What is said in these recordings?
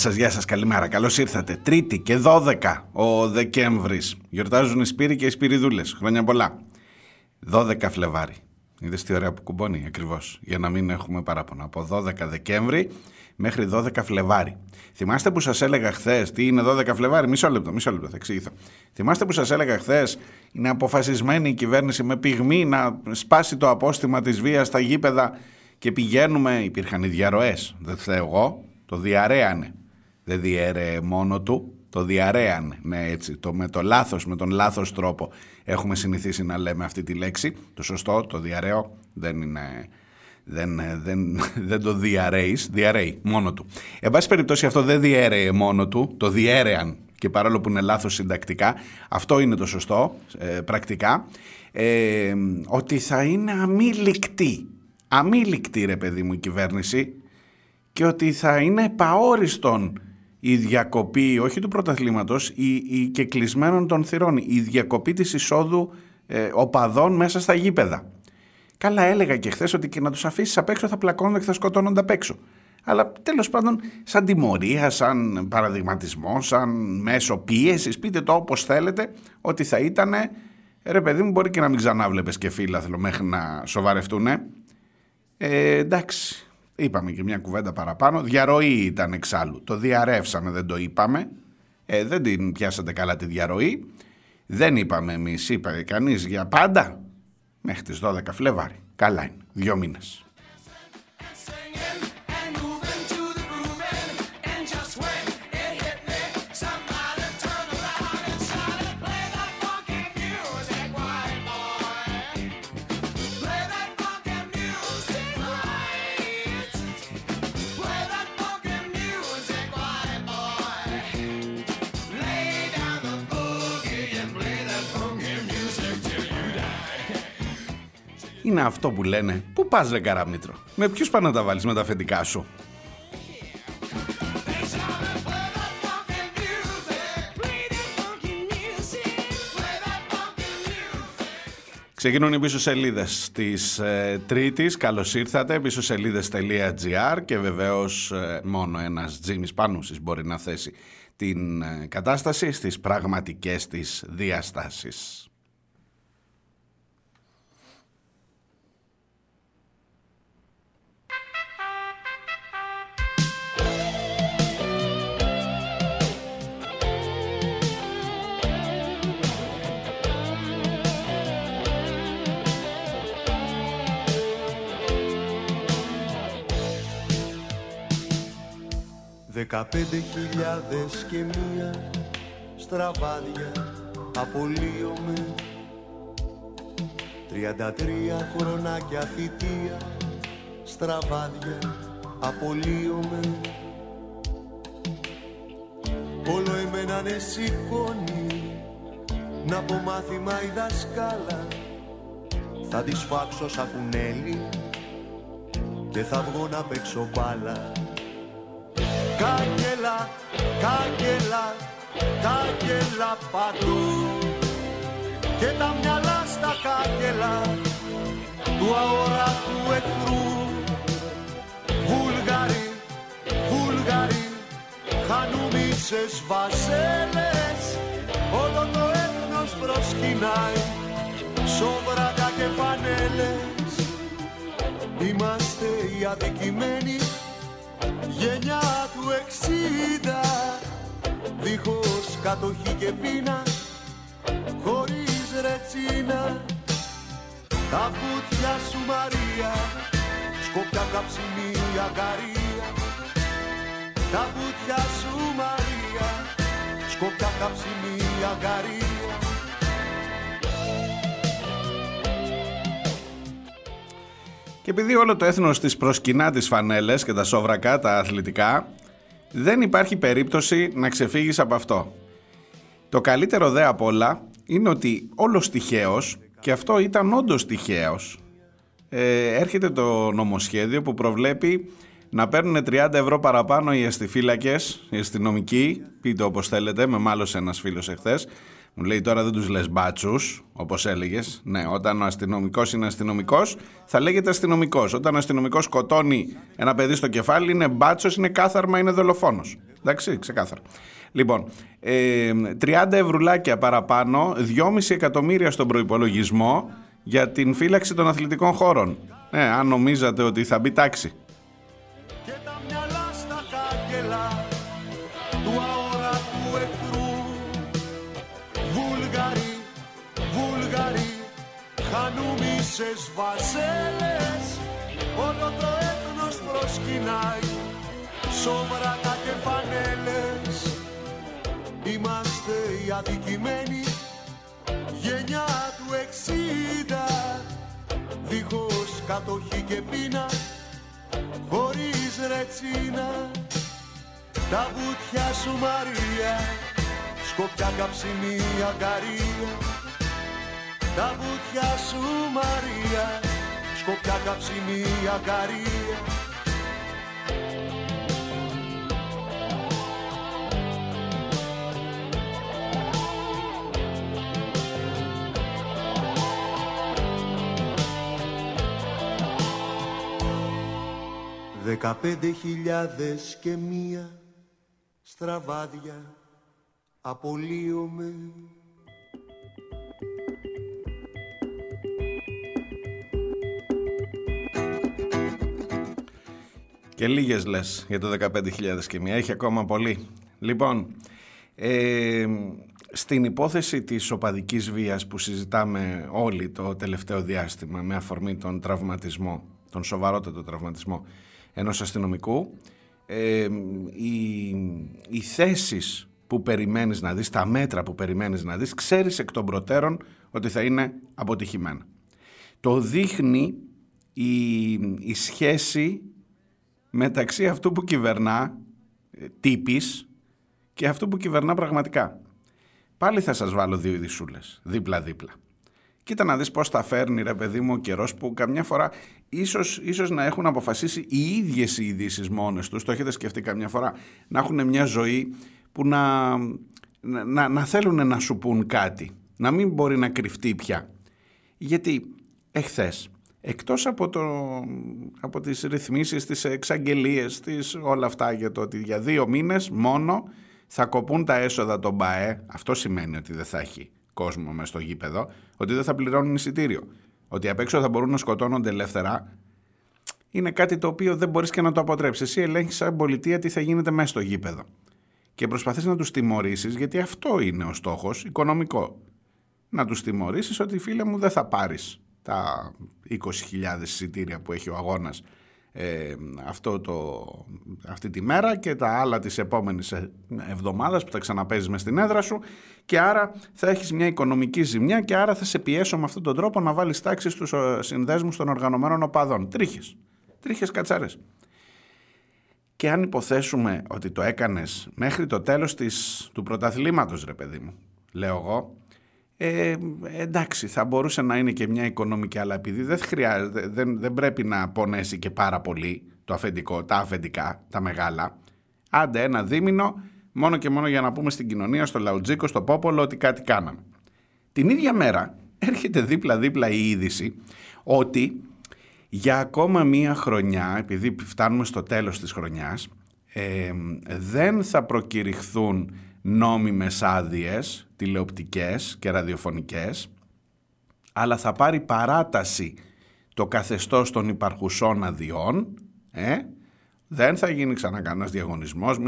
Σας, γεια σας, καλημέρα. Καλώς ήρθατε. Τρίτη και 12 ο Δεκέμβρης. Γιορτάζουν οι Σπύροι και οι Σπυριδούλες. Χρόνια πολλά. 12 Φλεβάρι. Είδες τι ωραία που κουμπώνει ακριβώς. Για να μην έχουμε παράπονα. Από 12 Δεκέμβρη μέχρι 12 Φλεβάρι. Θυμάστε που σας έλεγα χθες, τι είναι 12 Φλεβάρι, μισό λεπτό, μισό λεπτό, θα εξηγηθώ. Θυμάστε που σας έλεγα χθες, είναι αποφασισμένη η κυβέρνηση με πυγμή να σπάσει το απόστημα της βίας στα γήπεδα και πηγαίνουμε, υπήρχαν οι διαρροές, δεν θέλω εγώ, το διαρρέανε. Δεν διέρεε μόνο του, το διαρρέανε. Ναι, έτσι, το, με το λάθος, με τον λάθος τρόπο έχουμε συνηθίσει να λέμε αυτή τη λέξη. Το σωστό, το διαρρέο, δεν είναι... Δεν, δεν, δεν το διαρρέεις, διαρρέει μόνο του. Εν πάση περιπτώσει αυτό δεν διέρεε μόνο του, το διέρεαν και παρόλο που είναι λάθος συντακτικά, αυτό είναι το σωστό ε, πρακτικά, ε, ότι θα είναι αμήλικτη. Αμήλικτη ρε παιδί μου η κυβέρνηση και ότι θα είναι επαόριστον η διακοπή, όχι του πρωταθλήματος, η, η και κλεισμένων των θυρών, η διακοπή της εισόδου ε, οπαδών μέσα στα γήπεδα. Καλά έλεγα και χθες ότι και να τους αφήσεις απ' έξω θα πλακώνονται και θα σκοτώνονται απ' έξω. Αλλά τέλος πάντων σαν τιμωρία, σαν παραδειγματισμό, σαν μέσο πίεσης, πείτε το όπως θέλετε, ότι θα ήταν, ρε παιδί μου μπορεί και να μην ξανάβλεπες και φίλαθλο μέχρι να σοβαρευτούνε. Ε, εντάξει, Είπαμε και μια κουβέντα παραπάνω. Διαρροή ήταν εξάλλου. Το διαρρεύσαμε, δεν το είπαμε. Ε, δεν την πιάσατε καλά τη διαρροή. Δεν είπαμε εμείς, είπε κανείς για πάντα. Μέχρι τις 12 Φλεβάρι. Καλά είναι. Δύο μήνες. Είναι αυτό που λένε Πού πας ρε Καραμήτρο Με ποιους πάνε να τα βάλεις με τα αφεντικά σου; Ξεκινούν οι πίσω σελίδες της ε, Τρίτης. Καλώς ήρθατε. Πίσω σελίδε.gr και βεβαίως ε, μόνο ένας Τζίμις Πάνουση μπορεί να θέσει την ε, κατάσταση στις πραγματικές της διαστάσεις. Δεκαπέντε χιλιάδες και μία στραβάδια απολύομαι. Τριάντα τρία χρονάκια θητεία στραβάδια απολύομαι. Όλο εμένα ναι σηκώνει να πω μάθημα η δασκάλα. Θα τη σφάξω σαν κουνέλι και θα βγω να παίξω μπάλα Κάγκελα, κάγκελα, κάγκελα παντού. Και τα μυαλά στα κάγκελα του αόρατου εχθρού. Βούλγαροι, Βούλγαροι χανούμισες βασέλες όλο το έθνος προσκυνάει. Σόβρατα και φανέλες είμαστε οι αδικημένοι γενιά του εξήντα δίχως κατοχή και πείνα χωρίς ρετσίνα. Τα πούτια σου Μαρία σκόπια καψιμί αγκαρία. Τα πούτια σου Μαρία σκόπια καψιμί αγκαρία Και επειδή όλο το έθνος της προσκυνά τις φανέλες και τα σόβρακα, τα αθλητικά, δεν υπάρχει περίπτωση να ξεφύγεις από αυτό. Το καλύτερο δε απ' όλα είναι ότι όλος τυχαίως, και αυτό ήταν όντως τυχαίως, ε, έρχεται το νομοσχέδιο που προβλέπει να παίρνουν 30 ευρώ παραπάνω οι αστυφύλακες, οι αστυνομικοί, πείτε όπως θέλετε, με μάλωσε ένας φίλος εχθές, μου λέει τώρα δεν τους λες μπάτσους, όπως έλεγες. Ναι, όταν ο αστυνομικός είναι αστυνομικός, θα λέγεται αστυνομικός. Όταν ο αστυνομικός σκοτώνει ένα παιδί στο κεφάλι, είναι μπάτσος, είναι κάθαρμα, είναι δολοφόνος. Εντάξει, ξεκάθαρα. Λοιπόν, ε, 30 ευρουλάκια παραπάνω, 2,5 εκατομμύρια στον προϋπολογισμό για την φύλαξη των αθλητικών χώρων. Ε, αν νομίζατε ότι θα μπει τάξη. Τόσες βασέλες όλο το έθνος προσκυνάει. Σόβρακα και φανέλες Είμαστε οι αδικημένοι. Γενιά του εξήντα δίχως κατοχή και πείνα χωρίς ρετσίνα. Τα βουτιά σου Μαρία σκοπιά καψιμί αγκαρία τα βουτιά σου Μαρία σκοπιά καψιμί αγκαρία. Δεκαπέντε χιλιάδες και μία στραβάδια απολύομαι Και λίγες λες για το 15.000 και μία. Έχει ακόμα πολύ. Λοιπόν, ε, στην υπόθεση της οπαδικής βίας που συζητάμε όλοι το τελευταίο διάστημα με αφορμή τον τραυματισμό, τον σοβαρότερο τραυματισμό ενός αστυνομικού, ε, οι, οι θέσεις που περιμένεις να δεις, τα μέτρα που περιμένεις να δεις, ξέρεις εκ των προτέρων ότι θα είναι αποτυχημένα. Το δείχνει η, η σχέση μεταξύ αυτού που κυβερνά ε, τύπης και αυτού που κυβερνά πραγματικά. Πάλι θα σας βάλω δύο ειδισούλες, δίπλα-δίπλα. Κοίτα να δεις πώς θα φέρνει ρε παιδί μου ο καιρός που καμιά φορά ίσως, ίσως να έχουν αποφασίσει οι ίδιες οι ειδήσεις μόνες τους, το έχετε σκεφτεί καμιά φορά, να έχουν μια ζωή που να, να, να θέλουν να σου πούν κάτι, να μην μπορεί να κρυφτεί πια. Γιατί εχθές Εκτός από, το, από τις ρυθμίσεις, τις εξαγγελίες, τις, όλα αυτά για το ότι για δύο μήνες μόνο θα κοπούν τα έσοδα των ΠΑΕ, αυτό σημαίνει ότι δεν θα έχει κόσμο μέσα στο γήπεδο, ότι δεν θα πληρώνουν εισιτήριο, ότι απ' έξω θα μπορούν να σκοτώνονται ελεύθερα, είναι κάτι το οποίο δεν μπορείς και να το αποτρέψεις. Εσύ ελέγχεις σαν πολιτεία τι θα γίνεται μέσα στο γήπεδο. Και προσπαθείς να τους τιμωρήσεις, γιατί αυτό είναι ο στόχος, οικονομικό. Να τους τιμωρήσεις ότι φίλε μου δεν θα πάρεις τα 20.000 εισιτήρια που έχει ο αγώνας ε, αυτό το, αυτή τη μέρα και τα άλλα της επόμενης εβδομάδας που θα ξαναπέζεις μες στην έδρα σου και άρα θα έχεις μια οικονομική ζημιά και άρα θα σε πιέσω με αυτόν τον τρόπο να βάλεις τάξη στους ε, συνδέσμους των οργανωμένων οπαδών. Τρίχες, τρίχες κατσάρες. Και αν υποθέσουμε ότι το έκανες μέχρι το τέλος της, του πρωταθλήματος ρε παιδί μου, λέω εγώ, ε, εντάξει, θα μπορούσε να είναι και μια οικονομική, αλλά επειδή δεν, χρειάζεται, δεν, δεν πρέπει να πονέσει και πάρα πολύ το αφεντικό, τα αφεντικά, τα μεγάλα, άντε ένα δίμηνο, μόνο και μόνο για να πούμε στην κοινωνία, στο Λαουτζίκο, στο Πόπολο, ότι κάτι κάναμε. Την ίδια μέρα έρχεται δίπλα-δίπλα η είδηση ότι για ακόμα μία χρονιά, επειδή φτάνουμε στο τέλος της χρονιάς, ε, δεν θα προκηρυχθούν νόμιμες άδειες, τηλεοπτικές και ραδιοφωνικές, αλλά θα πάρει παράταση το καθεστώς των υπαρχουσών αδειών, ε, δεν θα γίνει ξανά κανένας διαγωνισμός.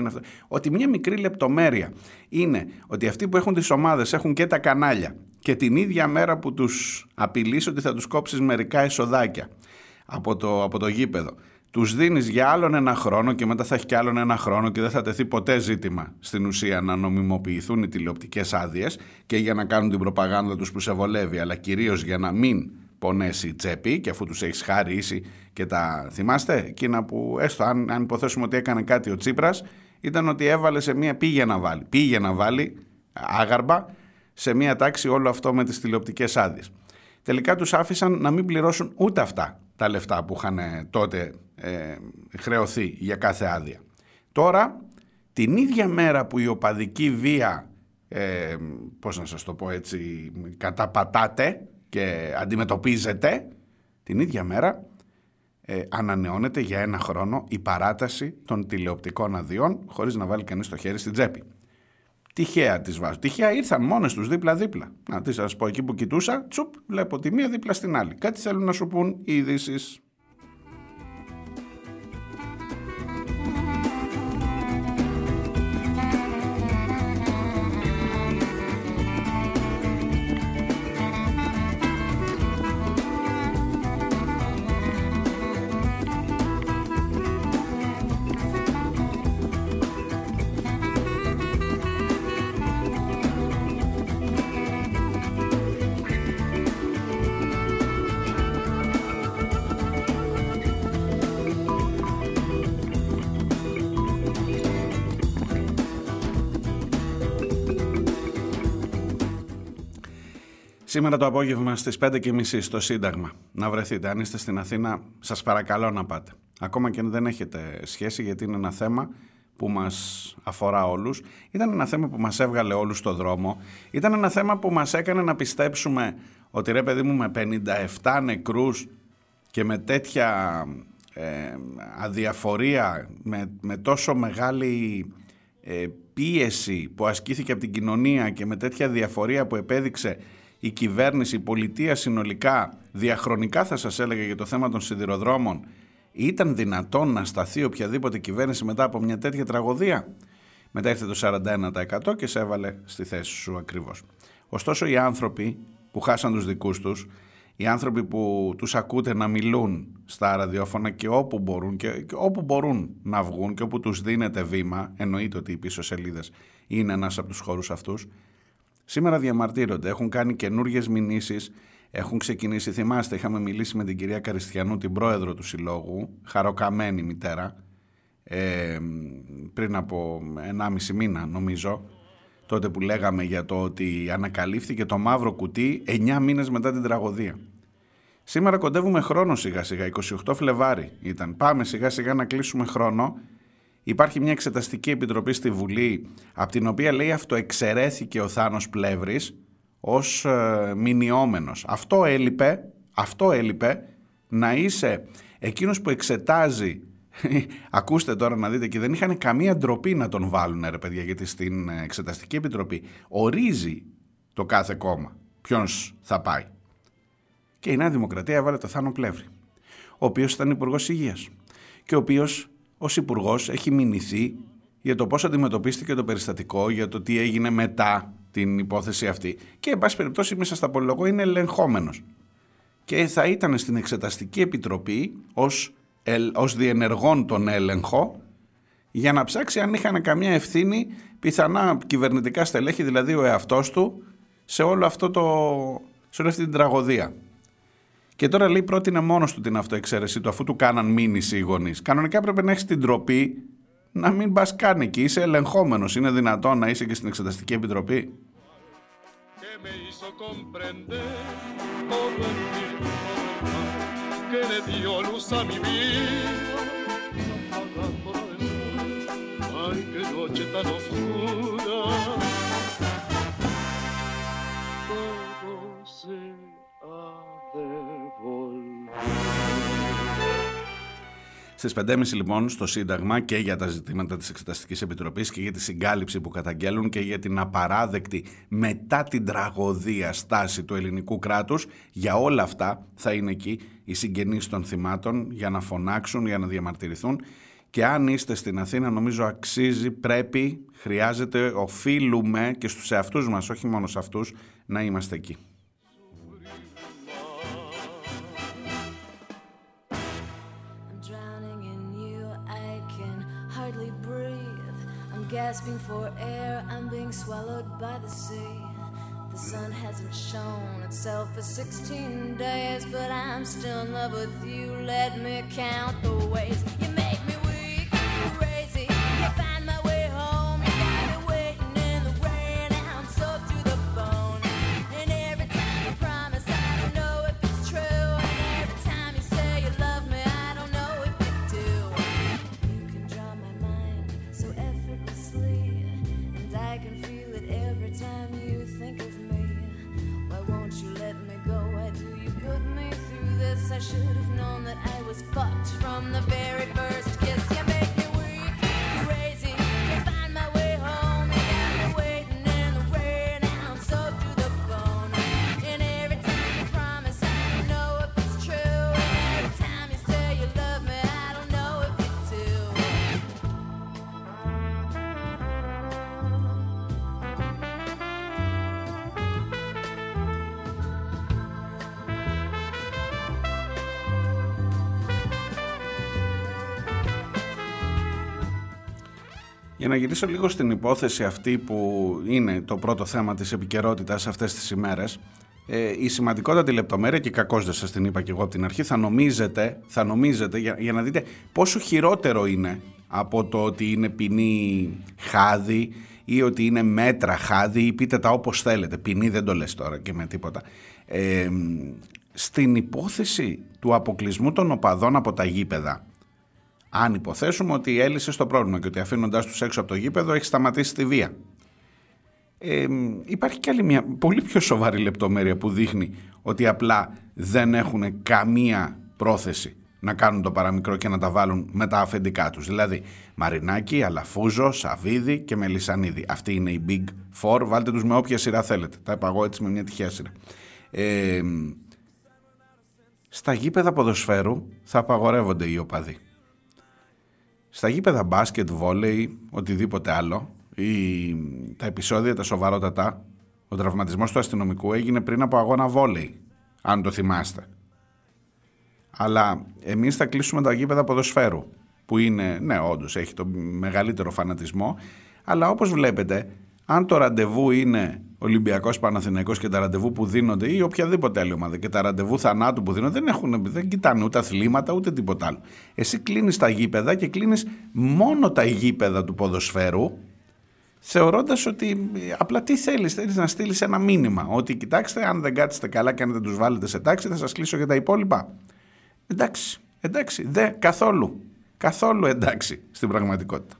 Ότι μια μικρή λεπτομέρεια είναι ότι αυτοί που έχουν τις ομάδες έχουν και τα κανάλια και την ίδια μέρα που τους απειλείς ότι θα τους κόψεις μερικά εσοδάκια από το, από το γήπεδο τους δίνεις για άλλον ένα χρόνο και μετά θα έχει και άλλον ένα χρόνο και δεν θα τεθεί ποτέ ζήτημα στην ουσία να νομιμοποιηθούν οι τηλεοπτικές άδειες και για να κάνουν την προπαγάνδα τους που σε βολεύει αλλά κυρίως για να μην πονέσει η τσέπη και αφού τους έχεις χαρίσει και τα θυμάστε εκείνα που έστω αν, αν υποθέσουμε ότι έκανε κάτι ο Τσίπρας ήταν ότι έβαλε σε μία πήγε να βάλει, πήγε να βάλει άγαρμπα σε μία τάξη όλο αυτό με τις τηλεοπτικές άδειες. Τελικά τους άφησαν να μην πληρώσουν ούτε αυτά τα λεφτά που είχαν τότε ε, χρεωθεί για κάθε άδεια. Τώρα, την ίδια μέρα που η οπαδική βία, ε, πώς να σας το πω έτσι, καταπατάτε και αντιμετωπίζεται, την ίδια μέρα ε, ανανεώνεται για ένα χρόνο η παράταση των τηλεοπτικών αδειών χωρίς να βάλει κανείς το χέρι στην τσέπη. Τυχαία τις βάζω. Τυχαία ήρθαν μόνες τους δίπλα-δίπλα. Να τι σας πω, εκεί που κοιτούσα, τσουπ, βλέπω τη μία δίπλα στην άλλη. Κάτι θέλουν να σου πούν οι ειδήσεις. Σήμερα το απόγευμα στις 5.30 στο Σύνταγμα να βρεθείτε. Αν είστε στην Αθήνα σας παρακαλώ να πάτε. Ακόμα και αν δεν έχετε σχέση γιατί είναι ένα θέμα που μας αφορά όλους. Ήταν ένα θέμα που μας έβγαλε όλους στο δρόμο. Ήταν ένα θέμα που μας έκανε να πιστέψουμε ότι ρε παιδί μου με 57 νεκρούς και με τέτοια ε, αδιαφορία, με, με τόσο μεγάλη ε, πίεση που ασκήθηκε από την κοινωνία και με τέτοια διαφορία που επέδειξε η κυβέρνηση, η πολιτεία συνολικά, διαχρονικά θα σας έλεγα για το θέμα των σιδηροδρόμων, ήταν δυνατόν να σταθεί οποιαδήποτε κυβέρνηση μετά από μια τέτοια τραγωδία; Μετά ήρθε το 41% και σε έβαλε στη θέση σου ακριβώς. Ωστόσο οι άνθρωποι που χάσαν τους δικούς τους, οι άνθρωποι που τους ακούτε να μιλούν στα ραδιόφωνα και όπου μπορούν και, όπου μπορούν να βγουν και όπου τους δίνεται βήμα, εννοείται ότι οι πίσω σελίδες είναι ένας από τους χώρους αυτούς, Σήμερα διαμαρτύρονται, έχουν κάνει καινούριε μηνύσεις, έχουν ξεκινήσει. Θυμάστε, είχαμε μιλήσει με την κυρία Καριστιανού, την πρόεδρο του Συλλόγου, χαροκαμένη μητέρα, ε, πριν από 1,5 μήνα νομίζω, τότε που λέγαμε για το ότι ανακαλύφθηκε το μαύρο κουτί 9 μήνες μετά την τραγωδία. Σήμερα κοντεύουμε χρόνο σιγά σιγά, 28 Φλεβάρι ήταν. Πάμε σιγά σιγά να κλείσουμε χρόνο Υπάρχει μια εξεταστική επιτροπή στη Βουλή από την οποία λέει αυτοεξαιρέθηκε ο Θάνος Πλεύρης ως ε, μηνιόμενος. Αυτό έλειπε, αυτό έλειπε να είσαι εκείνος που εξετάζει Ακούστε τώρα να δείτε και δεν είχαν καμία ντροπή να τον βάλουν ρε παιδιά γιατί στην Εξεταστική Επιτροπή ορίζει το κάθε κόμμα ποιος θα πάει. Και η Νέα Δημοκρατία έβαλε το Θάνο Πλεύρη ο οποίος ήταν υπουργός Υγείας και ο οποίος ως υπουργός έχει μηνυθεί για το πώς αντιμετωπίστηκε το περιστατικό, για το τι έγινε μετά την υπόθεση αυτή. Και, εν πάση περιπτώσει, μέσα στα πολυλογό είναι ελεγχόμενος. Και θα ήταν στην Εξεταστική Επιτροπή ως ως διενεργών τον έλεγχο για να ψάξει αν είχαν καμία ευθύνη πιθανά κυβερνητικά στελέχη, δηλαδή ο εαυτός του, σε όλο αυτό το, σε όλη αυτή την τραγωδία. Και τώρα λέει πρότεινε μόνο του την αυτοεξαίρεσή του, αφού του κάναν μήνυση οι γονεί. Κανονικά πρέπει να έχει την τροπή να μην πα καν εκεί. Είσαι ελεγχόμενο. Είναι δυνατόν να είσαι και στην Εξεταστική Επιτροπή. Στις 5.30 λοιπόν στο Σύνταγμα και για τα ζητήματα της Εξεταστικής Επιτροπής και για τη συγκάλυψη που καταγγέλουν και για την απαράδεκτη μετά την τραγωδία στάση του ελληνικού κράτους. Για όλα αυτά θα είναι εκεί οι συγγενείς των θυμάτων για να φωνάξουν, για να διαμαρτυρηθούν. Και αν είστε στην Αθήνα, νομίζω αξίζει, πρέπει, χρειάζεται, οφείλουμε και στους εαυτούς μας, όχι μόνο σε αυτούς, να είμαστε εκεί. Gasping for air, I'm being swallowed by the sea. The sun hasn't shown itself for 16 days, but I'm still in love with you. Let me count the ways you make me was fucked from the very Για να γυρίσω λίγο στην υπόθεση αυτή που είναι το πρώτο θέμα της επικαιρότητας αυτές τις ημέρες, ε, η σημαντικότατη λεπτομέρεια και κακώς δεν σας την είπα και εγώ από την αρχή, θα νομίζετε, θα νομίζετε για, για να δείτε πόσο χειρότερο είναι από το ότι είναι ποινή χάδι ή ότι είναι μέτρα χάδι ή πείτε τα όπως θέλετε. Ποινή δεν το λες τώρα και με τίποτα. Ε, στην υπόθεση του αποκλεισμού των οπαδών από τα γήπεδα, αν υποθέσουμε ότι έλυσε το πρόβλημα και ότι αφήνοντάς τους έξω από το γήπεδο έχει σταματήσει τη βία. Ε, υπάρχει και άλλη μια πολύ πιο σοβαρή λεπτομέρεια που δείχνει ότι απλά δεν έχουν καμία πρόθεση να κάνουν το παραμικρό και να τα βάλουν με τα αφεντικά τους. Δηλαδή Μαρινάκη, Αλαφούζο, Σαβίδη και Μελισανίδη. Αυτή είναι η Big Four. Βάλτε τους με όποια σειρά θέλετε. Τα είπα εγώ έτσι με μια τυχαία σειρά. Ε, στα γήπεδα ποδοσφαίρου θα απαγορεύονται οι οπαδοί. Στα γήπεδα μπάσκετ, βόλεϊ, οτιδήποτε άλλο, ή τα επεισόδια τα σοβαρότατα, ο τραυματισμός του αστυνομικού έγινε πριν από αγώνα βόλεϊ, αν το θυμάστε. Αλλά εμείς θα κλείσουμε τα γήπεδα ποδοσφαίρου, που είναι, ναι όντως έχει το μεγαλύτερο φανατισμό, αλλά όπως βλέπετε, αν το ραντεβού είναι Ολυμπιακός Παναθηναϊκός και τα ραντεβού που δίνονται ή οποιαδήποτε άλλη ομάδα και τα ραντεβού θανάτου που δίνονται δεν, έχουν, δεν κοιτάνε ούτε αθλήματα ούτε τίποτα άλλο. Εσύ κλείνεις τα γήπεδα και κλείνεις μόνο τα γήπεδα του ποδοσφαίρου θεωρώντας ότι απλά τι θέλεις, θέλεις να στείλεις ένα μήνυμα ότι κοιτάξτε αν δεν κάτσετε καλά και αν δεν τους βάλετε σε τάξη θα σας κλείσω και τα υπόλοιπα. Εντάξει, εντάξει, δε, καθόλου, καθόλου εντάξει στην πραγματικότητα.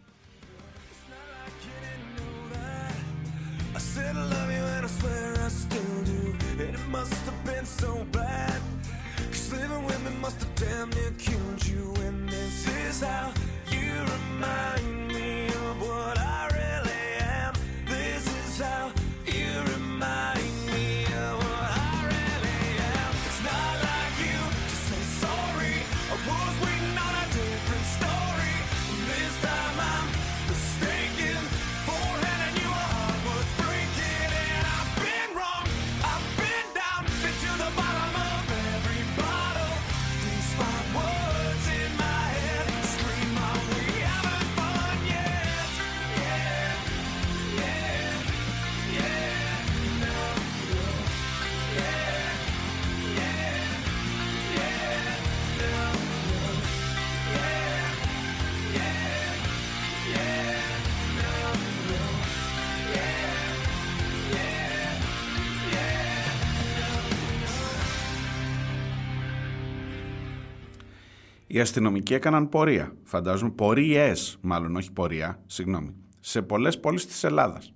Οι αστυνομικοί έκαναν πορεία. Φαντάζομαι πορείες, μάλλον όχι πορεία, συγγνώμη, σε πολλές πόλεις της Ελλάδας.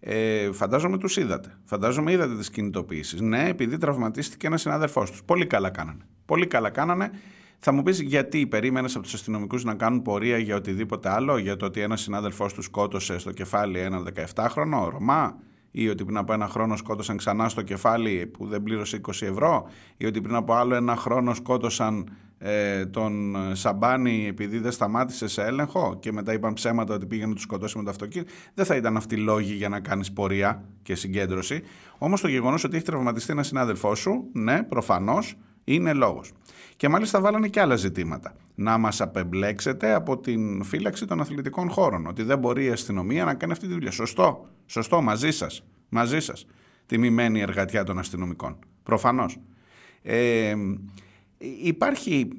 Ε, φαντάζομαι τους είδατε. Φαντάζομαι είδατε τις κινητοποιήσεις. Ναι, επειδή τραυματίστηκε ένας συνάδελφός τους. Πολύ καλά κάνανε. Πολύ καλά κάνανε. Θα μου πεις γιατί περίμενες από τους αστυνομικούς να κάνουν πορεία για οτιδήποτε άλλο, για το ότι ένας συνάδελφός τους σκότωσε στο κεφάλι έναν 17χρονο Ρωμά, ή ότι πριν από ένα χρόνο σκότωσαν ξανά στο κεφάλι που δεν πλήρωσε 20 ευρώ, ή ότι πριν από άλλο ένα χρόνο σκότωσαν ε, τον Σαμπάνη επειδή δεν σταμάτησε σε έλεγχο και μετά είπαν ψέματα ότι πήγαινε να τους σκοτώσει με το αυτοκίνητο. Δεν θα ήταν αυτοί λόγοι για να κάνεις πορεία και συγκέντρωση. Όμως το γεγονός ότι έχει τραυματιστεί ένας συνάδελφός σου, ναι, προφανώς είναι λόγος. Και μάλιστα βάλανε και άλλα ζητήματα. Να μας απεμπλέξετε από την φύλαξη των αθλητικών χώρων. Ότι δεν μπορεί η αστυνομία να κάνει αυτή τη δουλειά. Σωστό. Σωστό. Μαζί σας. Μαζί σας. τιμημένη εργατιά των αστυνομικών. Προφανώς. Ε, υπάρχει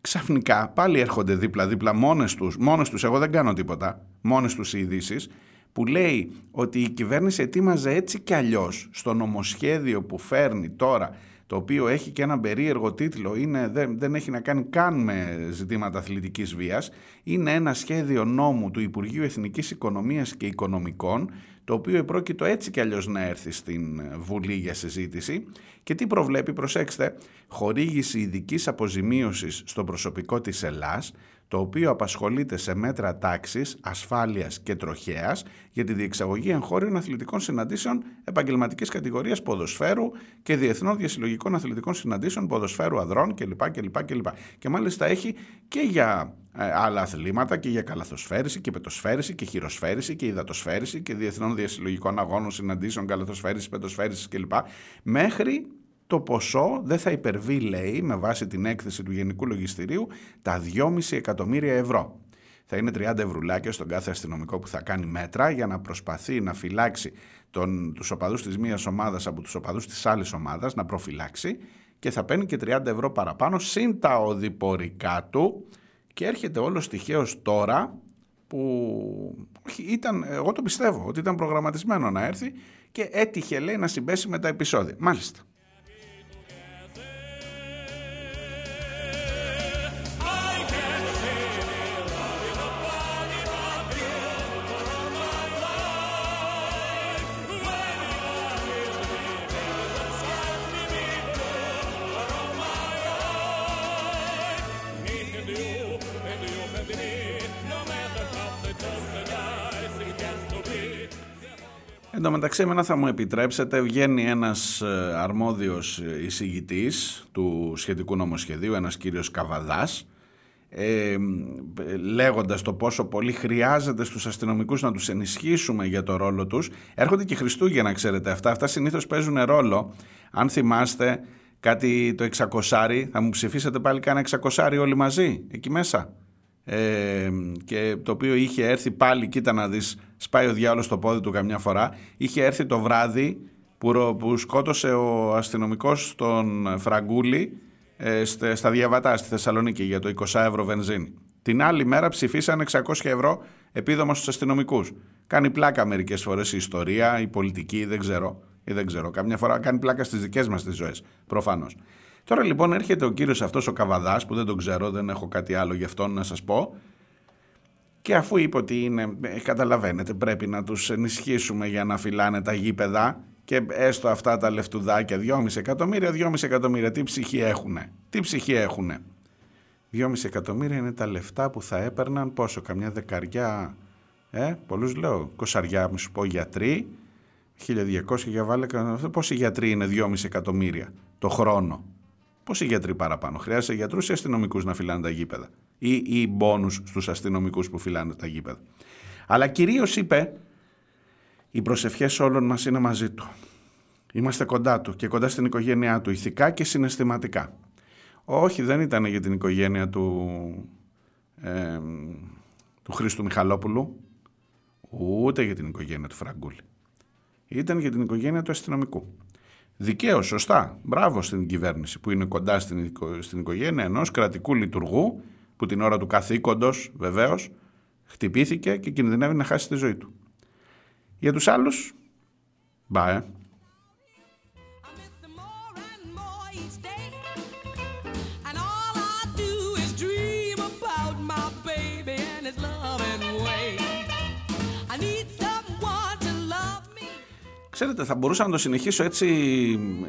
ξαφνικά, πάλι έρχονται δίπλα-δίπλα μόνες τους, μόνες τους, εγώ δεν κάνω τίποτα, μόνες τους οι ειδήσεις, που λέει ότι η κυβέρνηση ετοίμαζε έτσι κι αλλιώς στο νομοσχέδιο που φέρνει τώρα το οποίο έχει και ένα περίεργο τίτλο, είναι, δεν, δεν έχει να κάνει καν με ζητήματα αθλητικής βίας, είναι ένα σχέδιο νόμου του Υπουργείου Εθνικής Οικονομίας και Οικονομικών, το οποίο επρόκειτο έτσι κι αλλιώς να έρθει στην Βουλή για συζήτηση. Και τι προβλέπει, προσέξτε, χορήγηση ειδικής αποζημίωσης στο προσωπικό της Ελλάς, το οποίο απασχολείται σε μέτρα τάξης, ασφάλειας και τροχέας για τη διεξαγωγή εγχώριων αθλητικών συναντήσεων επαγγελματικής κατηγορίας ποδοσφαίρου και διεθνών διασυλλογικών αθλητικών συναντήσεων ποδοσφαίρου αδρών κλπ. κλπ, κλπ. Και μάλιστα έχει και για ε, άλλα αθλήματα και για καλαθοσφαίριση και πετοσφαίριση και χειροσφαίριση και υδατοσφαίριση και διεθνών διασυλλογικών αγώνων συναντήσεων καλαθοσφαίρισης, πετοσφαίρισης κλπ. Μέχρι το ποσό δεν θα υπερβεί, λέει, με βάση την έκθεση του Γενικού Λογιστηρίου, τα 2,5 εκατομμύρια ευρώ. Θα είναι 30 ευρουλάκια στον κάθε αστυνομικό που θα κάνει μέτρα για να προσπαθεί να φυλάξει τον, τους οπαδούς της μίας ομάδας από τους οπαδούς της άλλης ομάδας, να προφυλάξει και θα παίρνει και 30 ευρώ παραπάνω συν τα οδηπορικά του και έρχεται όλος τυχαίως τώρα που ήταν, εγώ το πιστεύω ότι ήταν προγραμματισμένο να έρθει και έτυχε λέει να συμπέσει με τα επεισόδια. Μάλιστα. Εν τω μεταξύ, εμένα θα μου επιτρέψετε, βγαίνει ένας ε, αρμόδιος εισηγητής του σχετικού νομοσχεδίου, ένας κύριος Καβαδάς, ε, λέγοντας το πόσο πολύ χρειάζεται στους αστυνομικούς να τους ενισχύσουμε για το ρόλο τους. Έρχονται και Χριστούγεννα, ξέρετε αυτά. Αυτά συνήθως παίζουν ρόλο. Αν θυμάστε κάτι το 600, θα μου ψηφίσετε πάλι κάνα 600 όλοι μαζί, εκεί μέσα ε, και το οποίο είχε έρθει πάλι, κοίτα να δεις, σπάει ο διάολος στο πόδι του καμιά φορά, είχε έρθει το βράδυ που, που σκότωσε ο αστυνομικός τον Φραγκούλη ε, στα Διαβατά στη Θεσσαλονίκη για το 20 ευρώ βενζίνη. Την άλλη μέρα ψηφίσαν 600 ευρώ επίδομα στους αστυνομικούς. Κάνει πλάκα μερικές φορές η ιστορία, η πολιτική, δεν ξέρω. Ή δεν ξέρω. Καμιά φορά κάνει πλάκα στις δικές μας τις ζωές, προφανώς. Τώρα λοιπόν έρχεται ο κύριος αυτός ο Καβαδάς που δεν τον ξέρω, δεν έχω κάτι άλλο γι' αυτό να σας πω και αφού είπε ότι είναι, ε, καταλαβαίνετε πρέπει να τους ενισχύσουμε για να φυλάνε τα γήπεδα και έστω αυτά τα λεφτουδάκια 2,5 εκατομμύρια, 2,5 εκατομμύρια τι ψυχή έχουνε, τι ψυχή έχουνε. 2,5 εκατομμύρια είναι τα λεφτά που θα έπαιρναν πόσο, καμιά δεκαριά, ε, πολλούς λέω, κοσαριά μου σου πω γιατροί, 1200 για βάλε, πόσοι γιατροί είναι 2,5 εκατομμύρια το χρόνο; Πόσοι γιατροί παραπάνω; Χρειάζεται γιατρούς ή αστυνομικούς να φυλάνε τα γήπεδα; Ή, ή μπόνους στους αστυνομικούς που φυλάνε τα γήπεδα; Αλλά κυρίως είπε, οι προσευχές όλων μας είναι μαζί του. Είμαστε κοντά του και κοντά στην οικογένειά του, ηθικά και συναισθηματικά. Όχι, δεν ήταν για την οικογένεια του, ε, του Χρήστου Μιχαλόπουλου, ούτε για την οικογένεια του Φραγκούλη. Ήταν για την οικογένεια του αστυνομικού. Δικαίως, σωστά. Μπράβο στην κυβέρνηση που είναι κοντά στην, στην οικογένεια ενός κρατικού λειτουργού που την ώρα του καθήκοντος βεβαίως χτυπήθηκε και κινδυνεύει να χάσει τη ζωή του. Για τους άλλους, μπα, ε. Ξέρετε, θα μπορούσα να το συνεχίσω έτσι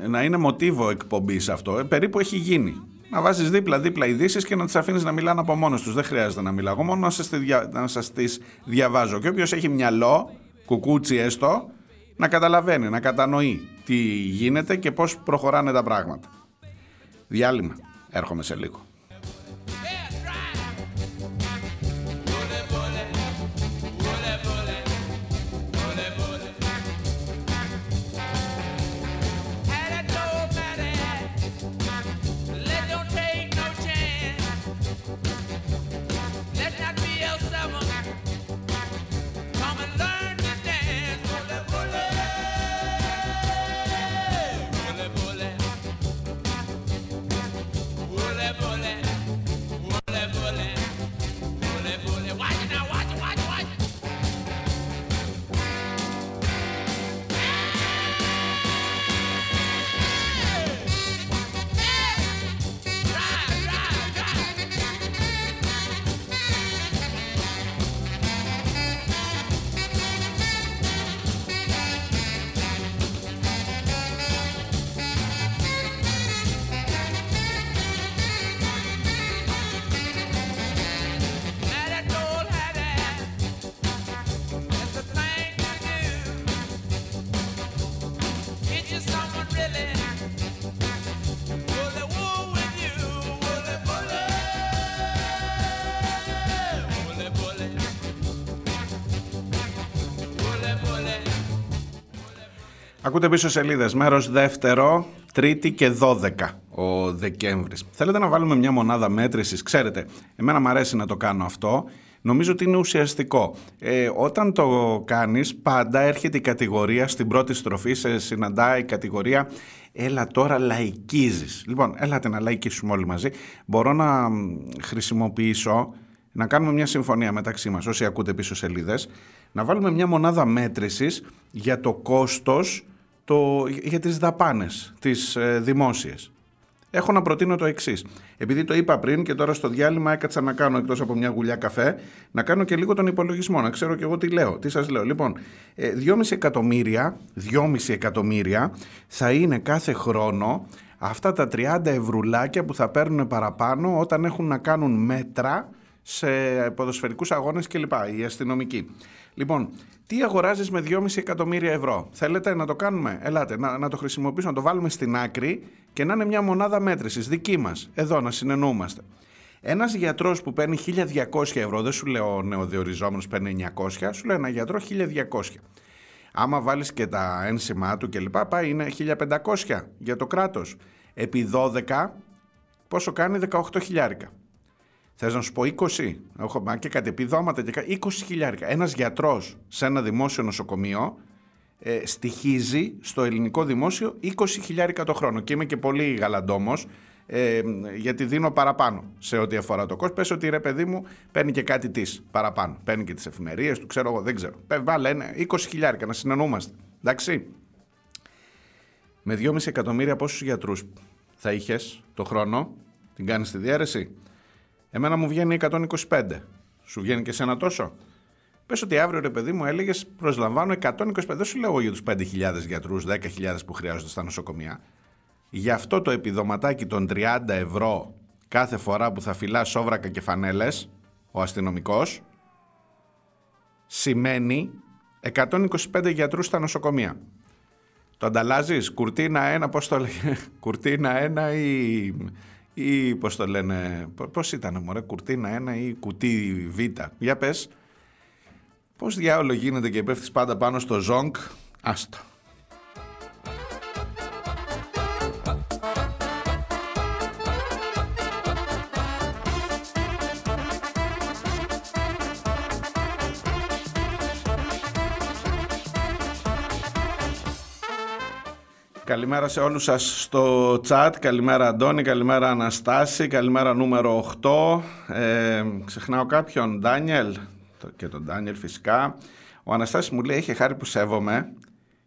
να είναι μοτίβο εκπομπής αυτό. Ε, περίπου έχει γίνει. Να βάζεις δίπλα-δίπλα ειδήσεις και να τις αφήνεις να μιλάνε από μόνο τους. Δεν χρειάζεται να μιλάω. Εγώ μόνο να σας δια... τις διαβάζω. Και όποιος έχει μυαλό, κουκούτσι έστω, να καταλαβαίνει, να κατανοεί τι γίνεται και πώς προχωράνε τα πράγματα. Διάλειμμα. Έρχομαι σε λίγο. Ακούτε πίσω σελίδες. Μέρος δεύτερο, Τρίτη και 12 ο Δεκέμβρης. Θέλετε να βάλουμε μια μονάδα μέτρησης; Ξέρετε, εμένα μου αρέσει να το κάνω αυτό. Νομίζω ότι είναι ουσιαστικό. Ε, όταν το κάνεις πάντα έρχεται η κατηγορία στην πρώτη στροφή, σε συναντάει η κατηγορία έλα τώρα λαϊκίζεις. Λοιπόν, έλατε να λαϊκίσουμε όλοι μαζί. Μπορώ να χρησιμοποιήσω, να κάνουμε μια συμφωνία μεταξύ μας, όσοι ακούτε πίσω σελίδες, να βάλουμε μια μονάδα μέτρησης για το κόστος, το, για τις δαπάνες, τις ε, δημόσιες έχω να προτείνω το εξής. Επειδή το είπα πριν και τώρα στο διάλειμμα έκατσα να κάνω εκτός από μια γουλιά καφέ, να κάνω και λίγο τον υπολογισμό, να ξέρω και εγώ τι λέω, τι σας λέω. Λοιπόν, 2,5 ε, εκατομμύρια, 2,5 εκατομμύρια θα είναι κάθε χρόνο αυτά τα 30 ευρουλάκια που θα παίρνουν παραπάνω όταν έχουν να κάνουν μέτρα σε ποδοσφαιρικούς αγώνες κλπ. Οι αστυνομικοί. Λοιπόν, τι αγοράζεις με 2,5 εκατομμύρια ευρώ; Θέλετε να το κάνουμε, ελάτε, να, να το χρησιμοποιήσουμε, να το βάλουμε στην άκρη και να είναι μια μονάδα μέτρησης δική μας. Εδώ να συνεννοούμαστε. Ένας γιατρός που παίρνει 1200 ευρώ, δεν σου λέω νεοδιοριζόμενος παίρνει 900, σου λέω ένα γιατρό 1200. Άμα βάλεις και τα ένσημά του κλπ. Πάει είναι 1500 για το κράτος. Επί 12, πόσο κάνει; 18 χιλιάρικα. Θες να σου πω 20, έχω και κάτι επιδόματα και 20 χιλιάρικα. Ένας γιατρός σε ένα δημόσιο νοσοκομείο ε, στοιχίζει στο ελληνικό δημόσιο 20 χιλιάρικα το χρόνο. Και είμαι και πολύ γαλαντόμος, ε, γιατί δίνω παραπάνω σε ό,τι αφορά το κόσμο. Πες ότι ρε παιδί μου παίρνει και κάτι της παραπάνω. Παίρνει και τις εφημερίες του, ξέρω εγώ, δεν ξέρω. Βάλε 20 χιλιάρικα να συνεννοούμαστε. Εντάξει. Με 2,5 εκατομμύρια πόσους γιατρούς θα είχες το χρόνο, την κάνεις τη διαίρεση; Εμένα μου βγαίνει 125. Σου βγαίνει και ένα τόσο; Πες ότι αύριο ρε παιδί μου έλεγες προσλαμβάνω 125. Δεν σου λέω για τους 5.000 γιατρούς, 10.000 που χρειάζονται στα νοσοκομεία. Γι' αυτό το επιδοματάκι των 30 ευρώ κάθε φορά που θα φυλάς σόβρακα και φανέλες ο αστυνομικός σημαίνει 125 γιατρούς στα νοσοκομεία. Το ανταλλάζεις; Κουρτίνα ένα, πώς το λέγε, κουρτίνα ένα ή ή πώς το λένε, πώς ήταν μωρέ, κουρτίνα 1 ή κουτί β. Για πες, πώς διάολο γίνεται και πέφτεις πάντα πάνω στο ζόγκ, άστο. Καλημέρα σε όλους σας στο chat. Καλημέρα Αντώνη, καλημέρα Αναστάση, καλημέρα νούμερο 8. Ε, ξεχνάω κάποιον, Ντάνιελ και τον Ντάνιελ φυσικά. Ο Αναστάσης μου λέει έχει χάρη που σέβομαι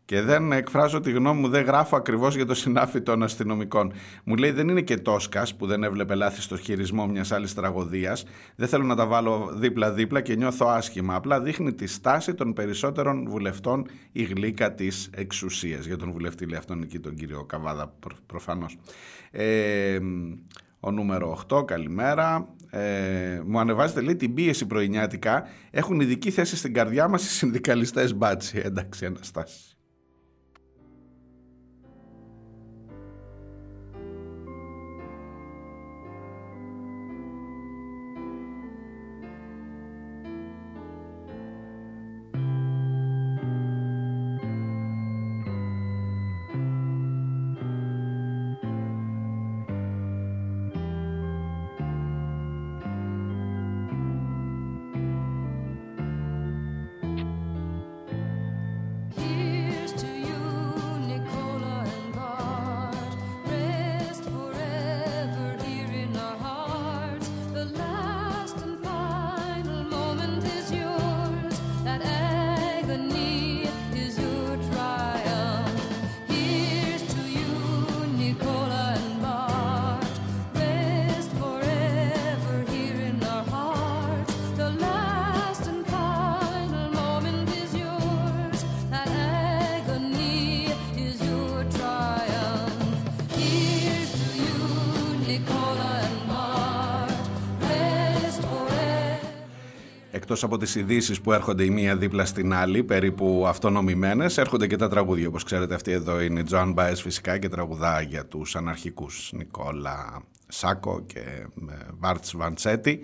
και δεν εκφράζω τη γνώμη μου, δεν γράφω ακριβώς για το συνάφι των αστυνομικών. Μου λέει δεν είναι και Τόσκας που δεν έβλεπε λάθη στο χειρισμό μιας άλλης τραγωδίας. Δεν θέλω να τα βάλω δίπλα-δίπλα και νιώθω άσχημα. Απλά δείχνει τη στάση των περισσότερων βουλευτών η γλύκα της εξουσίας. Για τον βουλευτή λέει αυτόν εκεί, τον κύριο Καβάδα προ, προφανώς. Ε, ο νούμερο 8, καλημέρα. Ε, μου ανεβάζετε λέει την πίεση πρωινιάτικα. Έχουν ειδική θέση στην καρδιά μας οι συνδικαλιστές μπάτσι. Εντάξει, Αναστάσης. Από τις ειδήσεις που έρχονται η μία δίπλα στην άλλη, περίπου αυτονομημένες, έρχονται και τα τραγούδια. Όπως ξέρετε αυτή εδώ είναι η Τζοάν Μπάες φυσικά και τραγουδά για τους αναρχικούς Νικόλα Σάκο και ε, Βάρτς Βαντσέτη.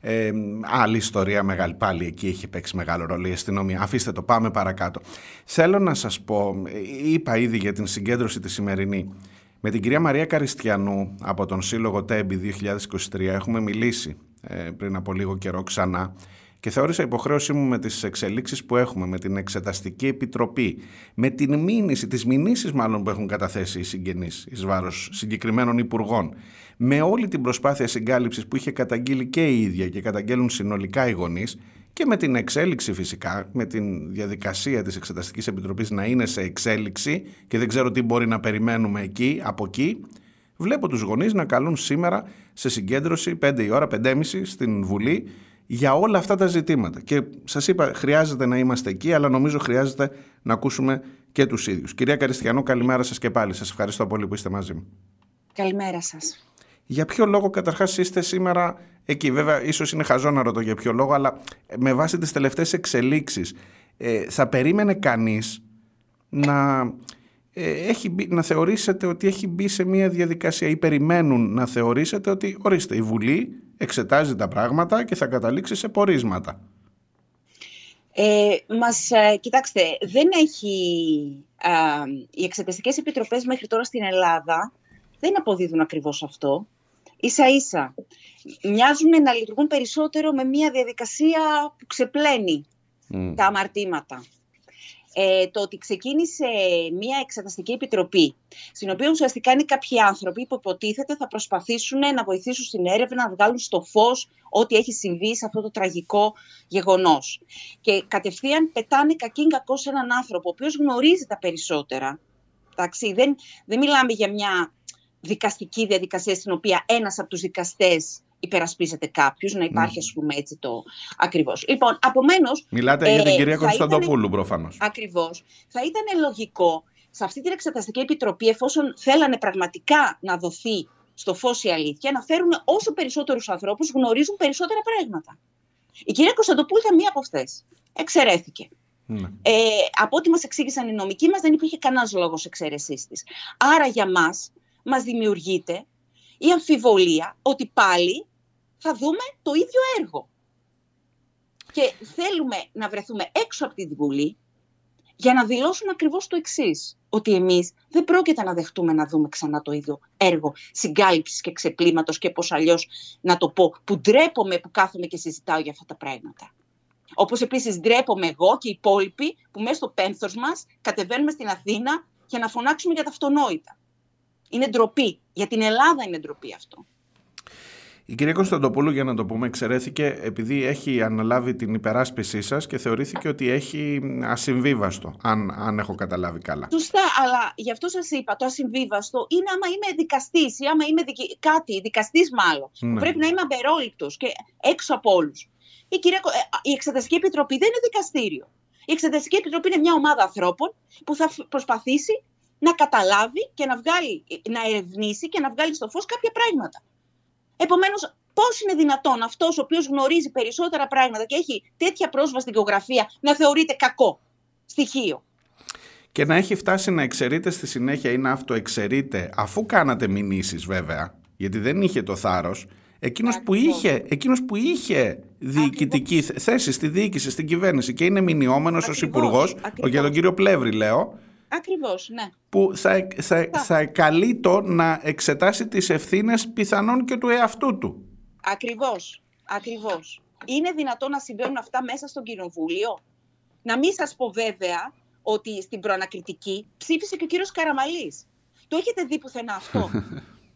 Ε, άλλη ιστορία μεγάλη πάλι εκεί έχει παίξει μεγάλο ρόλο η αστυνομία αφήστε το πάμε παρακάτω θέλω να σας πω είπα ήδη για την συγκέντρωση τη σημερινή με την κυρία Μαρία Καριστιανού από τον Σύλλογο Τέμπη 2023 έχουμε μιλήσει ε, πριν από λίγο καιρό ξανά και θεώρησα υποχρέωσή μου με τις εξελίξεις που έχουμε, με την Εξεταστική Επιτροπή, με την μήνυση, τις μηνύσεις μάλλον που έχουν καταθέσει οι συγγενείς εις βάρος συγκεκριμένων υπουργών, με όλη την προσπάθεια συγκάλυψης που είχε καταγγείλει και η ίδια και καταγγέλουν συνολικά οι γονείς και με την εξέλιξη φυσικά, με την διαδικασία της Εξεταστικής Επιτροπής να είναι σε εξέλιξη και δεν ξέρω τι μπορεί να περιμένουμε εκεί, από εκεί, βλέπω τους γονείς να καλούν σήμερα σε συγκέντρωση 5 η ώρα, 5.30 στην Βουλή για όλα αυτά τα ζητήματα. Και σας είπα, χρειάζεται να είμαστε εκεί, αλλά νομίζω χρειάζεται να ακούσουμε και τους ίδιους. Κυρία Καριστιανό, καλημέρα σας και πάλι. Σας ευχαριστώ πολύ που είστε μαζί μου. Καλημέρα σας. Για ποιο λόγο καταρχάς είστε σήμερα εκεί; Βέβαια, ίσως είναι χαζό να ρωτώ για ποιο λόγο, αλλά με βάση τις τελευταίες εξελίξεις, ε, θα περίμενε κανείς να, ε, έχει να θεωρήσετε ότι έχει μπει σε μια διαδικασία ή περιμένουν να θεωρήσετε ότι, ορίστε, η Βουλή εξετάζει τα πράγματα και θα καταλήξει σε πορίσματα. Ε, μας, ε, κοιτάξτε, δεν έχει... οι εξεταστικές επιτροπές μέχρι τώρα στην Ελλάδα δεν αποδίδουν ακριβώς αυτό. Ίσα ίσα μοιάζουν να λειτουργούν περισσότερο με μια διαδικασία που ξεπλένει τα αμαρτήματα ε, το ότι ξεκίνησε μια εξεταστική επιτροπή, στην οποία ουσιαστικά είναι κάποιοι άνθρωποι που υποτίθεται θα προσπαθήσουν να βοηθήσουν στην έρευνα, να βγάλουν στο φως ό,τι έχει συμβεί σε αυτό το τραγικό γεγονός. Και κατευθείαν πετάνε κακήν κακός σε έναν άνθρωπο, ο οποίος γνωρίζει τα περισσότερα. Εντάξει, δεν, δεν μιλάμε για μια δικαστική διαδικασία στην οποία ένας από τους δικαστές υπερασπίζεται κάποιο, να υπάρχει, ας πούμε, έτσι το ακριβώς. Λοιπόν, απομένως. Μιλάτε για την ε, κυρία Κωνσταντοπούλου, προφανώς. Ακριβώς. Θα ήταν λογικό σε αυτή την εξεταστική επιτροπή, εφόσον θέλανε πραγματικά να δοθεί στο φως η αλήθεια, να φέρουν όσο περισσότερους ανθρώπους γνωρίζουν περισσότερα πράγματα. Η κυρία Κωνσταντοπούλου ήταν μία από αυτές. Εξαιρέθηκε. Ναι. Ε, από ό,τι μας εξήγησαν οι νομικοί μας, δεν υπήρχε κανένας λόγος εξαίρεσής της. Άρα για μας, μας δημιουργείται η αμφιβολία ότι πάλι θα δούμε το ίδιο έργο. Και θέλουμε να βρεθούμε έξω από τη Βουλή για να δηλώσουμε ακριβώς το εξής ότι εμείς δεν πρόκειται να δεχτούμε να δούμε ξανά το ίδιο έργο συγκάλυψης και ξεπλήματος και πώς αλλιώς να το πω, που ντρέπομαι που κάθομαι και συζητάω για αυτά τα πράγματα. Όπως επίσης ντρέπομαι εγώ και οι υπόλοιποι που μέσα στο πένθος μας κατεβαίνουμε στην Αθήνα για να φωνάξουμε για τα αυτονόητα. Είναι ντροπή. Για την Ελλάδα είναι ντροπή αυτό. Η κυρία Κωνσταντοπούλου, για να το πούμε, εξαιρέθηκε επειδή έχει αναλάβει την υπεράσπισή σας και θεωρήθηκε ότι έχει ασυμβίβαστο, αν, αν έχω καταλάβει καλά. Σωστά, αλλά γι' αυτό σας είπα, το ασυμβίβαστο είναι άμα είμαι δικαστής ή άμα είμαι δικη... κάτι, δικαστής μάλλον. Ναι. Πρέπει να είμαι αμπερόληπτο και έξω από όλους. Η, κυρία... Ε, η Εξεταστική Επιτροπή δεν είναι δικαστήριο. Η Εξεταστική Επιτροπή είναι μια ομάδα ανθρώπων που θα προσπαθήσει να καταλάβει και να, βγάλει, να ερευνήσει και να βγάλει στο φως κάποια πράγματα. Επομένως, πώς είναι δυνατόν αυτός ο οποίος γνωρίζει περισσότερα πράγματα και έχει τέτοια πρόσβαση στην γεωγραφία να θεωρείται κακό στοιχείο; Και να έχει φτάσει να εξαιρείται στη συνέχεια ή να αυτοεξαιρείται αφού κάνατε μηνύσεις βέβαια, γιατί δεν είχε το θάρρος, Εκείνος που, είχε, εκείνος που είχε διοικητική θέση στη διοίκηση, στην κυβέρνηση και είναι μηνιόμενος ως υπουργός, για τον κύριο Πλεύρη λέω, Ακριβώς, ναι. Που θα, θα, θα καλεί το να εξετάσει τις ευθύνες πιθανόν και του εαυτού του. Ακριβώς, ακριβώς. Είναι δυνατόν να συμβαίνουν αυτά μέσα στον κοινοβούλιο; Να μην σας πω βέβαια ότι στην προανακριτική ψήφισε και ο κύριος Καραμαλής. Το έχετε δει πουθενά αυτό;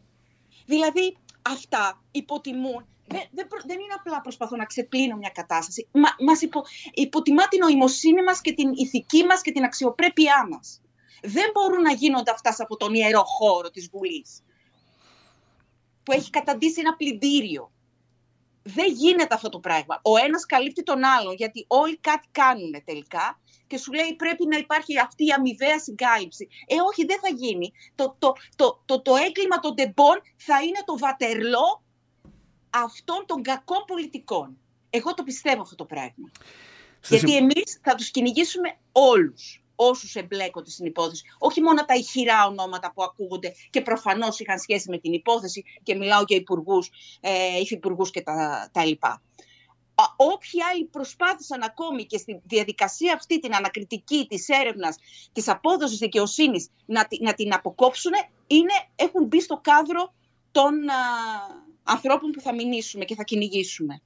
δηλαδή αυτά υποτιμούν δεν, δεν, δεν είναι απλά προσπαθώ να ξεπλύνω μια κατάσταση. Μα, μας υπο, υποτιμά την νοημοσύνη μας και την ηθική μας και την αξιοπρέπειά μας. Δεν μπορούν να γίνονται αυτά από τον ιερό χώρο της Βουλής που έχει καταντήσει ένα πλυντήριο. Δεν γίνεται αυτό το πράγμα. Ο ένας καλύπτει τον άλλον γιατί όλοι κάτι κάνουν τελικά και σου λέει πρέπει να υπάρχει αυτή η αμοιβαία συγκάλυψη. Ε, όχι, δεν θα γίνει. Το, το, το, το, το έγκλημα των τεμπών θα είναι το βατερλό αυτών των κακών πολιτικών. Εγώ το πιστεύω αυτό το πράγμα. Στις Γιατί υ- εμείς θα τους κυνηγήσουμε όλους όσους εμπλέκονται στην υπόθεση. Όχι μόνο τα ηχηρά ονόματα που ακούγονται και προφανώς είχαν σχέση με την υπόθεση και μιλάω για υπουργούς, ε, υφυπουργούς και τα, τα λοιπά. Α, Όποιοι άλλοι προσπάθησαν ακόμη και στη διαδικασία αυτή την ανακριτική της έρευνας, της απόδοσης δικαιοσύνης να, τη- να την αποκόψουν, είναι, έχουν μπει στο κάδρο των α, ανθρώπων που θα μηνύσουμε και θα κυνηγήσουμε.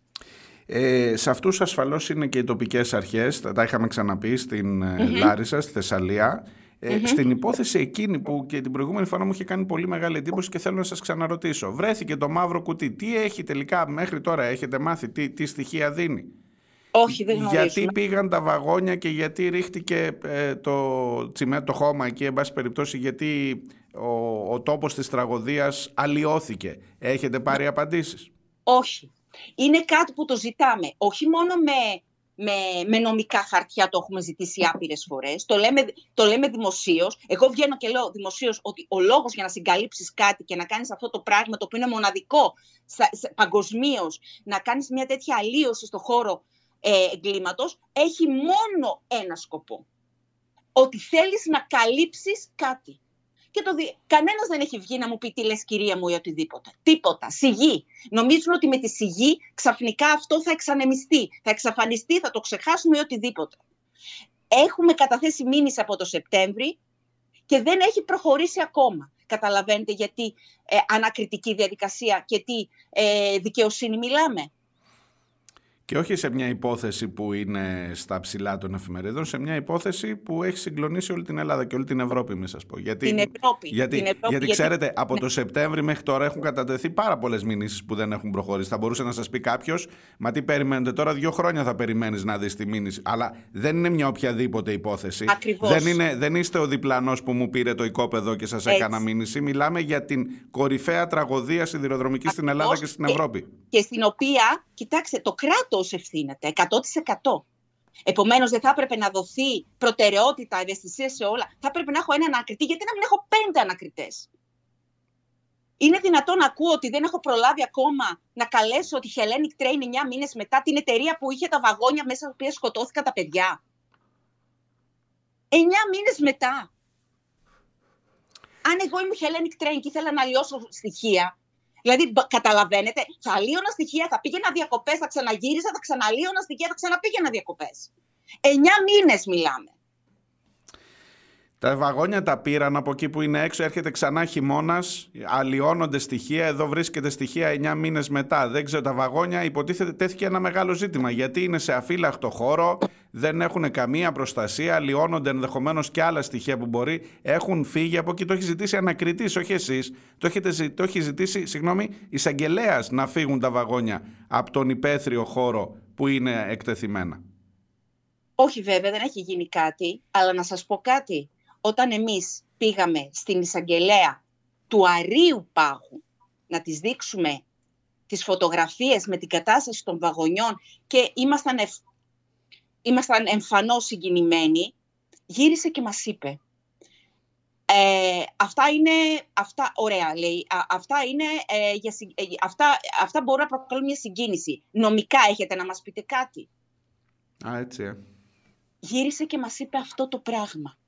Ε, σε αυτούς ασφαλώς είναι και οι τοπικές αρχές, τα, τα είχαμε ξαναπεί στην ε, Λάρισα, στη θεσσαλια Ε, Στην υπόθεση εκείνη που και την προηγούμενη φορά μου είχε κάνει πολύ μεγάλη εντύπωση και θέλω να σας ξαναρωτήσω. Βρέθηκε το μαύρο κουτί. Τι έχει τελικά μέχρι τώρα, έχετε μάθει, τι, τι στοιχεία δίνει; Όχι, δεν γνωρίζουμε. Γιατί πήγαν τα βαγόνια και γιατί ρίχτηκε ε, το τσιμέντο χώμα εκεί, εν πάση περιπτώσει, γιατί ο, ο τόπος της τραγωδίας αλλοιώθηκε. Έχετε πάρει απαντήσεις; Όχι. Είναι κάτι που το ζητάμε. Όχι μόνο με, με, με νομικά χαρτιά το έχουμε ζητήσει άπειρες φορές. Το λέμε, το λέμε δημοσίως. Εγώ βγαίνω και λέω δημοσίως ότι ο λόγος για να συγκαλύψεις κάτι και να κάνεις αυτό το πράγμα το οποίο είναι μοναδικό παγκοσμίως, να κάνεις μια τέτοια αλλίωση στο χώρο ε, εγκλήματος, έχει μόνο ένα σκοπό. Ότι θέλεις να καλύψεις κάτι. Και το δι... κανένας δεν έχει βγει να μου πει τι λες κυρία μου ή οτιδήποτε. Τίποτα. Σιγή. Νομίζουν ότι με τη σιγή ξαφνικά αυτό θα εξανεμιστεί, θα εξαφανιστεί, θα το ξεχάσουμε ή οτιδήποτε. Έχουμε καταθέσει μήνυση από το Σεπτέμβρη και δεν έχει προχωρήσει ακόμα. Καταλαβαίνετε γιατί ε, ανακριτική διαδικασία και τι ε, δικαιοσύνη μιλάμε. Και όχι σε μια υπόθεση που είναι στα ψηλά των εφημερίδων, σε μια υπόθεση που έχει συγκλονίσει όλη την Ελλάδα και όλη την Ευρώπη, μη σας πω. Γιατί, Την Ευρώπη, Γιατί, την Ευρώπη, γιατί γιατί- ξέρετε, από ναι. το Σεπτέμβρη μέχρι τώρα έχουν κατατεθεί πάρα πολλές μηνύσεις που δεν έχουν προχωρήσει. Θα μπορούσε να σας πει κάποιος, Μα τι περιμένετε τώρα, δύο χρόνια θα περιμένεις να δεις τη μήνυση. Αλλά δεν είναι μια οποιαδήποτε υπόθεση. Ακριβώς. Δεν, είναι, δεν είστε ο διπλανός που μου πήρε το οικόπεδο και σας έκανα μήνυση. Μιλάμε για την κορυφαία τραγωδία σιδηροδρομική στην Ελλάδα Ακριβώς. και στην Ευρώπη. και στην οποία, κοιτάξτε, το κράτος ευθύνεται 100%. Επομένως δεν θα έπρεπε να δοθεί προτεραιότητα, ευαισθησία σε όλα. Θα έπρεπε να έχω έναν ανακριτή, γιατί να μην έχω πέντε ανακριτές. Είναι δυνατόν να ακούω ότι δεν έχω προλάβει ακόμα να καλέσω τη Hellenic Train 9 μήνες μετά την εταιρεία που είχε τα βαγόνια μέσα στα οποία σκοτώθηκαν τα παιδιά. 9 μήνες μετά. Αν εγώ ήμουν Hellenic Train και ήθελα να λιώσω στοιχεία, Δηλαδή, μπ- καταλαβαίνετε, θα λύωνα στοιχεία, θα πήγαινα διακοπές, θα ξαναγύριζα, θα ξαναλύωνα στοιχεία, θα ξαναπήγαινα διακοπές. Εννιά μήνες μιλάμε. Τα βαγόνια τα πήραν από εκεί που είναι έξω, έρχεται ξανά χειμώνας, αλλοιώνονται στοιχεία. Εδώ βρίσκεται στοιχεία 9 μήνες μετά. Δεν ξέρω, τα βαγόνια υποτίθεται τέθηκε ένα μεγάλο ζήτημα. Γιατί είναι σε αφύλακτο χώρο, δεν έχουν καμία προστασία, αλλοιώνονται ενδεχομένως και άλλα στοιχεία που μπορεί. Έχουν φύγει από εκεί. Το έχει ζητήσει ανακριτής, όχι εσείς. Το, έχετε ζη- το έχει ζητήσει, συγγνώμη, εισαγγελέας να φύγουν τα βαγόνια από τον υπαίθριο χώρο που είναι εκτεθειμένα. Όχι βέβαια, δεν έχει γίνει κάτι, αλλά να σας πω κάτι. Όταν εμείς πήγαμε στην εισαγγελέα του Αρίου Πάγου να τις δείξουμε τις φωτογραφίες με την κατάσταση των βαγονιών και ήμασταν, ευ... ήμασταν εμφανώς συγκινημένοι, γύρισε και μας είπε ε, αυτά είναι, αυτά, ωραία λέει, Α, αυτά είναι, ε, για, συ- ε, αυτά, αυτά μπορούν να προκαλούν μια συγκίνηση. Νομικά έχετε να μας πείτε κάτι. Α, έτσι, ε. Γύρισε και μας είπε αυτό το πράγμα.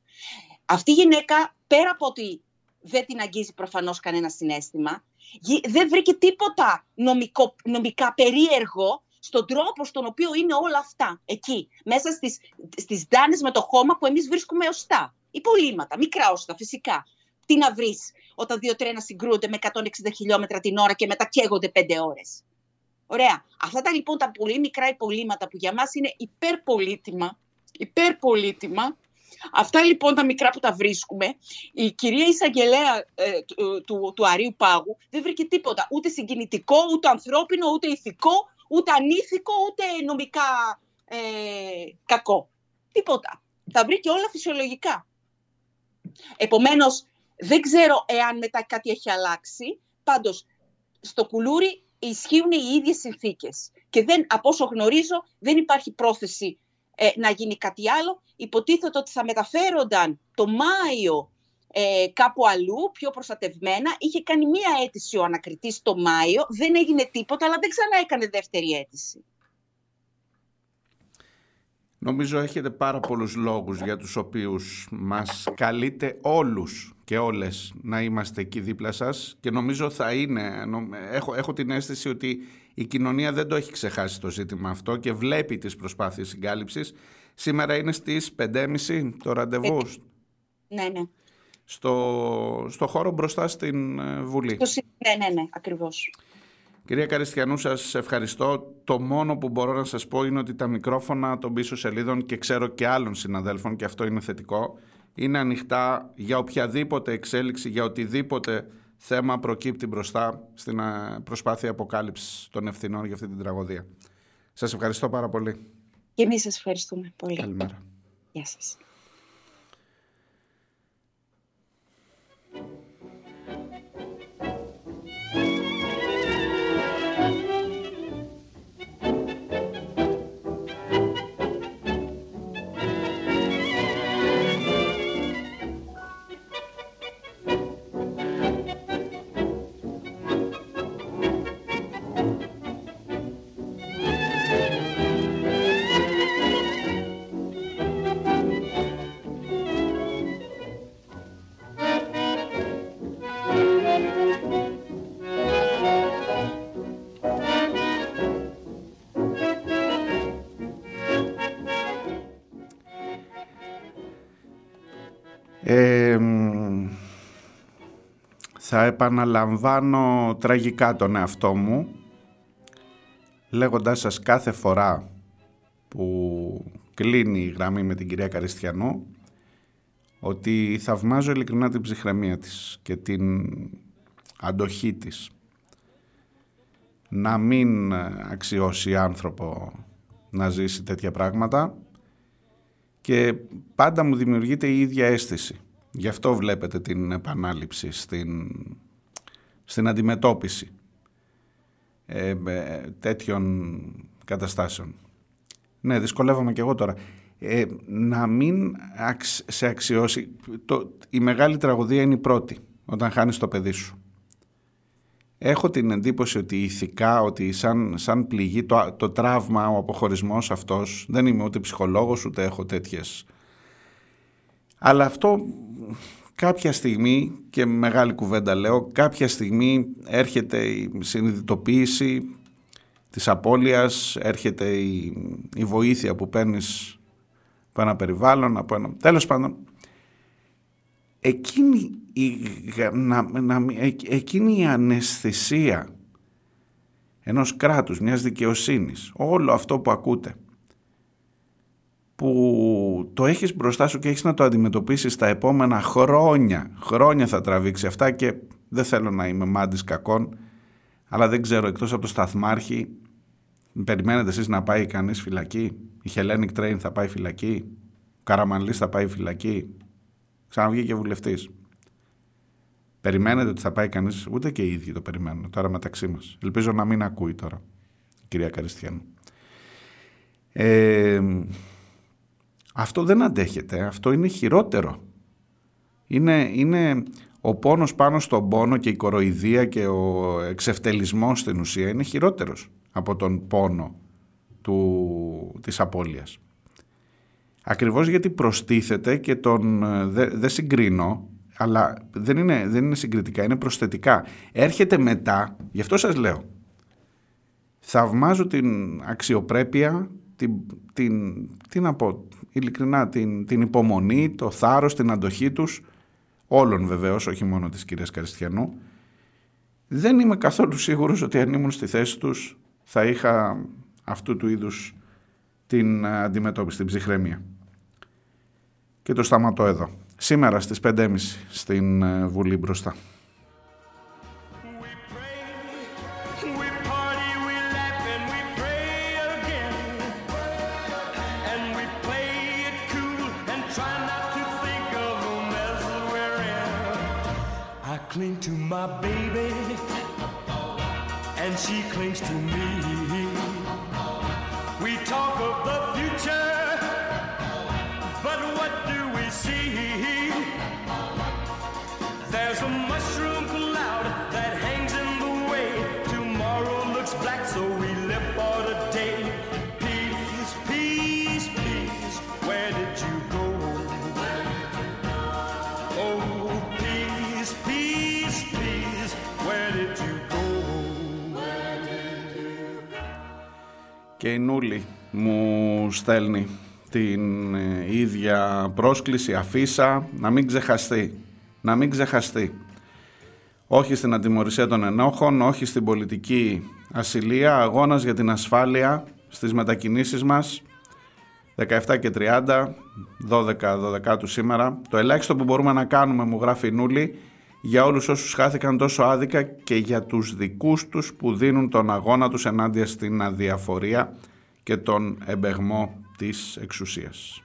Αυτή η γυναίκα, πέρα από ότι δεν την αγγίζει προφανώς κανένα συνέστημα, γυ- δεν βρήκε τίποτα νομικό, νομικά περίεργο στον τρόπο στον οποίο είναι όλα αυτά εκεί, μέσα στις, στις ντάνες με το χώμα που εμείς βρίσκουμε οστά. Υπολείμματα, μικρά ώστα φυσικά. Τι να βρεις όταν δύο τρένα συγκρούονται με 160 χιλιόμετρα την ώρα και μετά καίγονται πέντε ώρες. Ωραία. Αυτά τα λοιπόν τα πολύ μικρά υπολείμματα που για μας είναι υπερπολίτημα, υπερπολίτημα, αυτά λοιπόν τα μικρά που τα βρίσκουμε, η κυρία εισαγγελέα ε, του, του, του Αρίου Πάγου δεν βρήκε τίποτα, ούτε συγκινητικό, ούτε ανθρώπινο, ούτε ηθικό, ούτε ανήθικο, ούτε νομικά ε, κακό. Τίποτα. Τα βρήκε όλα φυσιολογικά. Επομένως, δεν ξέρω εάν μετά κάτι έχει αλλάξει, πάντως στο κουλούρι ισχύουν οι ίδιες συνθήκες. Και δεν, από όσο γνωρίζω δεν υπάρχει πρόθεση ε, να γίνει κάτι άλλο. Υποτίθεται ότι θα μεταφέρονταν το Μάιο ε, κάπου αλλού, πιο προστατευμένα. Είχε κάνει μία αίτηση ο ανακριτής το Μάιο, δεν έγινε τίποτα, αλλά δεν ξανά έκανε δεύτερη αίτηση. Νομίζω έχετε πάρα πολλούς λόγους για τους οποίους μας καλείτε όλους και όλες να είμαστε εκεί δίπλα σας και νομίζω θα είναι, έχω, έχω την αίσθηση ότι η κοινωνία δεν το έχει ξεχάσει το ζήτημα αυτό και βλέπει τις προσπάθειες συγκάλυψης. Σήμερα είναι στις 5.30 το ραντεβού. Ναι, ναι. Στο, στο χώρο μπροστά στην ε, Βουλή. Ναι, ναι, ναι, ακριβώς. Κυρία Καριστιανού, σας ευχαριστώ. Το μόνο που μπορώ να σας πω είναι ότι τα μικρόφωνα των πίσω σελίδων και ξέρω και άλλων συναδέλφων και αυτό είναι θετικό, είναι ανοιχτά για οποιαδήποτε εξέλιξη, για οτιδήποτε θέμα προκύπτει μπροστά στην προσπάθεια αποκάλυψης των ευθυνών για αυτή την τραγωδία. Σας ευχαριστώ πάρα πολύ. Και εμείς σας ευχαριστούμε πολύ. Καλημέρα. Γεια σας. Θα επαναλαμβάνω τραγικά τον εαυτό μου λέγοντάς σας κάθε φορά που κλείνει η γραμμή με την κυρία Καριστιανού ότι θαυμάζω ειλικρινά την ψυχραιμία της και την αντοχή της. Να μην αξιώσει άνθρωπο να ζήσει τέτοια πράγματα και πάντα μου δημιουργείται η ίδια αίσθηση Γι' αυτό βλέπετε την επανάληψη στην, στην αντιμετώπιση ε, τέτοιων καταστάσεων. Ναι, δυσκολεύομαι και εγώ τώρα. Ε, να μην σε αξιώσει... Το, η μεγάλη τραγωδία είναι η πρώτη, όταν χάνεις το παιδί σου. Έχω την εντύπωση ότι ηθικά, ότι σαν, σαν πληγή, το, το τραύμα, ο αποχωρισμός αυτός, δεν είμαι ούτε ψυχολόγος, ούτε έχω τέτοιες... Αλλά αυτό κάποια στιγμή, και μεγάλη κουβέντα λέω, κάποια στιγμή έρχεται η συνειδητοποίηση της απώλειας, έρχεται η, η βοήθεια που παίρνεις από ένα περιβάλλον, από ένα... Τέλος πάντων, εκείνη η, να, να, εκείνη η αναισθησία ενός κράτους, μιας δικαιοσύνης, όλο αυτό που ακούτε, που το έχεις μπροστά σου και έχεις να το αντιμετωπίσεις τα επόμενα χρόνια. Χρόνια θα τραβήξει αυτά και δεν θέλω να είμαι μάντης κακών, αλλά δεν ξέρω εκτός από το σταθμάρχη, περιμένετε εσείς να πάει κανείς φυλακή, η Hellenic Train θα πάει φυλακή, ο Καραμανλής θα πάει φυλακή, ξαναβγήκε βουλευτής. Περιμένετε ότι θα πάει κανείς, ούτε και οι ίδιοι το περιμένουν τώρα μεταξύ μας. Ελπίζω να μην ακούει τώρα, κυρία Καριστιανού. Ε, αυτό δεν αντέχεται, αυτό είναι χειρότερο. Είναι, είναι ο πόνος πάνω στον πόνο και η κοροϊδία και ο εξευτελισμός στην ουσία είναι χειρότερος από τον πόνο του, της απώλειας. Ακριβώς γιατί προστίθεται και τον δεν δε συγκρίνω, αλλά δεν είναι, δεν είναι συγκριτικά, είναι προσθετικά. Έρχεται μετά, γι' αυτό σας λέω, θαυμάζω την αξιοπρέπεια, την, την, τι να πω, ειλικρινά την, την υπομονή, το θάρρος, την αντοχή τους, όλων βεβαίως, όχι μόνο της κυρίας Καριστιανού. Δεν είμαι καθόλου σίγουρος ότι αν ήμουν στη θέση τους θα είχα αυτού του είδους την αντιμετώπιση, την ψυχραιμία. Και το σταματώ εδώ. Σήμερα στις 5.30 στην ε, Βουλή μπροστά. Cling to my baby, and she clings to me. We talk of the future, but what do we see? There's a mushroom Και η Νούλη μου στέλνει την ε, ίδια πρόσκληση, αφίσα, να μην ξεχαστεί. Να μην ξεχαστεί. Όχι στην αντιμορρησία των ενόχων, όχι στην πολιτική ασυλία, αγώνας για την ασφάλεια στις μετακινήσεις μας, 17 και 30, 12, 12 του σήμερα. Το ελάχιστο που μπορούμε να κάνουμε, μου γράφει η Νούλη, για όλους όσους χάθηκαν τόσο άδικα και για τους δικούς τους που δίνουν τον αγώνα τους ενάντια στην αδιαφορία και τον εμπεγμό της εξουσίας.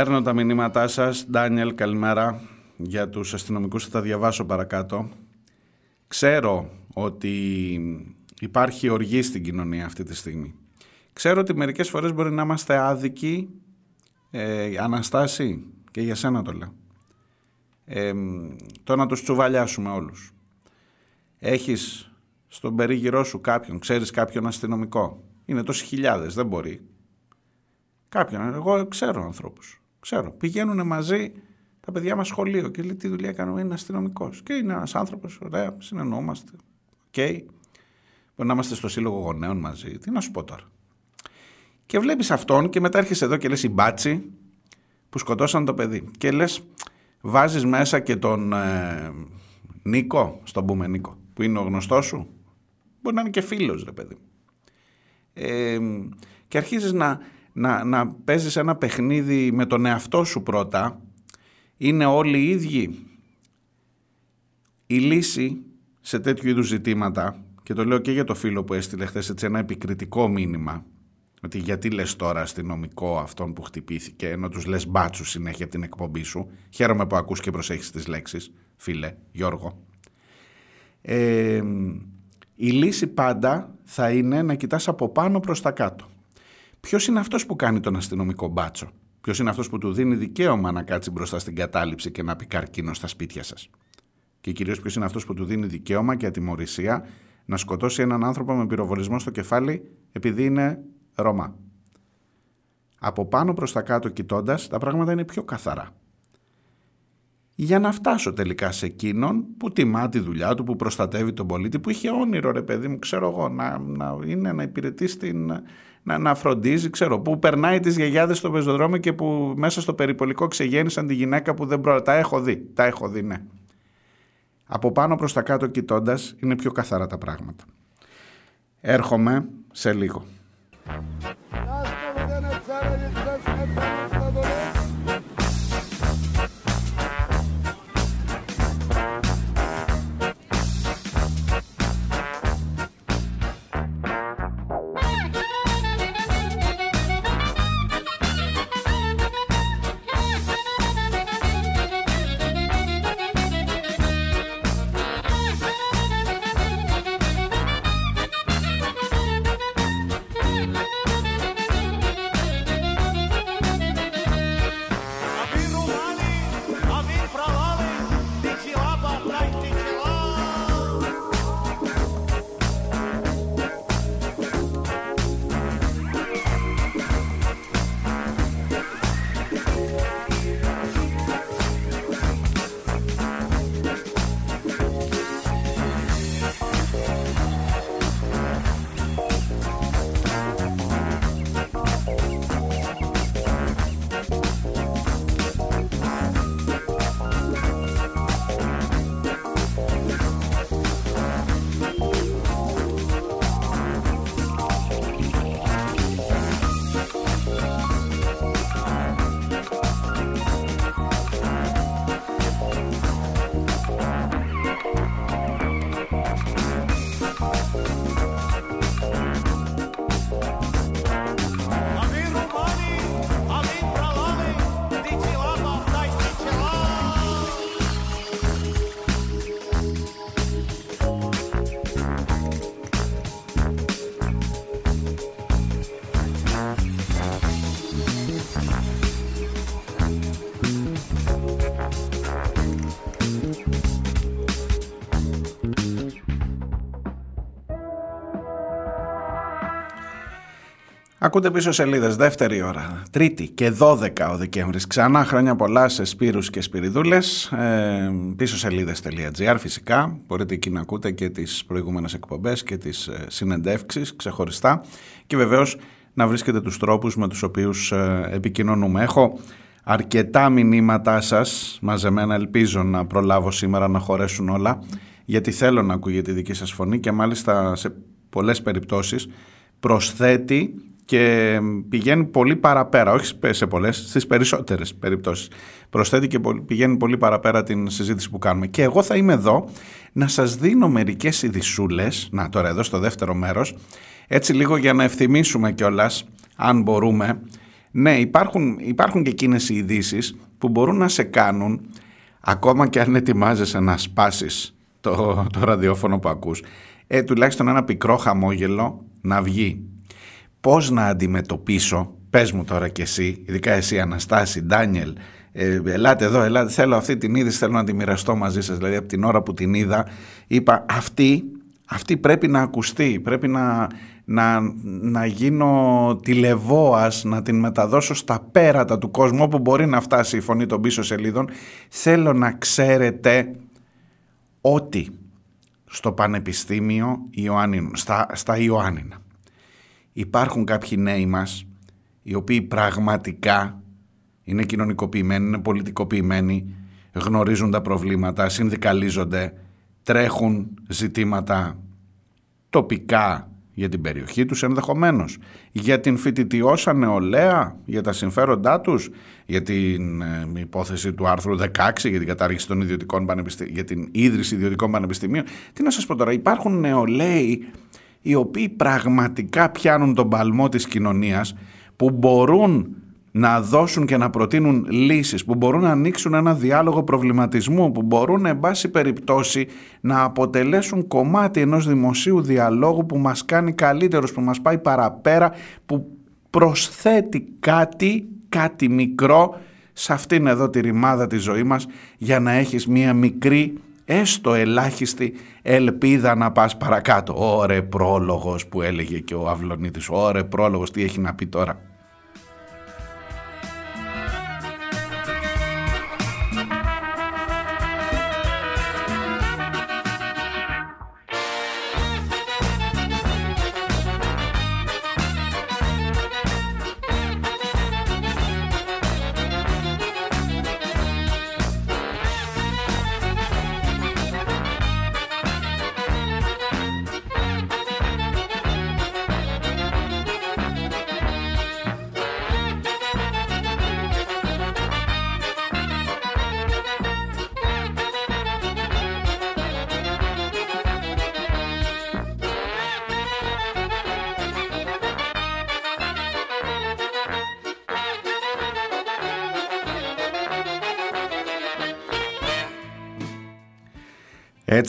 Παίρνω τα μηνύματά σας. Ντάνιελ, καλημέρα. Για τους αστυνομικούς θα τα διαβάσω παρακάτω. Ξέρω ότι υπάρχει οργή στην κοινωνία αυτή τη στιγμή. Ξέρω ότι μερικές φορές μπορεί να είμαστε άδικοι, ε, Αναστάση, και για σένα το λέω. Ε, το να τους τσουβαλιάσουμε όλους. Έχεις στον περίγυρό σου κάποιον, ξέρεις κάποιον αστυνομικό; Είναι τόσοι χιλιάδες, δεν μπορεί. Κάποιον, εγώ ξέρω ανθρώπους. Ξέρω. Πηγαίνουν μαζί τα παιδιά μας σχολείο και λέει τι δουλειά κάνουμε, είναι αστυνομικός. Και είναι ένας άνθρωπος, ωραία, συνεννοούμαστε. Οκ. Okay. Μπορεί να είμαστε στο σύλλογο γονέων μαζί. Τι να σου πω τώρα. Και βλέπεις αυτόν και μετά έρχεσαι εδώ και λες οι μπάτσοι που σκοτώσαν το παιδί. Και λες, βάζεις μέσα και τον ε, Νίκο, ας τον πούμε Νίκο, που είναι ο γνωστός σου. Μπορεί να είναι και φίλος, ρε παιδί. Ε, και αρχίζεις να, να, να παίζεις ένα παιχνίδι με τον εαυτό σου πρώτα, είναι όλοι οι ίδιοι; Η λύση σε τέτοιου είδους ζητήματα, και το λέω και για το φίλο που έστειλε χθες έτσι ένα επικριτικό μήνυμα, ότι γιατί λες τώρα αστυνομικό αυτόν που χτυπήθηκε, ενώ τους λες μπάτσους συνέχεια από την εκπομπή σου. Χαίρομαι που ακούς και προσέχεις τις λέξεις, φίλε Γιώργο. Ε, η λύση πάντα θα είναι να κοιτάς από πάνω προς τα κάτω. Ποιος είναι αυτός που κάνει τον αστυνομικό μπάτσο, Ποιος είναι αυτός που του δίνει δικαίωμα να κάτσει μπροστά στην κατάληψη και να πει καρκίνο στα σπίτια σας; Και κυρίως ποιος είναι αυτός που του δίνει δικαίωμα και ατιμορρησία να σκοτώσει έναν άνθρωπο με πυροβολισμό στο κεφάλι επειδή είναι Ρωμά; Από πάνω προς τα κάτω κοιτώντας, τα πράγματα είναι πιο καθαρά. Για να φτάσω τελικά σε εκείνον που τιμά τη δουλειά του, που προστατεύει τον πολίτη, που είχε όνειρο ρε παιδί μου, ξέρω εγώ, να, να είναι να υπηρετεί στην, να, να φροντίζει, ξέρω, που περνάει τις γιαγιάδες στο πεζοδρόμιο και που μέσα στο περιπολικό ξεγέννησαν τη γυναίκα που δεν προ... Τα έχω δει, τα έχω δει, ναι. Από πάνω προς τα κάτω κοιτώντας είναι πιο καθαρά τα πράγματα. Έρχομαι σε λίγο. Ακούτε πίσω σελίδες, δεύτερη ώρα, τρίτη και 12 ο Δεκέμβρη. Ξανά χρόνια πολλά σε Σπύρους και Σπυριδούλες, ε, πίσω σελίδες.gr φυσικά. Μπορείτε εκεί να ακούτε και τις προηγούμενες εκπομπές και τις ε, συνεντεύξεις ξεχωριστά. Και βεβαίως να βρίσκετε τους τρόπους με τους οποίους ε, επικοινωνούμε. Έχω αρκετά μηνύματά σας μαζεμένα, ελπίζω να προλάβω σήμερα να χωρέσουν όλα, γιατί θέλω να ακούγεται τη δική σας φωνή και μάλιστα σε πολλές περιπτώσεις προσθέτει και πηγαίνει πολύ παραπέρα, όχι σε πολλές, στις περισσότερες περιπτώσεις. Προσθέτει και πηγαίνει πολύ παραπέρα την συζήτηση που κάνουμε. Και εγώ θα είμαι εδώ να σας δίνω μερικές ειδισούλες, να τώρα εδώ στο δεύτερο μέρος, έτσι λίγο για να ευθυμίσουμε κιόλας, αν μπορούμε. Ναι, υπάρχουν, υπάρχουν και εκείνες οι ειδήσεις που μπορούν να σε κάνουν, ακόμα και αν ετοιμάζεσαι να σπάσεις το, το ραδιόφωνο που ακούς, ε, τουλάχιστον ένα πικρό χαμόγελο να βγει πώς να αντιμετωπίσω, πες μου τώρα κι εσύ, ειδικά εσύ Αναστάση, Ντάνιελ, ε, ελάτε εδώ, ελάτε, θέλω αυτή την είδηση, θέλω να τη μοιραστώ μαζί σας, δηλαδή από την ώρα που την είδα, είπα αυτή, αυτή πρέπει να ακουστεί, πρέπει να, να, να γίνω τηλεβόας, να την μεταδώσω στα πέρατα του κόσμου, όπου μπορεί να φτάσει η φωνή των πίσω σελίδων, θέλω να ξέρετε ότι στο Πανεπιστήμιο Ιωάννηνου, στα, στα Ιωάννινα, υπάρχουν κάποιοι νέοι μας οι οποίοι πραγματικά είναι κοινωνικοποιημένοι, είναι πολιτικοποιημένοι, γνωρίζουν τα προβλήματα, συνδικαλίζονται, τρέχουν ζητήματα τοπικά για την περιοχή τους ενδεχομένως, για την φοιτητιώσα νεολαία, για τα συμφέροντά τους, για την ε, υπόθεση του άρθρου 16, για την κατάργηση των ιδιωτικών πανεπιστημίων, για την ίδρυση ιδιωτικών πανεπιστημίων. Τι να σας πω τώρα, υπάρχουν νεολαίοι οι οποίοι πραγματικά πιάνουν τον παλμό της κοινωνίας, που μπορούν να δώσουν και να προτείνουν λύσεις, που μπορούν να ανοίξουν ένα διάλογο προβληματισμού, που μπορούν, εν πάση περιπτώσει, να αποτελέσουν κομμάτι ενός δημοσίου διαλόγου που μας κάνει καλύτερος, που μας πάει παραπέρα, που προσθέτει κάτι, κάτι μικρό σε αυτήν εδώ τη ρημάδα της ζωής μας για να έχεις μία μικρή έστω ελάχιστη ελπίδα να πας παρακάτω. Ωρε πρόλογος που έλεγε και ο Αυλονίτης, ωρε πρόλογος τι έχει να πει τώρα.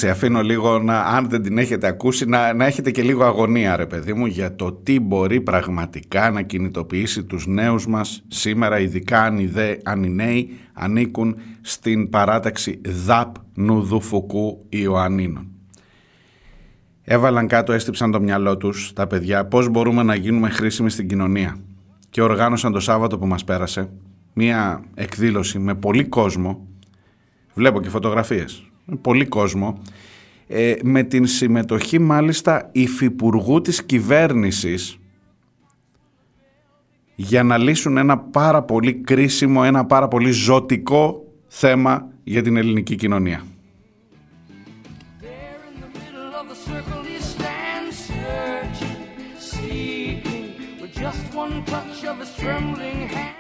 Έτσι αφήνω λίγο να, αν δεν την έχετε ακούσει, να, να έχετε και λίγο αγωνία ρε παιδί μου για το τι μπορεί πραγματικά να κινητοποιήσει τους νέους μας σήμερα, ειδικά αν οι, δε, αν οι νέοι ανήκουν στην παράταξη ΔΑΠ Νουδουφουκού Ιωαννίνων. Έβαλαν κάτω, έστυψαν το μυαλό τους τα παιδιά. Πώς μπορούμε να γίνουμε χρήσιμοι στην κοινωνία; Και οργάνωσαν το Σάββατο που μας πέρασε μία εκδήλωση με πολύ κόσμο, βλέπω και φωτογραφίες, πολύ κόσμο, ε, με την συμμετοχή μάλιστα υφυπουργού της κυβέρνησης για να λύσουν ένα πάρα πολύ κρίσιμο, ένα πάρα πολύ ζωτικό θέμα για την ελληνική κοινωνία.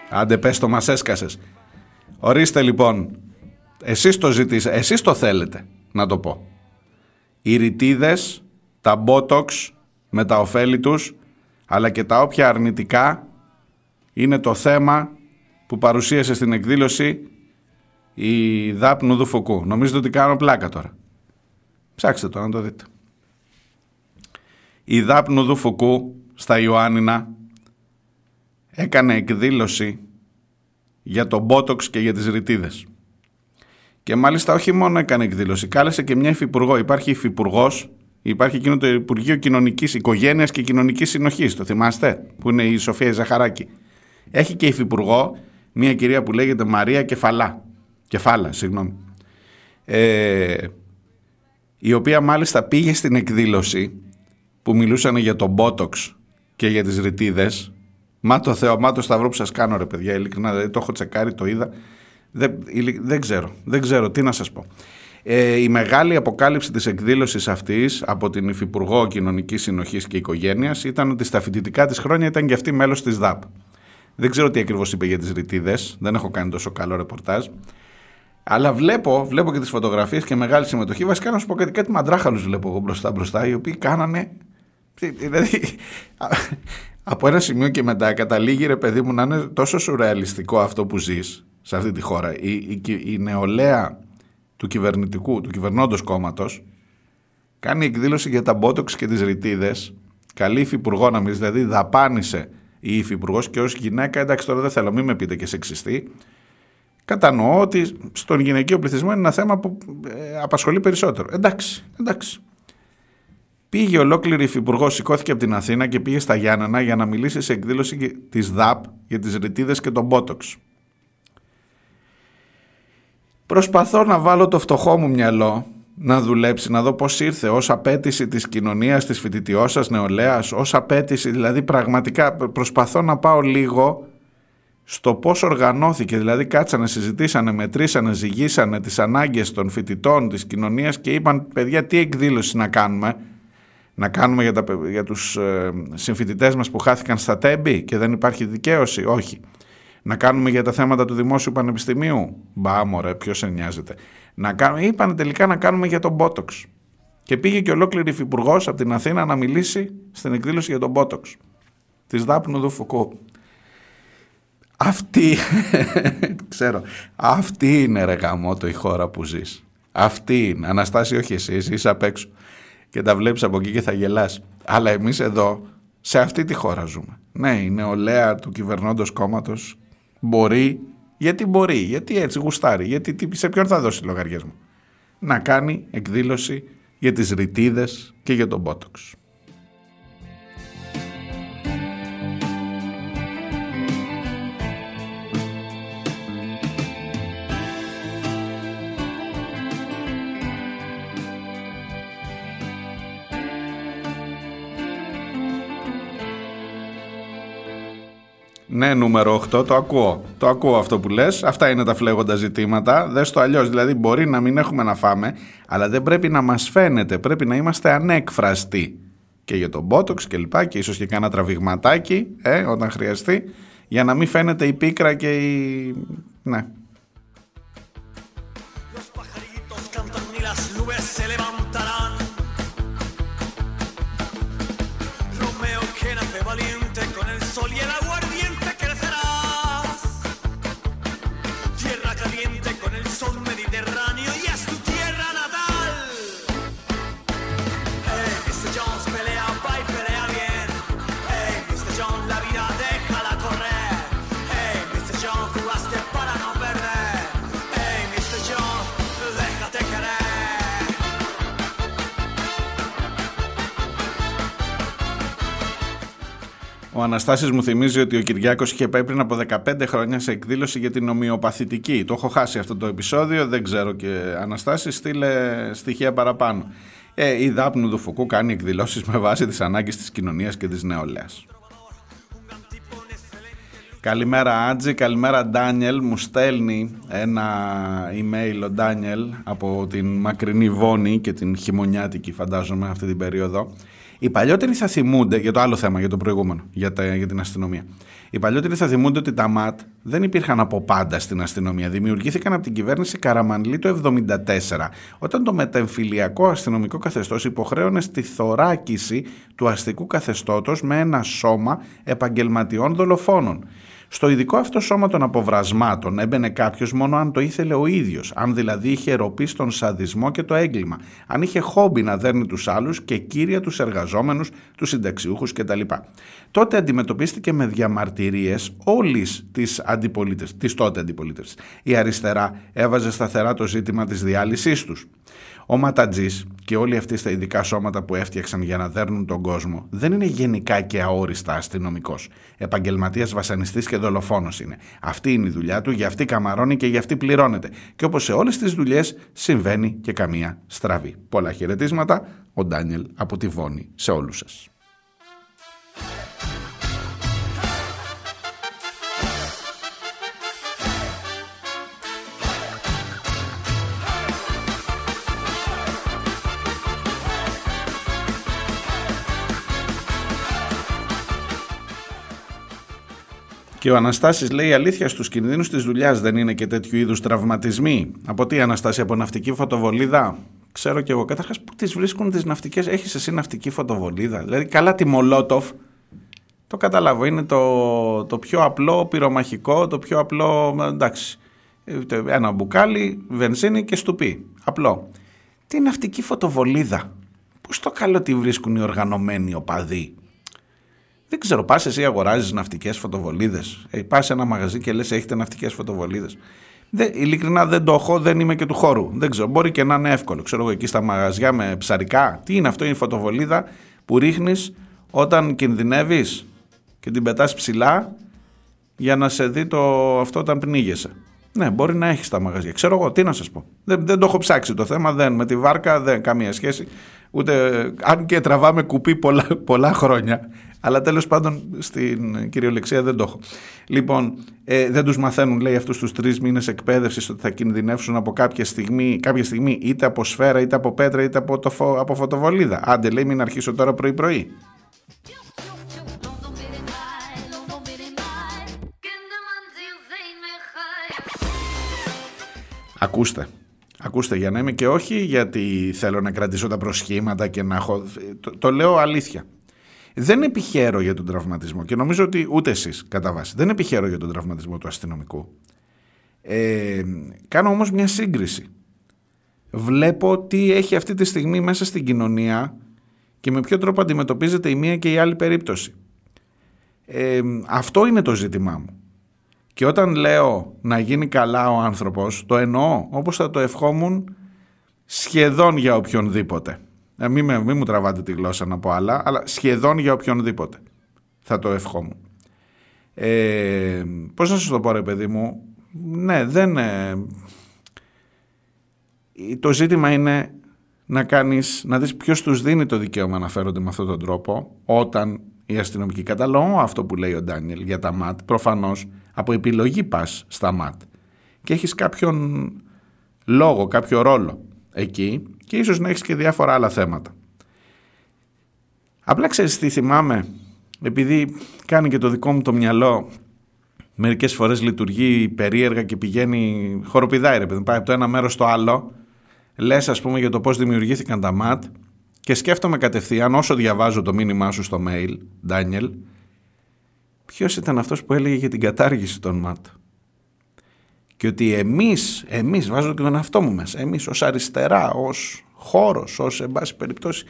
Άντε πες το μας έσκασες. Ορίστε λοιπόν εσείς το ζητήσατε, εσείς το θέλετε, να το πω. Οι ρητίδες, τα botox με τα ωφέλη τους, αλλά και τα όποια αρνητικά, είναι το θέμα που παρουσίασε στην εκδήλωση η Δάπνου Δουφοκού. Νομίζετε ότι κάνω πλάκα τώρα; Ψάξτε το να το δείτε. Η Δάπνου Δουφοκού στα Ιωάννινα έκανε εκδήλωση για το Botox και για τις ρητίδες. Και μάλιστα όχι μόνο έκανε εκδήλωση, κάλεσε και μια υφυπουργό. Υπάρχει υφυπουργός Υπάρχει εκείνο το Υπουργείο Κοινωνικής Οικογένειας και Κοινωνικής Συνοχής. Το θυμάστε, που είναι η Σοφία Ζαχαράκη. Έχει και υφυπουργό μια κυρία που λέγεται Μαρία Κεφαλά. Κεφάλα, συγγνώμη. Ε, η οποία μάλιστα πήγε στην εκδήλωση που μιλούσαν για τον Μπότοξ και για τις ρητίδες. Μα το Θεό, μα το σταυρό που σας κάνω ρε παιδιά, ειλικρινά, δηλαδή το έχω τσεκάρει, το είδα. Δεν, δεν ξέρω, δεν ξέρω τι να σας πω. Ε, η μεγάλη αποκάλυψη της εκδήλωσης αυτής από την Υφυπουργό Κοινωνικής Συνοχής και Οικογένειας ήταν ότι στα φοιτητικά της χρόνια ήταν και αυτή μέλος της ΔΑΠ. Δεν ξέρω τι ακριβώς είπε για τις ρητίδες, δεν έχω κάνει τόσο καλό ρεπορτάζ. Αλλά βλέπω, βλέπω και τις φωτογραφίες και μεγάλη συμμετοχή. Βασικά να σου πω κάτι, κάτι μαντράχαλους βλέπω εγώ μπροστά μπροστά, οι οποίοι κάνανε... Δηλαδή, από ένα σημείο και μετά καταλήγει ρε παιδί μου να είναι τόσο σουρεαλιστικό αυτό που ζεις σε αυτή τη χώρα. Η, η, η νεολαία του κυβερνητικού, του κυβερνώντος κόμματος κάνει εκδήλωση για τα μπότοξ και τις ρητίδες καλή υφυπουργό να μην δηλαδή δαπάνησε η υφυπουργός και ως γυναίκα εντάξει τώρα δεν θέλω μην με πείτε και σεξιστή κατανοώ ότι στον γυναικείο πληθυσμό είναι ένα θέμα που ε, απασχολεί περισσότερο εντάξει, εντάξει Πήγε ολόκληρη υφυπουργό, σηκώθηκε από την Αθήνα και πήγε στα Γιάννενα για να μιλήσει σε εκδήλωση της ΔΑΠ για τις ρητίδες και τον Μπότοξ. Προσπαθώ να βάλω το φτωχό μου μυαλό να δουλέψει, να δω πώς ήρθε ως απέτηση της κοινωνίας, της φοιτητιώσας νεολαίας, ως απέτηση, δηλαδή πραγματικά προσπαθώ να πάω λίγο στο πώς οργανώθηκε, δηλαδή κάτσανε, συζητήσανε, μετρήσανε, ζυγίσανε τις ανάγκες των φοιτητών της κοινωνίας και είπαν παιδιά τι εκδήλωση να κάνουμε, να κάνουμε για, τα, για τους ε, συμφοιτητές μας που χάθηκαν στα τέμπη και δεν υπάρχει δικαίωση, όχι. Να κάνουμε για τα θέματα του Δημόσιου Πανεπιστημίου; Μπα, μωρέ, ποιος σε νοιάζεται. Να κάνουμε, είπαν τελικά να κάνουμε για τον Μπότοξ. Και πήγε και ολόκληρη υφυπουργός από την Αθήνα να μιλήσει στην εκδήλωση για τον Μπότοξ. Της Δάπνου του Φουκού. Αυτή, ξέρω, αυτή είναι ρε γαμότο η χώρα που ζεις. Αυτή είναι. Αναστάση όχι εσύ, εσύ είσαι απ' έξω. Και τα βλέπεις από εκεί και θα γελάς. Αλλά εμείς εδώ, σε αυτή τη χώρα ζούμε. Ναι, η νεολαία του κυβερνώντος κόμματος μπορεί, γιατί μπορεί, γιατί έτσι γουστάρει, γιατί σε ποιον θα δώσει λογαριασμό. Να κάνει εκδήλωση για τις ρητίδες και για τον Μπότοξ. Ναι, νούμερο 8, το ακούω. Το ακούω αυτό που λες. Αυτά είναι τα φλέγοντα ζητήματα. Δες το αλλιώς. Δηλαδή, μπορεί να μην έχουμε να φάμε, αλλά δεν πρέπει να μας φαίνεται. Πρέπει να είμαστε ανέκφραστοι. Και για τον μπότοξ και λοιπά, και ίσως και κάνα τραβηγματάκι, ε, όταν χρειαστεί, για να μην φαίνεται η πίκρα και η. Ναι. Ο Αναστάσης μου θυμίζει ότι ο Κυριάκος είχε πάει πριν από 15 χρόνια σε εκδήλωση για την ομοιοπαθητική. Το έχω χάσει αυτό το επεισόδιο, δεν ξέρω και Αναστάσης, στείλε στοιχεία παραπάνω. Ε, η Δάπνου του Φουκού κάνει εκδηλώσεις με βάση τις ανάγκες της κοινωνίας και της νεολαίας. Καλημέρα Άτζη, καλημέρα Ντάνιελ. Μου στέλνει ένα email ο Ντάνιελ από την μακρινή Βόνη και την χειμωνιάτικη φαντάζομαι αυτή την περίοδο οι παλιότεροι θα θυμούνται, για το άλλο θέμα, για το προηγούμενο, για, τα, για την αστυνομία. Οι παλιότεροι θα θυμούνται ότι τα ΜΑΤ δεν υπήρχαν από πάντα στην αστυνομία. Δημιουργήθηκαν από την κυβέρνηση Καραμανλή το 1974, όταν το μετεμφυλιακό αστυνομικό καθεστώς υποχρέωνε στη θωράκιση του αστικού καθεστώτος με ένα σώμα επαγγελματιών δολοφόνων. Στο ειδικό αυτό σώμα των αποβρασμάτων έμπαινε κάποιος μόνο αν το ήθελε ο ίδιος, αν δηλαδή είχε ροπή στον σαδισμό και το έγκλημα, αν είχε χόμπι να δέρνει τους άλλους και κύρια τους εργαζόμενους, τους συνταξιούχους κτλ. Τότε αντιμετωπίστηκε με διαμαρτυρίες όλης της αντιπολίτευσης, της τότε αντιπολίτευσης. Η αριστερά έβαζε σταθερά το ζήτημα της διάλυσής τους. Ο ματατζή και όλοι αυτοί στα ειδικά σώματα που έφτιαξαν για να δέρνουν τον κόσμο δεν είναι γενικά και αόριστα αστυνομικός. Επαγγελματίας βασανιστής και δολοφόνος είναι. Αυτή είναι η δουλειά του, για αυτή καμαρώνει και για αυτή πληρώνεται. Και όπως σε όλες τις δουλειές συμβαίνει και καμία στραβή. Πολλά χαιρετίσματα. Ο Ντάνιελ από τη Βόνη σε όλους σας. Και ο Αναστάσης λέει: Αλήθεια, στους κινδύνους της δουλειάς δεν είναι και τέτοιου είδους τραυματισμοί. Από τι, Αναστάση, από ναυτική φωτοβολίδα; Ξέρω κι εγώ. Καταρχάς, πού τις βρίσκουν τις ναυτικές; Έχεις εσύ ναυτική φωτοβολίδα; Δηλαδή, καλά τη Μολότοφ. Το καταλάβω. Είναι το, το πιο απλό πυρομαχικό, το πιο απλό. Εντάξει. Ένα μπουκάλι, βενζίνη και στουπί. Απλό. Τι ναυτική φωτοβολίδα; Πώς το καλό τη βρίσκουν οι οργανωμένοι οπαδοί; Δεν ξέρω, πας εσύ αγοράζεις ναυτικές φωτοβολίδες. Ε, πας σε ένα μαγαζί και λες: Έχετε ναυτικές φωτοβολίδες. Ειλικρινά δεν το έχω, δεν είμαι και του χώρου. Δεν ξέρω, μπορεί και να είναι εύκολο. Ξέρω εγώ εκεί στα μαγαζιά με ψαρικά. Τι είναι αυτό, είναι η φωτοβολίδα που ρίχνεις όταν κινδυνεύεις και την πετάς ψηλά για να σε δει το αυτό όταν πνίγεσαι. Ναι, μπορεί να έχεις τα μαγαζιά. Ξέρω εγώ, τι να σας πω. Δεν, δεν το έχω ψάξει το θέμα, δεν, με τη βάρκα δεν καμία σχέση. Ούτε, αν και τραβάμε κουπί πολλά, πολλά χρόνια, αλλά τέλος πάντων στην κυριολεξία δεν το έχω. Λοιπόν, ε, δεν τους μαθαίνουν λέει αυτούς τους τρεις μήνες εκπαίδευσης ότι θα κινδυνεύσουν από κάποια στιγμή, κάποια στιγμή είτε από σφαίρα είτε από πέτρα είτε από, το, από φωτοβολίδα. Άντε λέει μην αρχίσω τώρα πρωί πρωί. Ακούστε, Ακούστε για να είμαι και όχι γιατί θέλω να κρατήσω τα προσχήματα και να έχω... Το, το λέω αλήθεια. Δεν επιχαίρω για τον τραυματισμό και νομίζω ότι ούτε εσείς κατά βάση. Δεν επιχαίρω για τον τραυματισμό του αστυνομικού. Ε, κάνω όμως μια σύγκριση. Βλέπω τι έχει αυτή τη στιγμή μέσα στην κοινωνία και με ποιο τρόπο αντιμετωπίζεται η μία και η άλλη περίπτωση. Ε, αυτό είναι το ζήτημά μου. Και όταν λέω να γίνει καλά ο άνθρωπος, το εννοώ όπως θα το ευχόμουν σχεδόν για οποιονδήποτε. Ε, μην, με, μου τραβάτε τη γλώσσα να πω άλλα, αλλά σχεδόν για οποιονδήποτε θα το ευχόμουν. Ε, πώς να σας το πω ρε παιδί μου, ναι δεν... Ε, το ζήτημα είναι να κάνεις, να δεις ποιος τους δίνει το δικαίωμα να φέρονται με αυτόν τον τρόπο όταν η αστυνομική καταλόγω αυτό που λέει ο Ντάνιελ για τα ΜΑΤ, προφανώς από επιλογή πας στα ΜΑΤ και έχεις κάποιον λόγο, κάποιο ρόλο εκεί και ίσως να έχεις και διάφορα άλλα θέματα. Απλά ξέρεις τι θυμάμαι, επειδή κάνει και το δικό μου το μυαλό μερικές φορές λειτουργεί περίεργα και πηγαίνει χοροπηδάει ρε παιδί, πάει από το ένα μέρος στο άλλο, λες ας πούμε για το πώς δημιουργήθηκαν τα ΜΑΤ και σκέφτομαι κατευθείαν όσο διαβάζω το μήνυμά σου στο mail, Ντάνιελ, ποιος ήταν αυτός που έλεγε για την κατάργηση των ΜΑΤ. Και ότι εμείς, εμείς βάζω και τον εαυτό μου μέσα, εμείς ως αριστερά, ως χώρος, ως εν πάση περιπτώσει,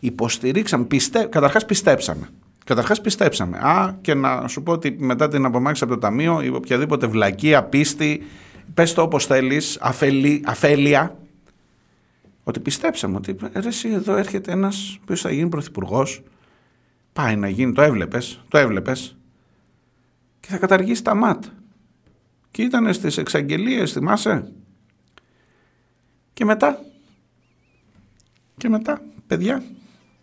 υποστηρίξαμε, πιστε, καταρχάς πιστέψαμε. Καταρχάς πιστέψαμε. Α, και να σου πω ότι μετά την απομάκρυνση από το ταμείο, ή οποιαδήποτε βλακία, πίστη, πες το όπως θέλεις, αφέλεια, ότι πιστέψαμε ότι ρε, εσύ εδώ έρχεται ένας που θα γίνει πρωθυπουργός, πάει να γίνει, το έβλεπες, το έβλεπες και θα καταργήσει τα ΜΑΤ. Και ήταν στις εξαγγελίες, θυμάσαι; Και μετά, και μετά, παιδιά,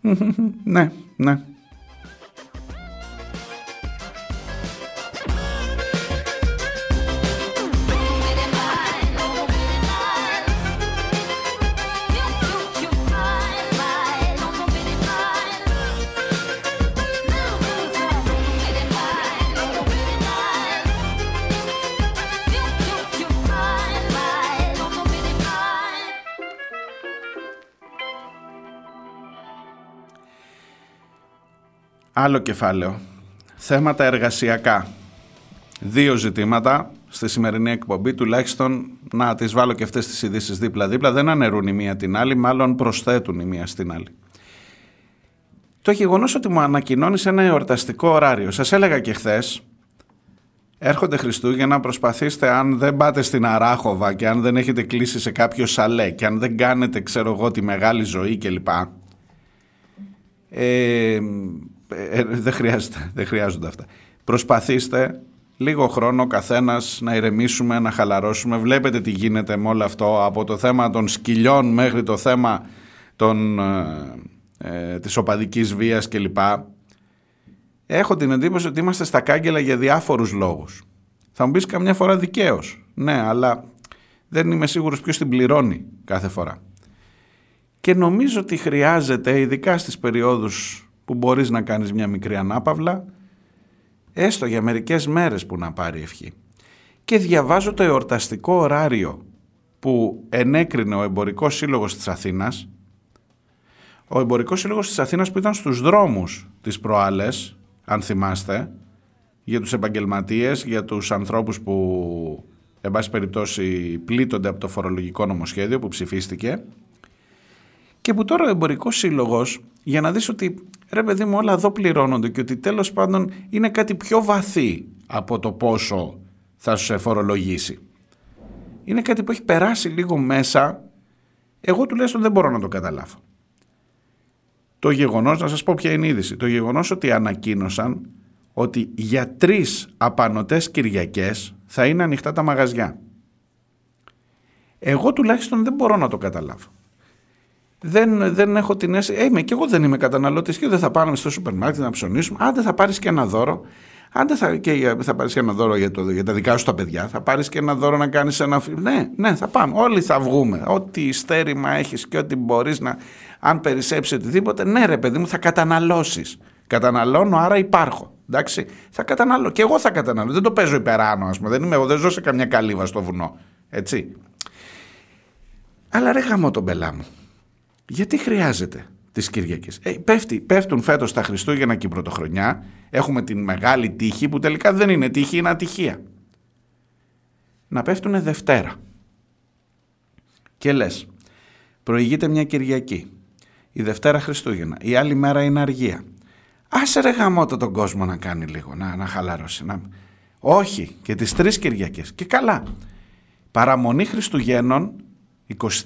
ναι, ναι. Άλλο κεφάλαιο. Θέματα εργασιακά. Δύο ζητήματα στη σημερινή εκπομπή, τουλάχιστον να τις βάλω και αυτές τις ειδήσεις δίπλα-δίπλα, δεν αναιρούν η μία την άλλη, μάλλον προσθέτουν η μία στην άλλη. Το γεγονός ότι μου ανακοινώνεις ένα εορταστικό ωράριο. Σας έλεγα και χθες Έρχονται Χριστούγεννα, προσπαθήστε αν δεν πάτε στην Αράχοβα και αν δεν έχετε κλείσει σε κάποιο σαλέ και αν δεν κάνετε ξέρω εγώ τη μεγάλη ζωή κλπ. Ε, ε, δεν, χρειάζεται, δεν χρειάζονται αυτά. Προσπαθήστε λίγο χρόνο ο καθένας να ηρεμήσουμε, να χαλαρώσουμε. Βλέπετε τι γίνεται με όλο αυτό από το θέμα των σκυλιών μέχρι το θέμα των, ε, ε της οπαδικής βίας κλπ. Έχω την εντύπωση ότι είμαστε στα κάγκελα για διάφορους λόγους. Θα μου πεις καμιά φορά δικαίως. Ναι, αλλά δεν είμαι σίγουρος ποιος την πληρώνει κάθε φορά. Και νομίζω ότι χρειάζεται, ειδικά στις περιόδους που μπορείς να κάνεις μια μικρή ανάπαυλα, έστω για μερικές μέρες που να πάρει ευχή. Και διαβάζω το εορταστικό ωράριο που ενέκρινε ο Εμπορικός Σύλλογος της Αθήνας, ο Εμπορικός Σύλλογος της Αθήνας που ήταν στους δρόμους της προάλλες, αν θυμάστε, για τους επαγγελματίες, για τους ανθρώπους που, εν πάση περιπτώσει, πλήττονται από το φορολογικό νομοσχέδιο που ψηφίστηκε και που τώρα ο Εμπορικός Σύλλογος, για να δεις ότι ρε παιδί μου όλα εδώ πληρώνονται και ότι τέλος πάντων είναι κάτι πιο βαθύ από το πόσο θα σου φορολογήσει. Είναι κάτι που έχει περάσει λίγο μέσα, εγώ τουλάχιστον δεν μπορώ να το καταλάβω. Το γεγονός, να σας πω ποια είναι η είδηση, το γεγονός ότι ανακοίνωσαν ότι για τρεις απανοτές Κυριακές θα είναι ανοιχτά τα μαγαζιά. Εγώ τουλάχιστον δεν μπορώ να το καταλάβω δεν, δεν έχω την αίσθηση. Ε, είμαι και εγώ δεν είμαι καταναλωτής και δεν θα πάμε στο σούπερ μάρκετ να ψωνίσουμε. Άντε θα πάρεις και ένα δώρο. Άντε θα, και θα πάρεις και ένα δώρο για, το, για τα δικά σου τα παιδιά. Θα πάρεις και ένα δώρο να κάνεις ένα φίλο. Ναι, ναι, θα πάμε. Όλοι θα βγούμε. Ό,τι στέρημα έχεις και ό,τι μπορείς να. Αν περισσέψει οτιδήποτε, ναι, ρε παιδί μου, θα καταναλώσεις. Καταναλώνω, άρα υπάρχω. Εντάξει, θα καταναλώ. Και εγώ θα καταναλώ. Δεν το παίζω υπεράνω, ας πούμε. Δεν είμαι εγώ, δεν ζω σε καμιά καλύβα στο βουνό. Έτσι. Αλλά ρε γαμώ τον πελά μου. Γιατί χρειάζεται τις Κυριακές; Ε, πέφτουν φέτος τα Χριστούγεννα και η Πρωτοχρονιά. Έχουμε την μεγάλη τύχη που τελικά δεν είναι τύχη, είναι ατυχία. Να πέφτουν Δευτέρα. Και λες, προηγείται μια Κυριακή. Η Δευτέρα Χριστούγεννα. Η άλλη μέρα είναι αργία. Άσε ρε γαμότο τον κόσμο να κάνει λίγο, να, να χαλαρώσει. Να... Όχι, και τις τρεις Κυριακές. Και καλά. Παραμονή Χριστουγέννων,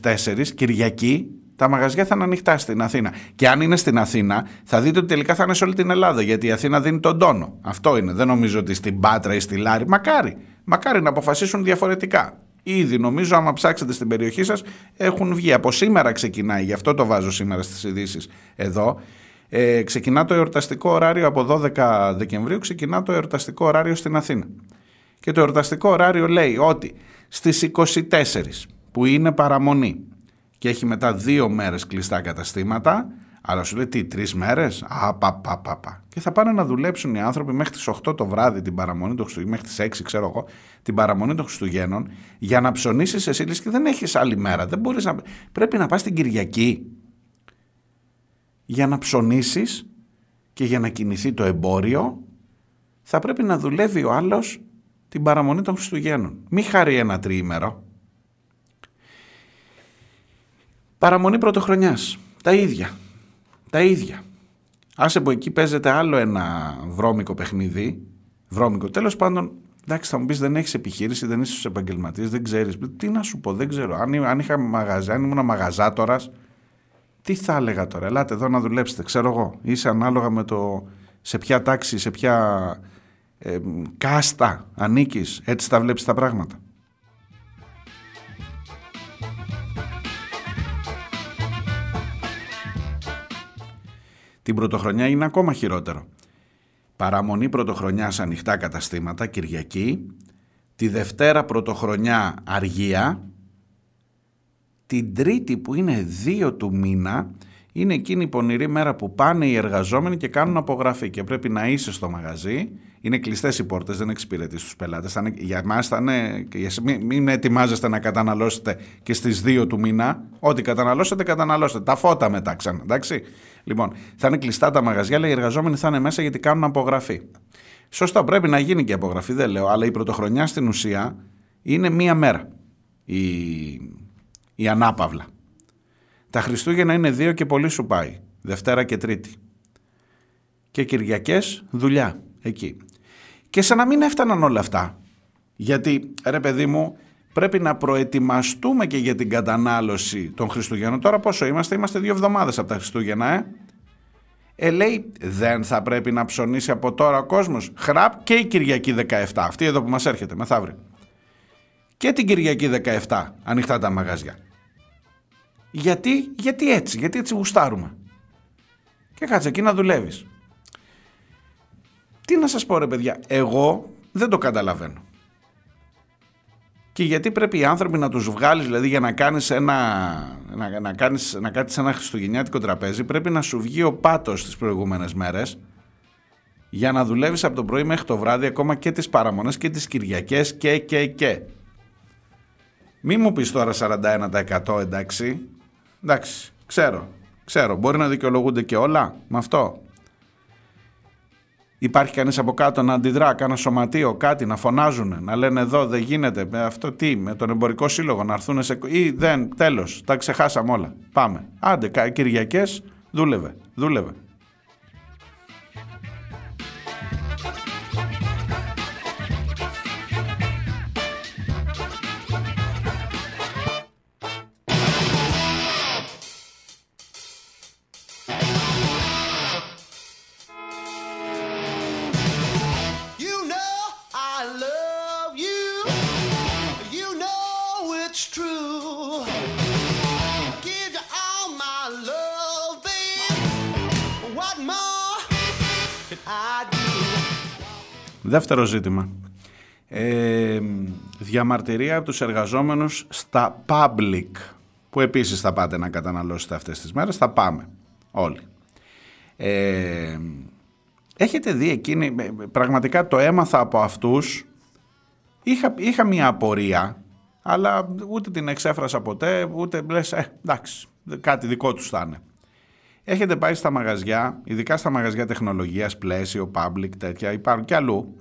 24, Κυριακή, τα μαγαζιά θα είναι ανοιχτά στην Αθήνα. Και αν είναι στην Αθήνα, θα δείτε ότι τελικά θα είναι σε όλη την Ελλάδα. Γιατί η Αθήνα δίνει τον τόνο. Αυτό είναι. Δεν νομίζω ότι στην Πάτρα ή στη Λάρη. Μακάρι. Μακάρι να αποφασίσουν διαφορετικά. Ήδη νομίζω, άμα ψάξετε στην περιοχή σας, έχουν βγει. Από σήμερα ξεκινάει, γι' αυτό το βάζω σήμερα στις ειδήσεις εδώ. Ε, ξεκινά το εορταστικό ωράριο από 12 Δεκεμβρίου, ξεκινά το εορταστικό ωράριο στην Αθήνα. Και το εορταστικό ωράριο λέει ότι στις 24 που είναι παραμονή και έχει μετά δύο μέρες κλειστά καταστήματα, αλλά σου λέει τι, τρεις μέρες; Α, πα, πα, πα, πα. Και θα πάνε να δουλέψουν οι άνθρωποι μέχρι τις 8 το βράδυ την παραμονή των Χριστουγέννων, μέχρι τις 6, ξέρω εγώ, την παραμονή των Χριστουγέννων, για να ψωνίσεις εσύ και δεν έχεις άλλη μέρα. Δεν μπορείς να... Πρέπει να πας την Κυριακή για να ψωνίσεις και για να κινηθεί το εμπόριο. Θα πρέπει να δουλεύει ο άλλος την παραμονή των Χριστουγέννων. Μη χαρεί ένα τριήμερο. Παραμονή πρωτοχρονιάς. Τα ίδια. Τα ίδια. Άσε από εκεί παίζεται άλλο ένα βρώμικο παιχνίδι. Βρώμικο. Τέλος πάντων, εντάξει, θα μου πεις δεν έχεις επιχείρηση, δεν είσαι επαγγελματία, δεν ξέρεις. Τι να σου πω, δεν ξέρω. Αν, αν είχα μαγαζά, αν ήμουν μαγαζάτορας, τι θα έλεγα τώρα. Ελάτε εδώ να δουλέψετε, ξέρω εγώ. Είσαι ανάλογα με το σε ποια τάξη, σε ποια ε, κάστα ανήκεις. Έτσι τα βλέπεις τα πράγματα. Την πρωτοχρονιά είναι ακόμα χειρότερο. Παραμονή πρωτοχρονιά ανοιχτά καταστήματα, Κυριακή. Τη Δευτέρα πρωτοχρονιά αργία. Την Τρίτη που είναι 2 του μήνα είναι εκείνη η πονηρή μέρα που πάνε οι εργαζόμενοι και κάνουν απογραφή και πρέπει να είσαι στο μαγαζί. Είναι κλειστές οι πόρτες, δεν εξυπηρετείς τους πελάτες. Για εμάς θα είναι. Μην ετοιμάζεστε να καταναλώσετε και στις 2 του μήνα. Ό,τι καταναλώσετε, καταναλώσετε. Τα φώτα μετά ξανά. Εντάξει. Λοιπόν, θα είναι κλειστά τα μαγαζιά, αλλά οι εργαζόμενοι θα είναι μέσα γιατί κάνουν απογραφή. Σωστά, πρέπει να γίνει και απογραφή, δεν λέω, αλλά η πρωτοχρονιά στην ουσία είναι μία μέρα. Η, η ανάπαυλα. Τα Χριστούγεννα είναι δύο και πολύ σου πάει. Δευτέρα και Τρίτη. Και Κυριακές δουλειά εκεί. Και σαν να μην έφταναν όλα αυτά. Γιατί, ρε παιδί μου, πρέπει να προετοιμαστούμε και για την κατανάλωση των Χριστουγέννων. Τώρα πόσο είμαστε, είμαστε δύο εβδομάδες από τα Χριστούγεννα, ε. Ε, λέει, δεν θα πρέπει να ψωνίσει από τώρα ο κόσμος. Χραπ και η Κυριακή 17, αυτή εδώ που μας έρχεται μεθαύριο. Και την Κυριακή 17, ανοιχτά τα μαγαζιά. Γιατί, γιατί έτσι, γιατί έτσι γουστάρουμε. Και κάτσε εκεί να δουλεύεις. Τι να σας πω ρε παιδιά, εγώ δεν το καταλαβαίνω. Και γιατί πρέπει οι άνθρωποι να τους βγάλεις, δηλαδή για να κάνεις ένα, να, να, κάνεις, να κάτσεις ένα χριστουγεννιάτικο τραπέζι, πρέπει να σου βγει ο πάτος τις προηγούμενες μέρες για να δουλεύεις από το πρωί μέχρι το βράδυ ακόμα και τις παραμονές και τις Κυριακές και και και. Μη μου πεις τώρα 41% εντάξει. Εντάξει, ξέρω, ξέρω. Μπορεί να δικαιολογούνται και όλα με αυτό. Υπάρχει κανείς από κάτω να αντιδρά, κάνα σωματείο, κάτι, να φωνάζουν, να λένε εδώ δεν γίνεται, με αυτό τι, με τον εμπορικό σύλλογο να έρθουν σε... ή δεν, τέλος, τα ξεχάσαμε όλα, πάμε. Άντε, Κυριακές, δούλευε, δούλευε. Δεύτερο ζήτημα. Ε, διαμαρτυρία από τους εργαζόμενους στα public, που επίσης θα πάτε να καταναλώσετε αυτές τις μέρες, θα πάμε όλοι. Ε, έχετε δει εκείνη, πραγματικά το έμαθα από αυτούς, είχα, είχα μια απορία, αλλά ούτε την εξέφρασα ποτέ, ούτε λες, ε, εντάξει, κάτι δικό τους θα είναι. Έχετε πάει στα μαγαζιά, ειδικά στα μαγαζιά τεχνολογίας, πλαίσιο, public, τέτοια, υπάρχουν και αλλού.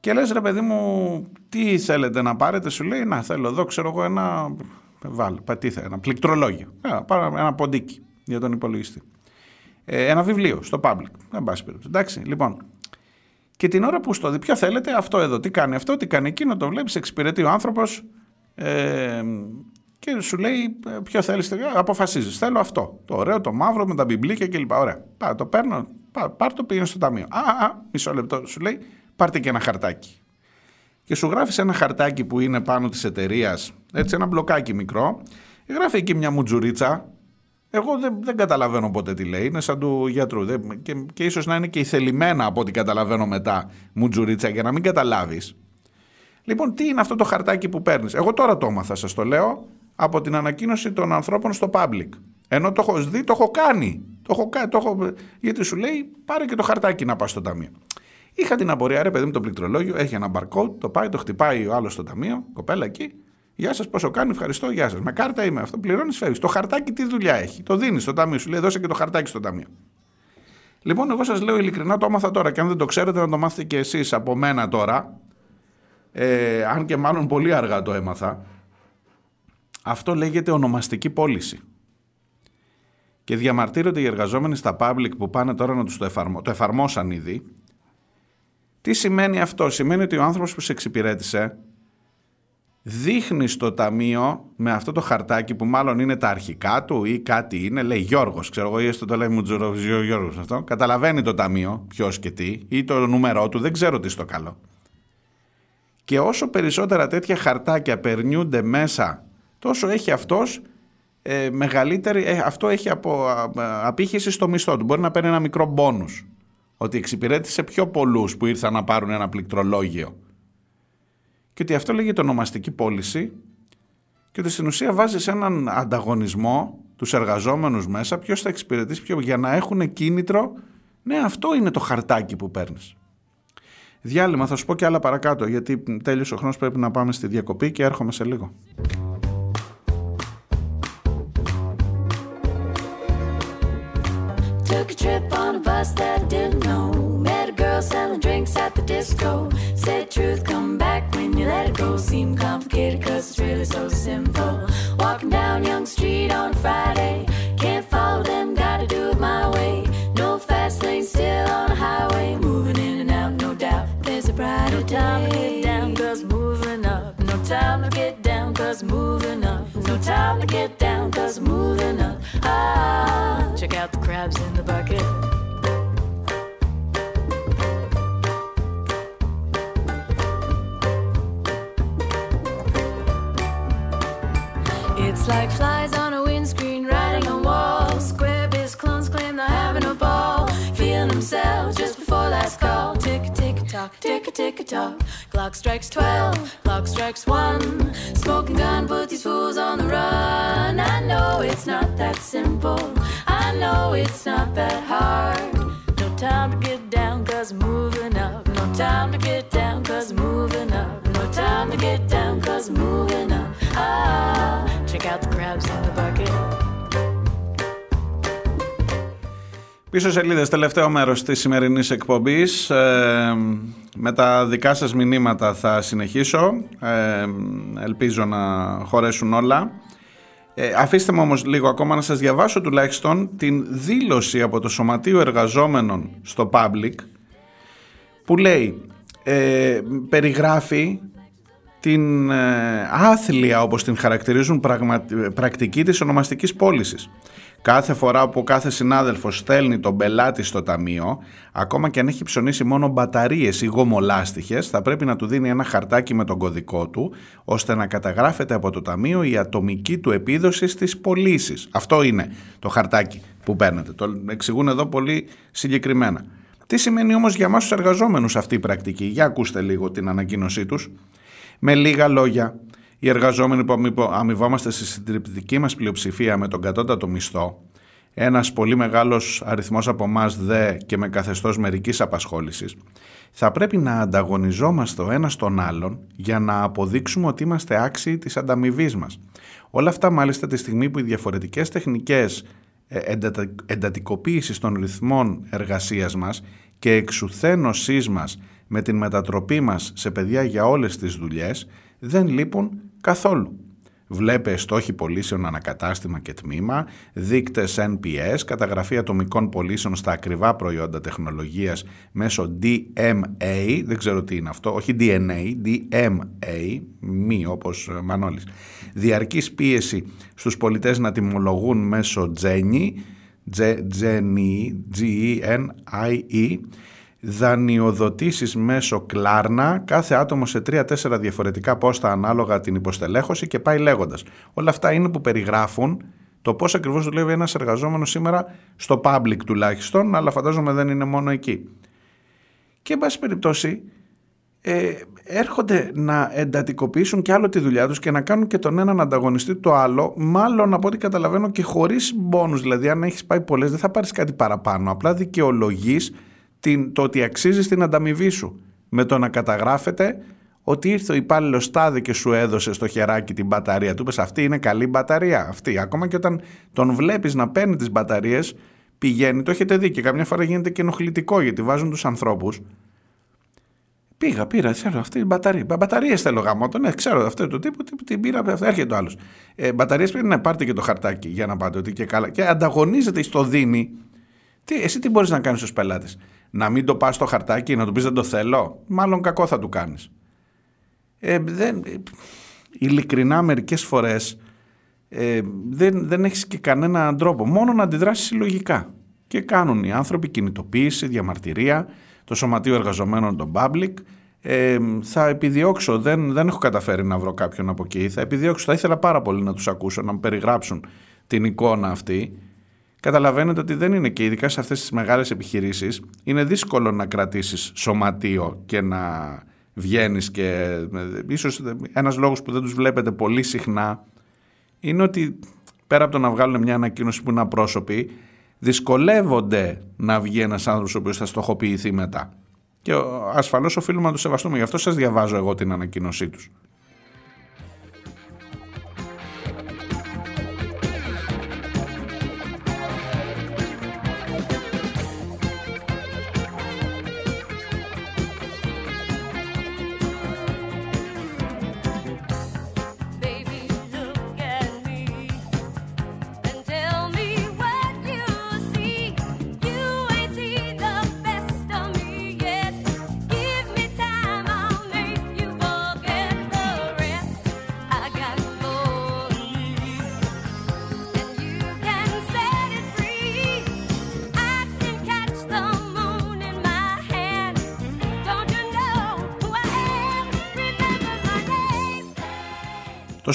Και λες ρε παιδί μου, τι θέλετε να πάρετε, σου λέει, να θέλω εδώ, ξέρω εγώ, ένα, βάλε, πατήθε, ένα πληκτρολόγιο, ένα, πάρε ένα ποντίκι για τον υπολογιστή. Ε, ένα βιβλίο στο public, δεν πάση περίπτωση, εντάξει, λοιπόν. Και την ώρα που στο δει, ποιο θέλετε, αυτό εδώ, τι κάνει αυτό, τι κάνει εκείνο, το βλέπεις, εξυπηρετεί ο άνθρωπος ε, και σου λέει ε, ποιο θέλεις, αποφασίζεις, θέλω αυτό, το ωραίο, το μαύρο με τα μπιμπλίκια κλπ. Ωραία, Πά, το παίρνω, πά, πάρ το πήγαινε στο ταμείο. Α, α, μισό λεπτό, σου λέει, πάρτε και ένα χαρτάκι. Και σου γράφεις ένα χαρτάκι που είναι πάνω της εταιρείας, έτσι ένα μπλοκάκι μικρό, γράφει εκεί μια μουτζουρίτσα, εγώ δεν, δεν καταλαβαίνω ποτέ τι λέει, είναι σαν του γιατρού δεν, και, και ίσως να είναι και η θελημένα από ό,τι καταλαβαίνω μετά μουτζουρίτσα για να μην καταλάβεις. Λοιπόν, τι είναι αυτό το χαρτάκι που παίρνεις; Εγώ τώρα το έμαθα, σας το λέω, από την ανακοίνωση των ανθρώπων στο public. Ενώ το έχω δει, το έχω κάνει. Το έχω, κα- το έχω, γιατί σου λέει, πάρε και το χαρτάκι να πας στο ταμείο. Είχα την απορία, ρε παιδί μου, το πληκτρολόγιο, έχει ένα barcode, το πάει, το χτυπάει ο άλλος στο ταμείο, κοπέλα εκεί. Γεια σας, πόσο κάνει, ευχαριστώ, γεια σας. Με κάρτα είμαι αυτό, πληρώνεις, φεύγεις. Το χαρτάκι τι δουλειά έχει. Το δίνεις στο ταμείο, σου λέει, δώσε και το χαρτάκι στο ταμείο. Λοιπόν, εγώ σας λέω ειλικρινά, το έμαθα τώρα και αν δεν το ξέρετε, να το μάθετε και εσείς από μένα τώρα. Ε, αν και μάλλον πολύ αργά το έμαθα. Αυτό λέγεται ονομαστική πώληση. Και διαμαρτύρονται οι εργαζόμενοι στα public που πάνε τώρα να τους το, εφαρμο... το εφαρμόσαν ήδη. Τι σημαίνει αυτό; Σημαίνει ότι ο άνθρωπος που σε εξυπηρέτησε δείχνει στο ταμείο με αυτό το χαρτάκι που μάλλον είναι τα αρχικά του ή κάτι είναι, λέει Γιώργος, ξέρω εγώ ή έστω το λέει Μουτζουρό Γιώργος αυτό, καταλαβαίνει το ταμείο ποιος και τι ή το νούμερό του, δεν ξέρω τι στο καλό. Και όσο περισσότερα τέτοια χαρτάκια περνιούνται μέσα, τόσο έχει αυτός ε, μεγαλύτερη, ε, αυτό έχει από, α, απήχηση στο μισθό του. Μπορεί να παίρνει ένα μικρό μπόνους. Ότι εξυπηρέτησε πιο πολλούς που ήρθαν να πάρουν ένα πληκτρολόγιο. Και ότι αυτό λέγεται ονομαστική πώληση και ότι στην ουσία βάζεις σε έναν ανταγωνισμό τους εργαζόμενους μέσα ποιος θα εξυπηρετήσει πιο για να έχουν κίνητρο ναι αυτό είναι το χαρτάκι που παίρνεις. Διάλειμμα θα σου πω και άλλα παρακάτω γιατί τέλειωσε ο χρόνος πρέπει να πάμε στη διακοπή και έρχομαι σε λίγο. Took a trip on a bus that didn't know. Met a girl selling drinks at the disco. Said truth, come back when you let it go. Seemed complicated cause it's really so simple. Walking down Young Street on Friday. Can't follow them, gotta do it my way. No fast lane, still on the highway. Moving in and out, no doubt. There's a brighter day. No time to get down cause moving up. No time to get down cause moving up. No time to get down cause moving up. Ah, check out the crabs in the bucket. It's like flies on a windscreen riding on walls. Square biz clones claim they're having a ball. Feeling themselves just before last call. Tock, tick a tick a tock. Clock strikes twelve, clock strikes one. Smoking gun put these fools on the run. I know it's not that simple. I know it's not that hard. No time to get down cause I'm moving up. No time to get down cause I'm moving up. No time to get down cause I'm moving up. Ah, check out the crabs in the bucket. Πίσω σελίδες, τελευταίο μέρος της σημερινής εκπομπής. Ε, με τα δικά σας μηνύματα θα συνεχίσω. Ε, ελπίζω να χωρέσουν όλα. Ε, αφήστε μου όμως λίγο ακόμα να σας διαβάσω τουλάχιστον την δήλωση από το Σωματείο Εργαζόμενων στο Public που λέει, ε, περιγράφει την ε, άθλια όπως την χαρακτηρίζουν πραγμα, πρακτική της ονομαστικής πώλησης. Κάθε φορά που κάθε συνάδελφος στέλνει τον πελάτη στο ταμείο, ακόμα και αν έχει ψωνίσει μόνο μπαταρίες ή γομολάστιχες, θα πρέπει να του δίνει ένα χαρτάκι με τον κωδικό του, ώστε να καταγράφεται από το ταμείο η ατομική του επίδοση στις πωλήσεις. Αυτό είναι το χαρτάκι που παίρνετε. Το εξηγούν εδώ πολύ συγκεκριμένα. Τι σημαίνει όμως για μας τους εργαζόμενους αυτή η πρακτική; Για ακούστε λίγο την ανακοίνωσή τους. Με λίγα λόγια, οι εργαζόμενοι που αμοιβόμαστε στη συντριπτική μας πλειοψηφία με τον κατώτατο μισθό, ένας πολύ μεγάλος αριθμός από εμάς δε και με καθεστώς μερικής απασχόλησης, θα πρέπει να ανταγωνιζόμαστε ο ένας τον άλλον για να αποδείξουμε ότι είμαστε άξιοι της ανταμοιβής μας. Όλα αυτά μάλιστα τη στιγμή που οι διαφορετικές τεχνικές εντατα... εντατικοποίησης των ρυθμών εργασίας μας και εξουθένωσής μας με την μετατροπή μας σε παιδιά για όλες τις δουλειές δεν λείπουν καθόλου. Βλέπε στόχοι πωλήσεων ανακατάστημα και τμήμα, δείκτες NPS, καταγραφή ατομικών πωλήσεων στα ακριβά προϊόντα τεχνολογίας μέσω DMA, δεν ξέρω τι είναι αυτό, όχι DNA, DMA, μη όπως Μανώλης. Διαρκής πίεση στους πολιτές να τιμολογούν μέσω Genie, G-E-N-I-E, δανειοδοτήσεις μέσω κλάρνα, κάθε άτομο σε 3-4 διαφορετικά πόστα ανάλογα την υποστελέχωση και πάει λέγοντας. Όλα αυτά είναι που περιγράφουν το πώς ακριβώς δουλεύει ένας εργαζόμενος σήμερα στο public τουλάχιστον, αλλά φαντάζομαι δεν είναι μόνο εκεί. Και εν πάση περιπτώσει ε, έρχονται να εντατικοποιήσουν και άλλο τη δουλειά τους και να κάνουν και τον έναν ανταγωνιστή το άλλο, μάλλον από ό,τι καταλαβαίνω και χωρίς μπόνους, δηλαδή αν έχεις πάει πολλές δεν θα πάρεις κάτι παραπάνω, απλά δικαιολογείς την, το ότι αξίζει την ανταμοιβή σου. Με το να καταγράφεται ότι ήρθε ο υπάλληλος τάδε και σου έδωσε στο χεράκι την μπαταρία. Του είπε αυτή είναι καλή μπαταρία. Αυτή. Ακόμα και όταν τον βλέπεις να παίρνει τις μπαταρίες, πηγαίνει, το έχετε δει και καμιά φορά γίνεται και ενοχλητικό γιατί βάζουν τους ανθρώπους. Πήγα, πήρα, ξέρω αυτή η μπαταρία. Μπαταρίες θέλω γάμο. Ναι, ξέρω αυτό το τύπο, την πήρα, έρχεται ο άλλος. Ε, Μπαταρίες πρέπει να πάρετε και το χαρτάκι για να πάτε ότι και καλά. Και ανταγωνίζεται στο δίνει. Τι, εσύ τι μπορείς να κάνεις στους πελάτες; Να μην το πας στο χαρτάκι, να του πεις δεν το θέλω, μάλλον κακό θα του κάνεις. Ε, δεν, ειλικρινά μερικές φορές ε, δεν, δεν έχεις και κανένα τρόπο, μόνο να αντιδράσεις συλλογικά. Και κάνουν οι άνθρωποι κινητοποίηση, διαμαρτυρία, το Σωματείο Εργαζομένων των Public, ε, θα επιδιώξω, δεν, δεν έχω καταφέρει να βρω κάποιον από εκεί, θα επιδιώξω, θα ήθελα πάρα πολύ να τους ακούσω, να μου περιγράψουν την εικόνα αυτή καταλαβαίνετε ότι δεν είναι και ειδικά σε αυτές τις μεγάλες επιχειρήσεις είναι δύσκολο να κρατήσεις σωματείο και να βγαίνεις και ε, ίσως ένας λόγος που δεν τους βλέπετε πολύ συχνά είναι ότι πέρα από το να βγάλουν μια ανακοίνωση που είναι απρόσωποι δυσκολεύονται να βγει ένας άνθρωπος ο οποίος θα στοχοποιηθεί μετά. Και ασφαλώς οφείλουμε να τους σεβαστούμε. Γι' αυτό σας διαβάζω εγώ την ανακοίνωσή τους.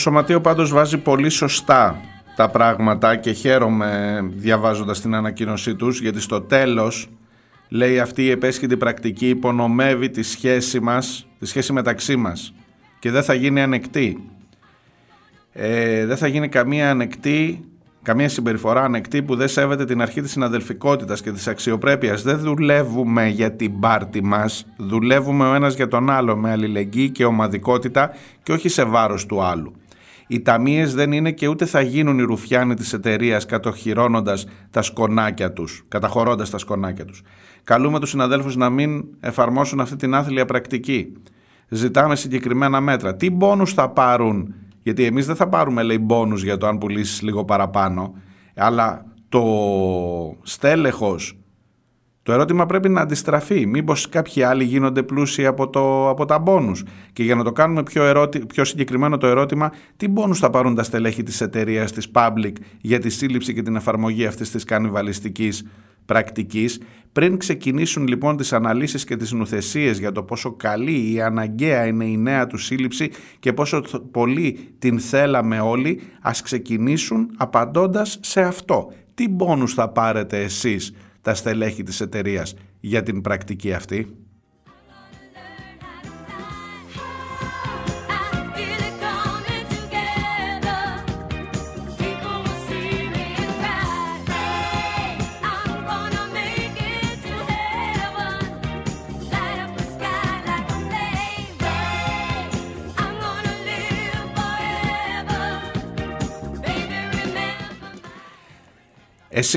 Σωματείο πάντως βάζει πολύ σωστά τα πράγματα και χαίρομαι διαβάζοντας την ανακοίνωσή τους γιατί στο τέλος λέει αυτή η επέσχυτη πρακτική υπονομεύει τη σχέση μας, τη σχέση μεταξύ μας και δεν θα γίνει ανεκτή. Ε, δεν θα γίνει καμία ανεκτή, καμία συμπεριφορά ανεκτή που δεν σέβεται την αρχή της συναδελφικότητας και της αξιοπρέπειας. Δεν δουλεύουμε για την πάρτη μας, δουλεύουμε ο ένας για τον άλλο με αλληλεγγύη και ομαδικότητα και όχι σε βάρος του άλλου. Οι ταμείες δεν είναι και ούτε θα γίνουν οι ρουφιάνοι της εταιρείας κατοχυρώνοντας τα σκονάκια τους, καταχωρώντας τα σκονάκια τους. Καλούμε τους συναδέλφους να μην εφαρμόσουν αυτή την άθλια πρακτική. Ζητάμε συγκεκριμένα μέτρα. Τι μπόνους θα πάρουν, γιατί εμείς δεν θα πάρουμε λέει μπόνους για το αν πουλήσεις λίγο παραπάνω, αλλά το στέλεχος το ερώτημα πρέπει να αντιστραφεί. Μήπως κάποιοι άλλοι γίνονται πλούσιοι από, το, από τα μπόνους; Και για να το κάνουμε πιο, ερώτη, πιο συγκεκριμένο το ερώτημα, τι μπόνους θα πάρουν τα στελέχη της εταιρείας, της Public, για τη σύλληψη και την εφαρμογή αυτής της κανιβαλιστικής πρακτικής; Πριν ξεκινήσουν λοιπόν τις αναλύσεις και τις νουθεσίες για το πόσο καλή ή αναγκαία είναι η νέα του σύλληψη και πόσο πολύ την θέλαμε όλοι, ας ξεκινήσουν απαντώντας σε αυτό. Τι μπόνους θα πάρετε εσείς; Τα στελέχη της εταιρείας για την πρακτική αυτή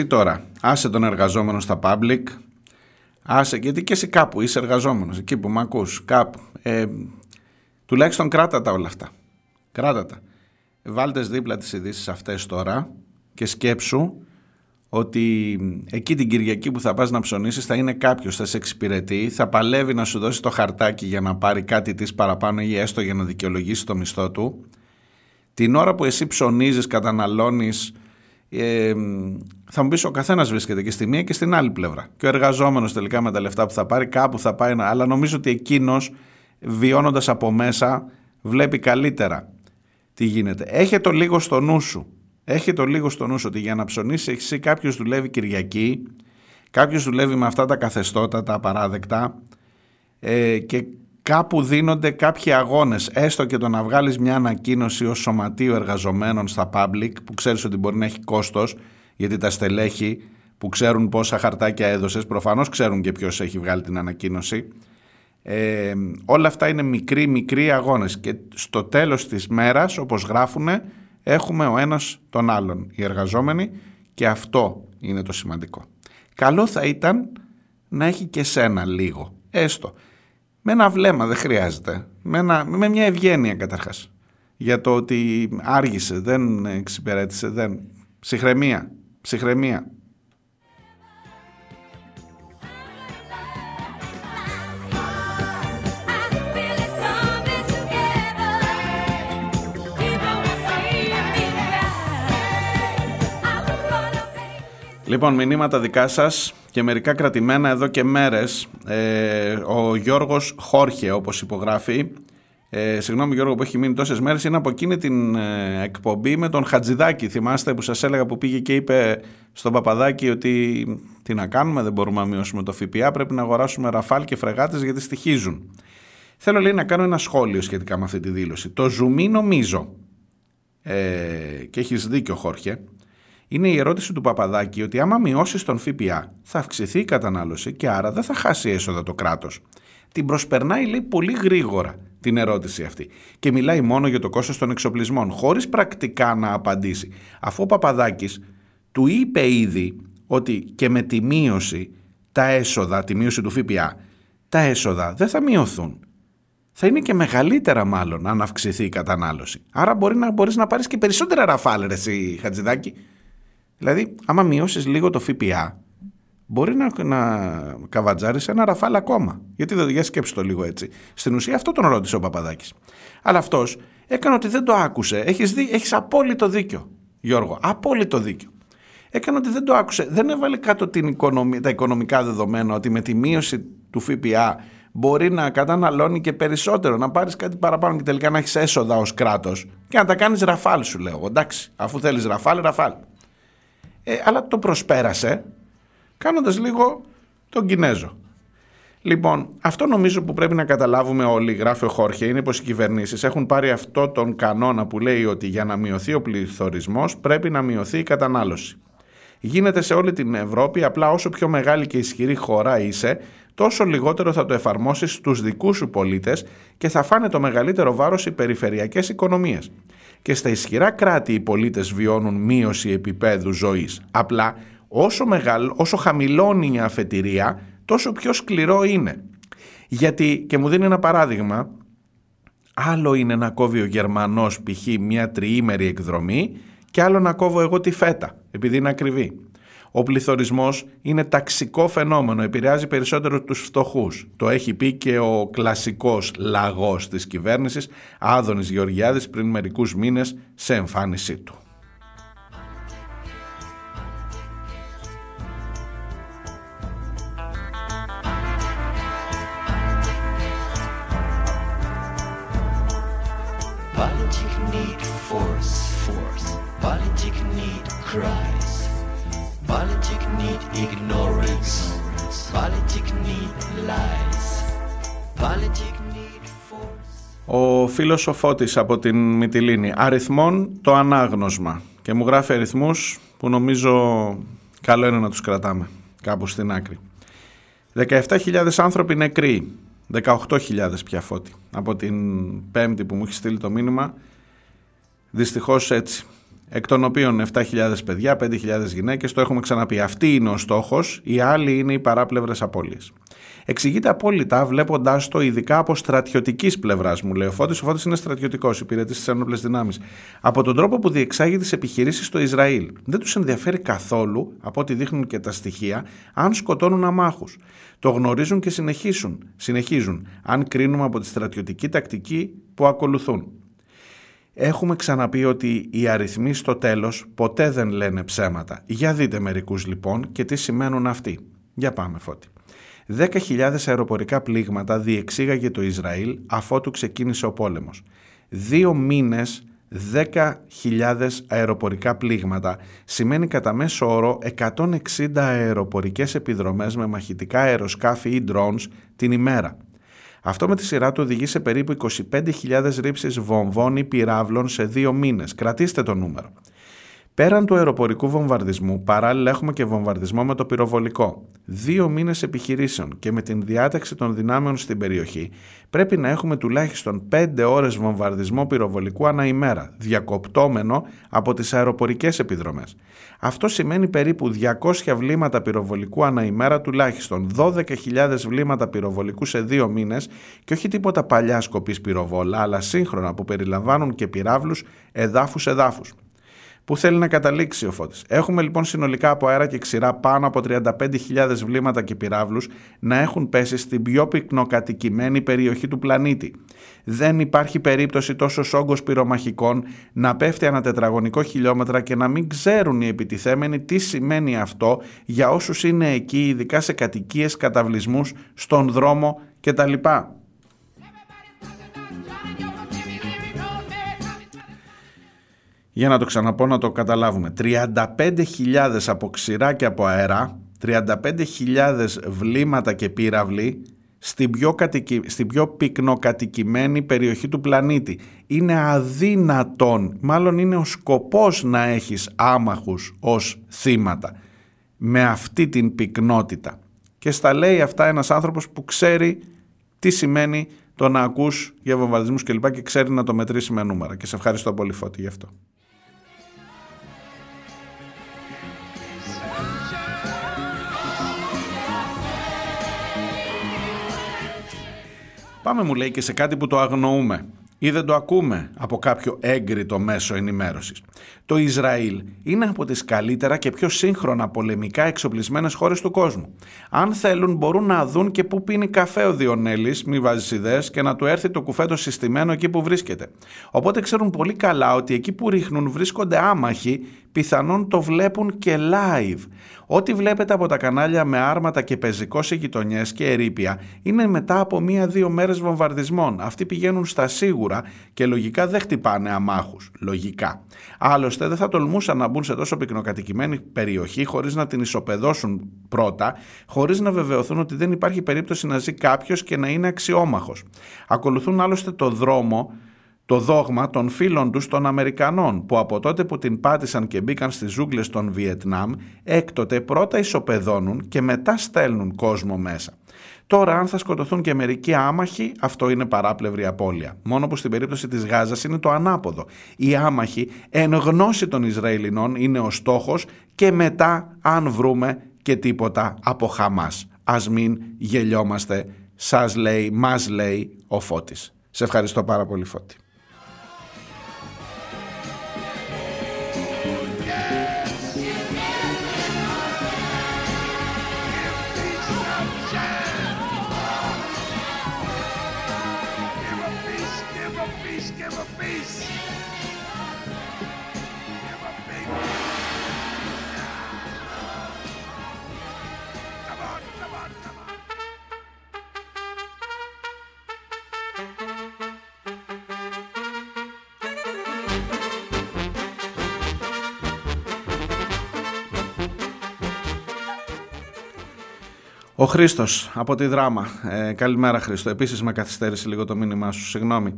τώρα άσε τον εργαζόμενο στα public, άσε, γιατί και εσύ κάπου είσαι εργαζόμενος, εκεί που με ακούς, κάπου. Ε, τουλάχιστον κράτα τα όλα αυτά. Κράτα τα. Βάλτες δίπλα τις ειδήσεις αυτές τώρα και σκέψου ότι εκεί την Κυριακή που θα πας να ψωνίσεις θα είναι κάποιος, θα σε εξυπηρετεί, θα παλεύει να σου δώσει το χαρτάκι για να πάρει κάτι της παραπάνω ή έστω για να δικαιολογήσει το μισθό του. Την ώρα που εσύ ψωνίζεις, καταναλώνεις, ε, θα μου πεις ο καθένας βρίσκεται και στη μία και στην άλλη πλευρά. Και ο εργαζόμενος τελικά με τα λεφτά που θα πάρει κάπου θα πάει, να- αλλά νομίζω ότι εκείνος βιώνοντας από μέσα βλέπει καλύτερα τι γίνεται. Έχε το λίγο στο νου σου. Έχει το λίγο στο νου σου ότι για να ψωνίσεις εσύ κάποιος δουλεύει Κυριακή, κάποιος δουλεύει με αυτά τα καθεστώτα, τα απαράδεκτα ε, και κάπου δίνονται κάποιοι αγώνες, έστω και το να βγάλεις μια ανακοίνωση ως σωματείο εργαζομένων στα public που ξέρεις ότι μπορεί να έχει κόστος γιατί τα στελέχη που ξέρουν πόσα χαρτάκια έδωσες προφανώς ξέρουν και ποιος έχει βγάλει την ανακοίνωση. Ε, όλα αυτά είναι μικροί μικροί αγώνες. Και στο τέλος της μέρας όπως γράφουνε έχουμε ο ένας τον άλλον οι εργαζόμενοι και αυτό είναι το σημαντικό. Καλό θα ήταν να έχει και σένα λίγο έστω με ένα βλέμμα δεν χρειάζεται. Με, ένα, με μια ευγένεια καταρχάς. Για το ότι άργησε δεν εξυπηρέτησε δεν... ψυχραιμία ψυχραιμία Λοιπόν, μηνύματα δικά σας και μερικά κρατημένα εδώ και μέρες. Ε, ο Γιώργος Χόρχε, όπως υπογράφει, ε, συγγνώμη Γιώργο που έχει μείνει τόσες μέρες, είναι από εκείνη την ε, εκπομπή με τον Χατζηδάκη. Θυμάστε που σας έλεγα που πήγε και είπε στον Παπαδάκη ότι τι να κάνουμε, δεν μπορούμε να μειώσουμε το ΦΠΑ, πρέπει να αγοράσουμε ραφάλ και φρεγάτες γιατί στοιχίζουν. Θέλω λέει να κάνω ένα σχόλιο σχετικά με αυτή τη δήλωση. Το ζουμί νομίζω, ε, και έχεις δίκιο Χόρχε, είναι η ερώτηση του Παπαδάκη ότι άμα μειώσεις τον ΦΠΑ θα αυξηθεί η κατανάλωση και άρα δεν θα χάσει έσοδα το κράτος. Την προσπερνάει λέει πολύ γρήγορα την ερώτηση αυτή και μιλάει μόνο για το κόστος των εξοπλισμών χωρίς πρακτικά να απαντήσει. Αφού ο Παπαδάκης του είπε ήδη ότι και με τη μείωση τα έσοδα, τη μείωση του ΦΠΑ, τα έσοδα δεν θα μειωθούν. Θα είναι και μεγαλύτερα μάλλον αν αυξηθεί η κατανάλωση. Άρα μπορεί να μπορείς να πάρεις και περισσότερα ραφάλ ρε εσύ Χατζηδάκη. Δηλαδή, άμα μειώσεις λίγο το ΦΠΑ, μπορεί να, να καβατζάρεις ένα ραφάλ ακόμα. Γιατί δεν για σκέψει το λίγο έτσι. Στην ουσία αυτό τον ρώτησε ο Παπαδάκης. Αλλά αυτός έκανε ότι δεν το άκουσε. Έχεις έχεις απόλυτο δίκιο, Γιώργο. Απόλυτο δίκιο. Έκανε ότι δεν το άκουσε. Δεν έβαλε κάτω την οικονομία, τα οικονομικά δεδομένα ότι με τη μείωση του ΦΠΑ μπορεί να καταναλώνει και περισσότερο, να πάρεις κάτι παραπάνω και τελικά να έχεις έσοδα ως κράτος και να τα κάνεις ραφάλ, σου λέω. Εντάξει, αφού θέλεις ραφάλ, ραφάλ. Ε, αλλά το προσπέρασε κάνοντας λίγο τον Κινέζο. Λοιπόν, αυτό νομίζω που πρέπει να καταλάβουμε όλοι, γράφει ο Χόρχε, είναι πως οι κυβερνήσεις έχουν πάρει αυτό τον κανόνα που λέει ότι για να μειωθεί ο πληθωρισμός πρέπει να μειωθεί η κατανάλωση. Γίνεται σε όλη την Ευρώπη, απλά όσο πιο μεγάλη και ισχυρή χώρα είσαι, τόσο λιγότερο θα το εφαρμόσεις στους δικούς σου πολίτες και θα φάνε το μεγαλύτερο βάρος οι περιφερειακές οικονομίες. Και στα ισχυρά κράτη οι πολίτες βιώνουν μείωση επίπεδου ζωής. Απλά όσο, μεγάλο, όσο χαμηλώνει η αφετηρία, τόσο πιο σκληρό είναι. Γιατί, και μου δίνει ένα παράδειγμα, άλλο είναι να κόβει ο Γερμανός π.χ. μια τριήμερη εκδρομή και άλλο να κόβω εγώ τη φέτα, επειδή είναι ακριβή. Ο πληθωρισμός είναι ταξικό φαινόμενο, επηρεάζει περισσότερο τους φτωχούς. Το έχει πει και ο κλασικός λαγός της κυβέρνησης, Άδωνης Γεωργιάδης, πριν μερικούς μήνες σε εμφάνισή του. Politic need force, force. Politic need cries. Politic need ignorance. Politic need lies. Politic need force. Ο φίλος ο Φώτης από την Μυτιλίνη. Αριθμών το ανάγνωσμα. Και μου γράφει αριθμούς που νομίζω καλό είναι να τους κρατάμε κάπου στην άκρη. 17.000 άνθρωποι νεκροί. 18.000 πια φώτη. Από την πέμπτη που μου έχει στείλει το μήνυμα. Δυστυχώς έτσι. Εκ των οποίων 7.000 παιδιά, 5.000 γυναίκες, το έχουμε ξαναπεί. Αυτή είναι ο στόχος, οι άλλοι είναι οι παράπλευρες απώλειες. Εξηγείται απόλυτα βλέποντάς το ειδικά από στρατιωτικής πλευράς, μου λέει ο Φώτης. Ο Φώτης είναι στρατιωτικός, υπηρετής στι ένοπλες δυνάμεις. Από τον τρόπο που διεξάγει τις επιχειρήσεις στο Ισραήλ. Δεν τους ενδιαφέρει καθόλου, από ό,τι δείχνουν και τα στοιχεία, αν σκοτώνουν αμάχους. Το γνωρίζουν και συνεχίζουν, συνεχίζουν, αν κρίνουμε από τη στρατιωτική τακτική που ακολουθούν. Έχουμε ξαναπεί ότι οι αριθμοί στο τέλος ποτέ δεν λένε ψέματα. Για δείτε μερικούς λοιπόν και τι σημαίνουν αυτοί. Για πάμε φώτη. 10.000 αεροπορικά πλήγματα διεξήγαγε το Ισραήλ αφότου ξεκίνησε ο πόλεμος. Δύο μήνες 10.000 αεροπορικά πλήγματα σημαίνει κατά μέσο όρο 160 αεροπορικές επιδρομές με μαχητικά αεροσκάφη ή drones την ημέρα. Αυτό με τη σειρά του οδηγεί σε περίπου 25.000 ρήψεις βομβών ή πυράβλων σε δύο μήνες. Κρατήστε το νούμερο. Πέραν του αεροπορικού βομβαρδισμού, παράλληλα έχουμε και βομβαρδισμό με το πυροβολικό. Δύο μήνες επιχειρήσεων και με την διάταξη των δυνάμεων στην περιοχή, πρέπει να έχουμε τουλάχιστον 5 ώρες βομβαρδισμό πυροβολικού ανά ημέρα, διακοπτόμενο από τις αεροπορικές επιδρομές. Αυτό σημαίνει περίπου 200 βλήματα πυροβολικού ανά ημέρα τουλάχιστον, 12.000 βλήματα πυροβολικού σε δύο μήνες και όχι τίποτα παλιά σκοπής πυροβόλα, αλλά σύγχρονα που περιλαμβάνουν και πυράβλους εδάφου-εδάφου. Πού θέλει να καταλήξει ο Φώτης. Έχουμε λοιπόν συνολικά από αέρα και ξηρά πάνω από 35.000 βλήματα και πυράβλους να έχουν πέσει στην πιο πυκνοκατοικημένη περιοχή του πλανήτη. Δεν υπάρχει περίπτωση τόσο όγκος πυρομαχικών να πέφτει ένα τετραγωνικό χιλιόμετρα και να μην ξέρουν οι επιτιθέμενοι τι σημαίνει αυτό για όσους είναι εκεί, ειδικά σε κατοικίες, καταβλισμούς, στον δρόμο κτλ. Για να το ξαναπώ να το καταλάβουμε. 35.000 από ξηρά και από αέρα, 35.000 βλήματα και πύραυλοι στην πιο, κατοικη... στην πιο πυκνοκατοικημένη περιοχή του πλανήτη. Είναι αδύνατον, μάλλον είναι ο σκοπός να έχεις άμαχους ως θύματα με αυτή την πυκνότητα. Και στα λέει αυτά ένας άνθρωπος που ξέρει τι σημαίνει το να ακούς για βομβαρδισμούς κλπ. Και, και ξέρει να το μετρήσει με νούμερα. Και σε ευχαριστώ πολύ Φώτη γι' αυτό. Πάμε μου λέει και σε κάτι που το αγνοούμε ή δεν το ακούμε από κάποιο έγκριτο μέσο ενημέρωσης. Το Ισραήλ είναι από τις καλύτερα και πιο σύγχρονα πολεμικά εξοπλισμένες χώρες του κόσμου. Αν θέλουν μπορούν να δουν και πού πίνει καφέ ο Διονέλης, μη βάζεις ιδέες, και να του έρθει το κουφέτο συστημένο εκεί που βρίσκεται. Οπότε ξέρουν πολύ καλά ότι εκεί που ρίχνουν βρίσκονται άμαχοι πιθανόν το βλέπουν και live. Ό,τι βλέπετε από τα κανάλια με άρματα και πεζικό σε γειτονιές και ερήπια είναι μετά από μία-δύο μέρες βομβαρδισμών. Αυτοί πηγαίνουν στα σίγουρα και λογικά δεν χτυπάνε αμάχους. Λογικά. Άλλωστε δεν θα τολμούσαν να μπουν σε τόσο πυκνοκατοικημένη περιοχή χωρίς να την ισοπεδώσουν πρώτα, χωρίς να βεβαιωθούν ότι δεν υπάρχει περίπτωση να ζει κάποιος και να είναι αξιόμαχος. Ακολουθούν άλλωστε το δρόμο το δόγμα των φίλων τους των Αμερικανών που από τότε που την πάτησαν και μπήκαν στις ζούγκλες των Βιετνάμ έκτοτε πρώτα ισοπεδώνουν και μετά στέλνουν κόσμο μέσα. Τώρα αν θα σκοτωθούν και μερικοί άμαχοι αυτό είναι παράπλευρη απώλεια. Μόνο που στην περίπτωση της Γάζας είναι το ανάποδο. Οι άμαχοι εν γνώση των Ισραηλινών είναι ο στόχος και μετά αν βρούμε και τίποτα από Χαμάς. Ας μην γελιόμαστε, σας λέει, μας λέει ο Φώτης. Σε ευχαριστώ πάρα πολύ Φώτη. Ο Χρήστος από τη Δράμα. Ε, καλημέρα, Χρήστο. Επίσης με καθυστέρησε λίγο το μήνυμά σου. Συγγνώμη.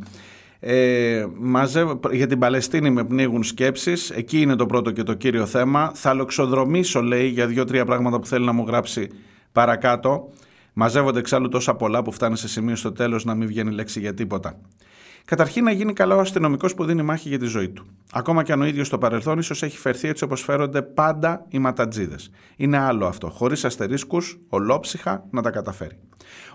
Ε, μαζεύω, για την Παλαιστίνη με πνίγουν σκέψεις. Εκεί είναι το πρώτο και το κύριο θέμα. Θα λοξοδρομήσω, λέει, για δύο-τρία πράγματα που θέλει να μου γράψει παρακάτω. Μαζεύονται εξάλλου τόσα πολλά που φτάνει σε σημείο στο τέλος να μην βγαίνει λέξη για τίποτα. Καταρχήν να γίνει καλά ο αστυνομικός που δίνει μάχη για τη ζωή του. Ακόμα και αν ο ίδιος στο παρελθόν ίσως έχει φερθεί έτσι όπως φέρονται πάντα οι ματατζίδες. Είναι άλλο αυτό, χωρίς αστερίσκους, ολόψυχα να τα καταφέρει.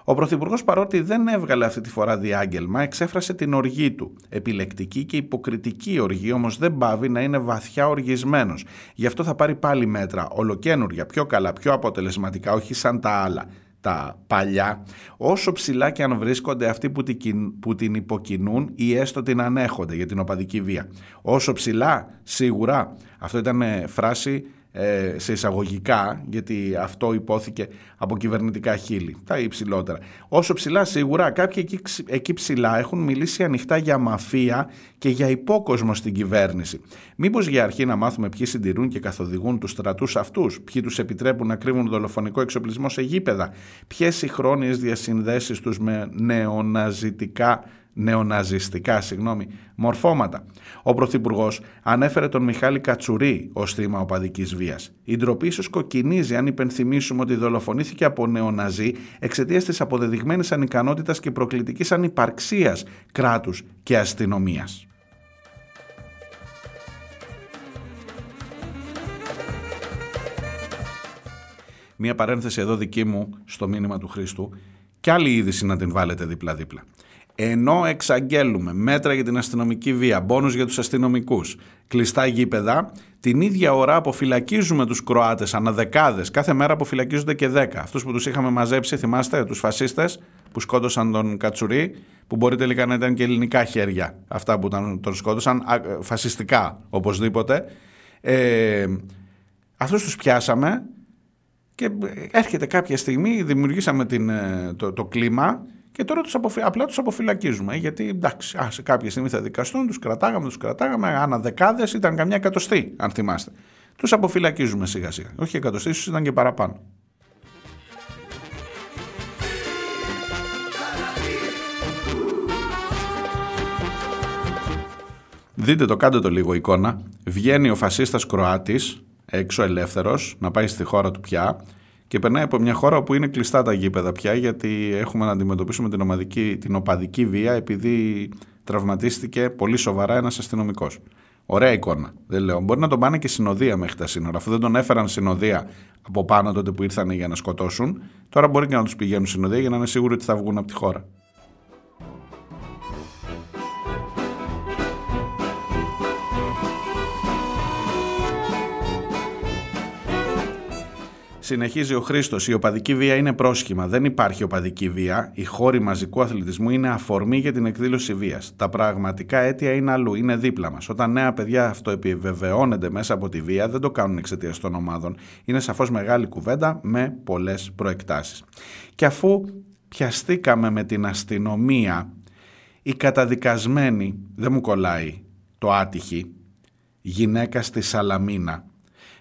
Ο Πρωθυπουργός, παρότι δεν έβγαλε αυτή τη φορά διάγγελμα, εξέφρασε την οργή του. Επιλεκτική και υποκριτική οργή, όμως δεν πάβει να είναι βαθιά οργισμένος. Γι' αυτό θα πάρει πάλι μέτρα, ολοκένουργια, πιο καλά, πιο αποτελεσματικά, όχι σαν τα άλλα τα παλιά, όσο ψηλά και αν βρίσκονται αυτοί που την, που την υποκινούν ή έστω την ανέχονται για την οπαδική βία. Όσο ψηλά, σίγουρα, αυτό ήταν φράση ε, σε εισαγωγικά, γιατί αυτό υπόθηκε από κυβερνητικά χείλη, τα υψηλότερα. Όσο ψηλά σίγουρα, κάποιοι εκεί, εκεί ψηλά έχουν μιλήσει ανοιχτά για μαφία και για υπόκοσμο στην κυβέρνηση. Μήπως για αρχή να μάθουμε ποιοι συντηρούν και καθοδηγούν τους στρατούς αυτούς, ποιοι τους επιτρέπουν να κρύβουν δολοφονικό εξοπλισμό σε γήπεδα, ποιες οι χρόνιες διασυνδέσεις τους με νεοναζιτικά νεοναζιστικά συγγνώμη, μορφώματα. Ο Πρωθυπουργός ανέφερε τον Μιχάλη Κατσουρί ως θύμα οπαδικής βίας. Η ντροπή ίσως κοκκινίζει αν υπενθυμίσουμε ότι δολοφονήθηκε από νεοναζί εξαιτίας της αποδεδειγμένης ανικανότητας και προκλητικής ανυπαρξίας κράτους και αστυνομίας. Μία παρένθεση εδώ δική μου στο μήνυμα του Χρήστου και άλλη είδηση να την βάλετε δίπλα-δίπλα. Ενώ εξαγγέλουμε μέτρα για την αστυνομική βία, μπόνους για τους αστυνομικούς, κλειστά γήπεδα, την ίδια ώρα αποφυλακίζουμε τους Κροάτες αναδεκάδες, κάθε μέρα αποφυλακίζονται και δέκα. Αυτούς που τους είχαμε μαζέψει, θυμάστε, τους φασίστες που σκότωσαν τον Κατσουρί, που μπορεί τελικά να ήταν και ελληνικά χέρια αυτά που τον σκότωσαν, φασιστικά οπωσδήποτε. Ε, αυτούς τους πιάσαμε και έρχεται κάποια στιγμή, δημιουργήσαμε την, ε, το, το κλίμα και τώρα τους αποφυ... απλά τους αποφυλακίζουμε. Γιατί εντάξει, α, σε κάποια στιγμή θα δικαστούν, τους κρατάγαμε, τους κρατάγαμε. Ανά δεκάδες ήταν καμιά εκατοστή, αν θυμάστε. Τους αποφυλακίζουμε σιγά σιγά. Όχι εκατοστή, ίσως ήταν και παραπάνω. Δείτε το, κάντε το λίγο εικόνα. Βγαίνει ο φασίστας Κροάτης, έξω ελεύθερος, να πάει στη χώρα του πια και περνάει από μια χώρα που είναι κλειστά τα γήπεδα πια γιατί έχουμε να αντιμετωπίσουμε την, ομαδική, την οπαδική βία επειδή τραυματίστηκε πολύ σοβαρά ένας αστυνομικός. Ωραία εικόνα. Δεν λέω. Μπορεί να τον πάνε και συνοδεία μέχρι τα σύνορα. Αφού δεν τον έφεραν συνοδεία από πάνω τότε που ήρθαν για να σκοτώσουν, τώρα μπορεί και να τους πηγαίνουν συνοδεία για να είναι σίγουροι ότι θα βγουν από τη χώρα. Συνεχίζει ο Χρήστος. Η οπαδική βία είναι πρόσχημα. Δεν υπάρχει οπαδική βία. Οι χώροι μαζικού αθλητισμού είναι αφορμή για την εκδήλωση βίας. Τα πραγματικά αίτια είναι αλλού, είναι δίπλα μας. Όταν νέα παιδιά αυτό επιβεβαιώνεται μέσα από τη βία, δεν το κάνουν εξαιτίας των ομάδων. Είναι σαφώς μεγάλη κουβέντα με πολλές προεκτάσεις. Και αφού πιαστήκαμε με την αστυνομία, η καταδικασμένη, δεν μου κολλάει το άτυχη, γυναίκα στη Σαλαμίνα,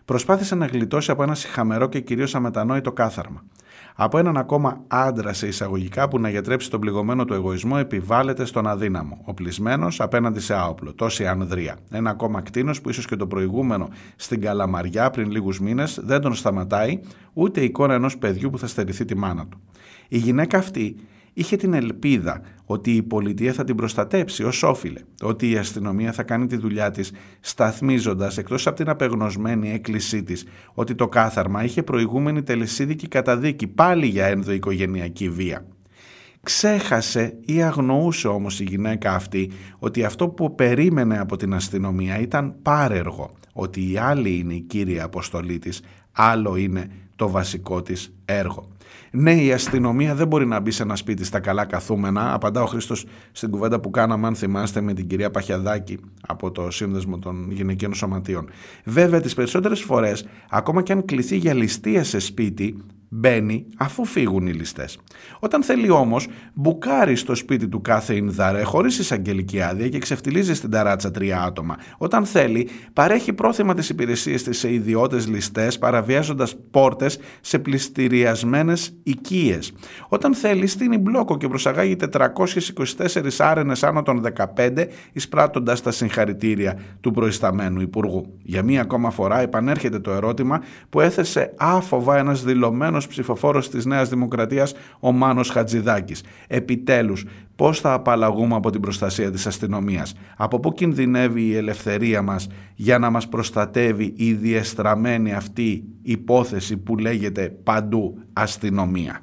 προσπάθησε να γλιτώσει από ένα συχαμερό και κυρίως αμετανόητο κάθαρμα. Από έναν ακόμα άντρα σε εισαγωγικά που να γιατρέψει τον πληγωμένο του εγωισμό επιβάλλεται στον αδύναμο, οπλισμένος απέναντι σε άοπλο, τόση ανδρεία. Ένα ακόμα κτίνος που ίσως και το προηγούμενο στην Καλαμαριά πριν λίγους μήνες δεν τον σταματάει ούτε η εικόνα ενός παιδιού που θα στερηθεί τη μάνα του. Η γυναίκα αυτή είχε την ελπίδα ότι η πολιτεία θα την προστατέψει ως όφιλε, ότι η αστυνομία θα κάνει τη δουλειά της σταθμίζοντας εκτός από την απεγνωσμένη έκκλησή της ότι το κάθαρμα είχε προηγούμενη τελεσίδικη καταδίκη πάλι για ενδοοικογενειακή βία. Ξέχασε ή αγνοούσε όμως η γυναίκα αυτή ότι αυτό που περίμενε από την αστυνομία ήταν πάρεργο, ότι η άλλη είναι η κύρια αποστολή της, άλλο είναι το βασικό της έργο. Ναι, η αστυνομία δεν μπορεί να μπει σε ένα σπίτι στα καλά καθούμενα. Απαντά ο Χρήστος στην κουβέντα που κάναμε, αν θυμάστε, με την κυρία Παχιαδάκη από το Σύνδεσμο των Γυναικείων Σωματείων. Βέβαια, τις περισσότερες φορές, ακόμα και αν κληθεί για ληστεία σε σπίτι, μπαίνει αφού φύγουν οι ληστές. Όταν θέλει όμως, μπουκάρει στο σπίτι του κάθε Ινδαρέ χωρίς εισαγγελική άδεια και ξεφτιλίζει στην ταράτσα τρία άτομα. Όταν θέλει, παρέχει πρόθυμα τις υπηρεσίες της σε ιδιώτες ληστές, παραβιάζοντας πόρτες σε πληστηριασμένες οικίες. Όταν θέλει, στείνει μπλόκο και προσαγάγει 424 άρενες άνω των 15, εισπράττοντας τα συγχαρητήρια του προϊσταμένου Υπουργού. Για μία ακόμα φορά επανέρχεται το ερώτημα που έθεσε άφοβα ένας δηλωμένος ψηφοφόρος της Νέας Δημοκρατίας, ο Μάνος Χατζηδάκης. Επιτέλους, πώς θα απαλλαγούμε από την προστασία της αστυνομίας; Από πού κινδυνεύει η ελευθερία μας για να μας προστατεύει η διεστραμμένη αυτή υπόθεση που λέγεται παντού αστυνομία;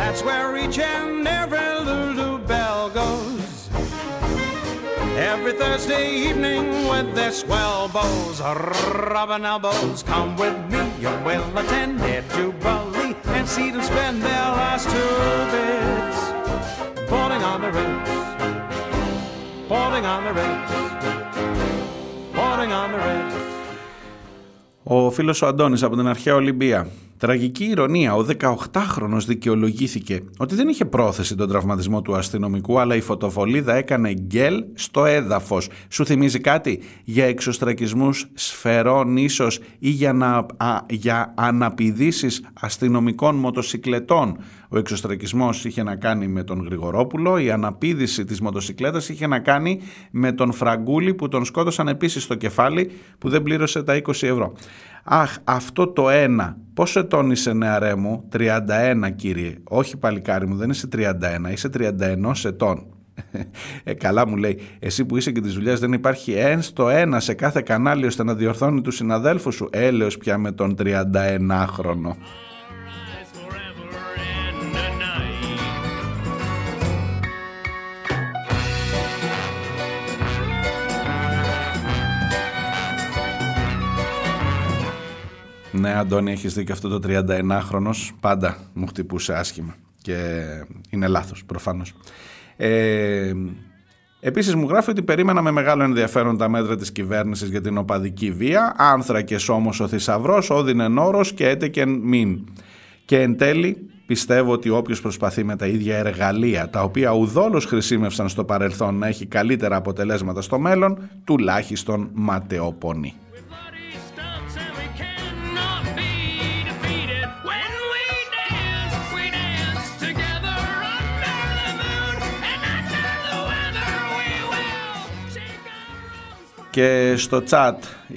That's where each and every Every Thursday evening with their swell bows, rubbing elbows. Come with me, you will attend it jubilee and see them spend their last two bits. Falling on the ridge, falling on the ridge, falling on the ridge. Ο φίλος ο Αντώνης από την αρχαία Ολυμπία. Τραγική ηρωνία, ο 18χρονος δικαιολογήθηκε ότι δεν είχε πρόθεση τον τραυματισμό του αστυνομικού, αλλά η φωτοβολίδα έκανε γκέλ στο έδαφος. Σου θυμίζει κάτι; Για εξωστρακισμούς σφαιρών ίσως ή για, να, α, για αναπηδήσεις αστυνομικών μοτοσυκλετών. Ο εξωστρακισμός είχε να κάνει με τον Γρηγορόπουλο, η αναπήδηση της μοτοσυκλέτας είχε να κάνει με τον Φραγκούλη που τον σκότωσαν επίσης στο κεφάλι που δεν πλήρωσε τα 20 ευρώ. Αχ, αυτό το ένα, πόσο ετών είσαι νεαρέ μου, 31 κύριε, όχι παλικάρι μου, δεν είσαι 31, είσαι 31 ετών. Ε, καλά μου λέει, εσύ που είσαι και τις δουλειές δεν υπάρχει εν στο ένα σε κάθε κανάλι ώστε να διορθώνει τους συναδέλφους σου. Έλεος πια με τον 31χρονο. Ναι, Αντώνη, έχεις δίκιο αυτό το 31χρονος πάντα μου χτυπούσε άσχημα και είναι λάθος προφανώς. Ε, Επίσης μου γράφει ότι περίμενα με μεγάλο ενδιαφέρον τα μέτρα της κυβέρνησης για την οπαδική βία, άνθρακες όμως ο θησαυρός, όδινε νόρος και έτεκεν μην. Και εν τέλει πιστεύω ότι όποιος προσπαθεί με τα ίδια εργαλεία, τα οποία ουδόλως χρησιμεύσαν στο παρελθόν να έχει καλύτερα αποτελέσματα στο μέλλον, τουλάχιστον ματαιοπονεί. Και στο chat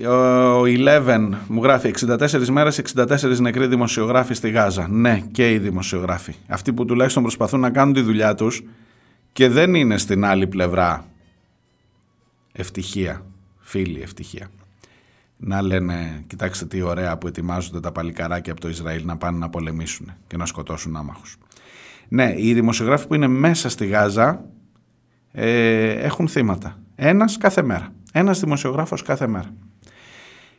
ο Eleven μου γράφει 64 μέρες, 64 νεκροί δημοσιογράφοι στη Γάζα. Ναι, και οι δημοσιογράφοι. Αυτοί που τουλάχιστον προσπαθούν να κάνουν τη δουλειά τους και δεν είναι στην άλλη πλευρά. Ευτυχία, φίλοι, ευτυχία. Να λένε, κοιτάξτε τι ωραία που ετοιμάζονται τα παλικαράκια από το Ισραήλ να πάνε να πολεμήσουν και να σκοτώσουν άμαχους. Ναι, οι δημοσιογράφοι που είναι μέσα στη Γάζα ε, έχουν θύματα. Ένας κάθε μέρα. Ένας δημοσιογράφος κάθε μέρα.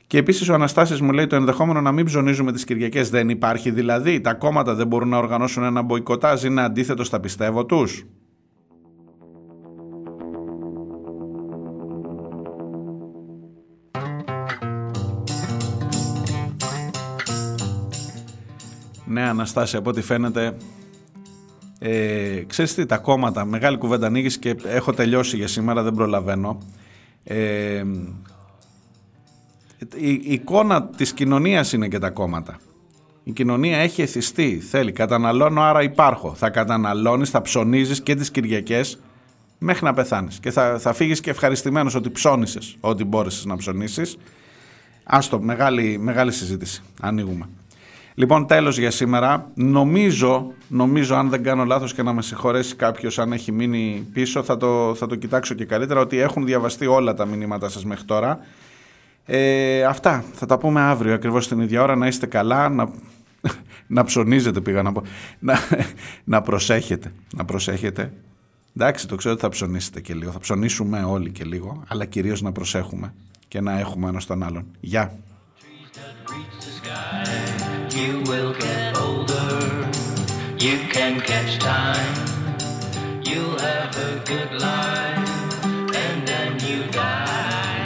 Και επίσης ο Αναστάσης μου λέει το ενδεχόμενο να μην ψωνίζουμε τις Κυριακές δεν υπάρχει. Δηλαδή, τα κόμματα δεν μπορούν να οργανώσουν ένα μποϊκοτάζ, είναι αντίθετο στα πιστεύω τους. Ναι, Αναστάση, από ό,τι φαίνεται ε, ξέρεις τι, τα κόμματα, μεγάλη κουβέντα ανοίγεις και έχω τελειώσει για σήμερα, δεν προλαβαίνω. Ε, η, η εικόνα της κοινωνίας είναι και τα κόμματα. Η κοινωνία έχει εθιστεί, θέλει, καταναλώνω άρα υπάρχω. Θα καταναλώνεις, θα ψωνίζεις και τις Κυριακές μέχρι να πεθάνεις. Και θα, θα φύγεις και ευχαριστημένος ότι ψώνισες ό,τι μπόρεσες να ψωνίσεις. Άστο, μεγάλη, μεγάλη συζήτηση. Ανοίγουμε. Λοιπόν, τέλος για σήμερα. Νομίζω, νομίζω αν δεν κάνω λάθος και να με συγχωρέσει κάποιος αν έχει μείνει πίσω, θα το, θα το κοιτάξω και καλύτερα, ότι έχουν διαβαστεί όλα τα μηνύματα σας μέχρι τώρα. Ε, αυτά. Θα τα πούμε αύριο ακριβώς την ίδια ώρα. Να είστε καλά, να, να ψωνίζετε πήγα να πω. Να, να προσέχετε. Να προσέχετε. Εντάξει, το ξέρω ότι θα ψωνίσετε και λίγο. Θα ψωνίσουμε όλοι και λίγο, αλλά κυρίως να προσέχουμε και να έχουμε ένας τον άλλον. Γεια. You will get older. You can catch time. You'll have a good life. And then you die.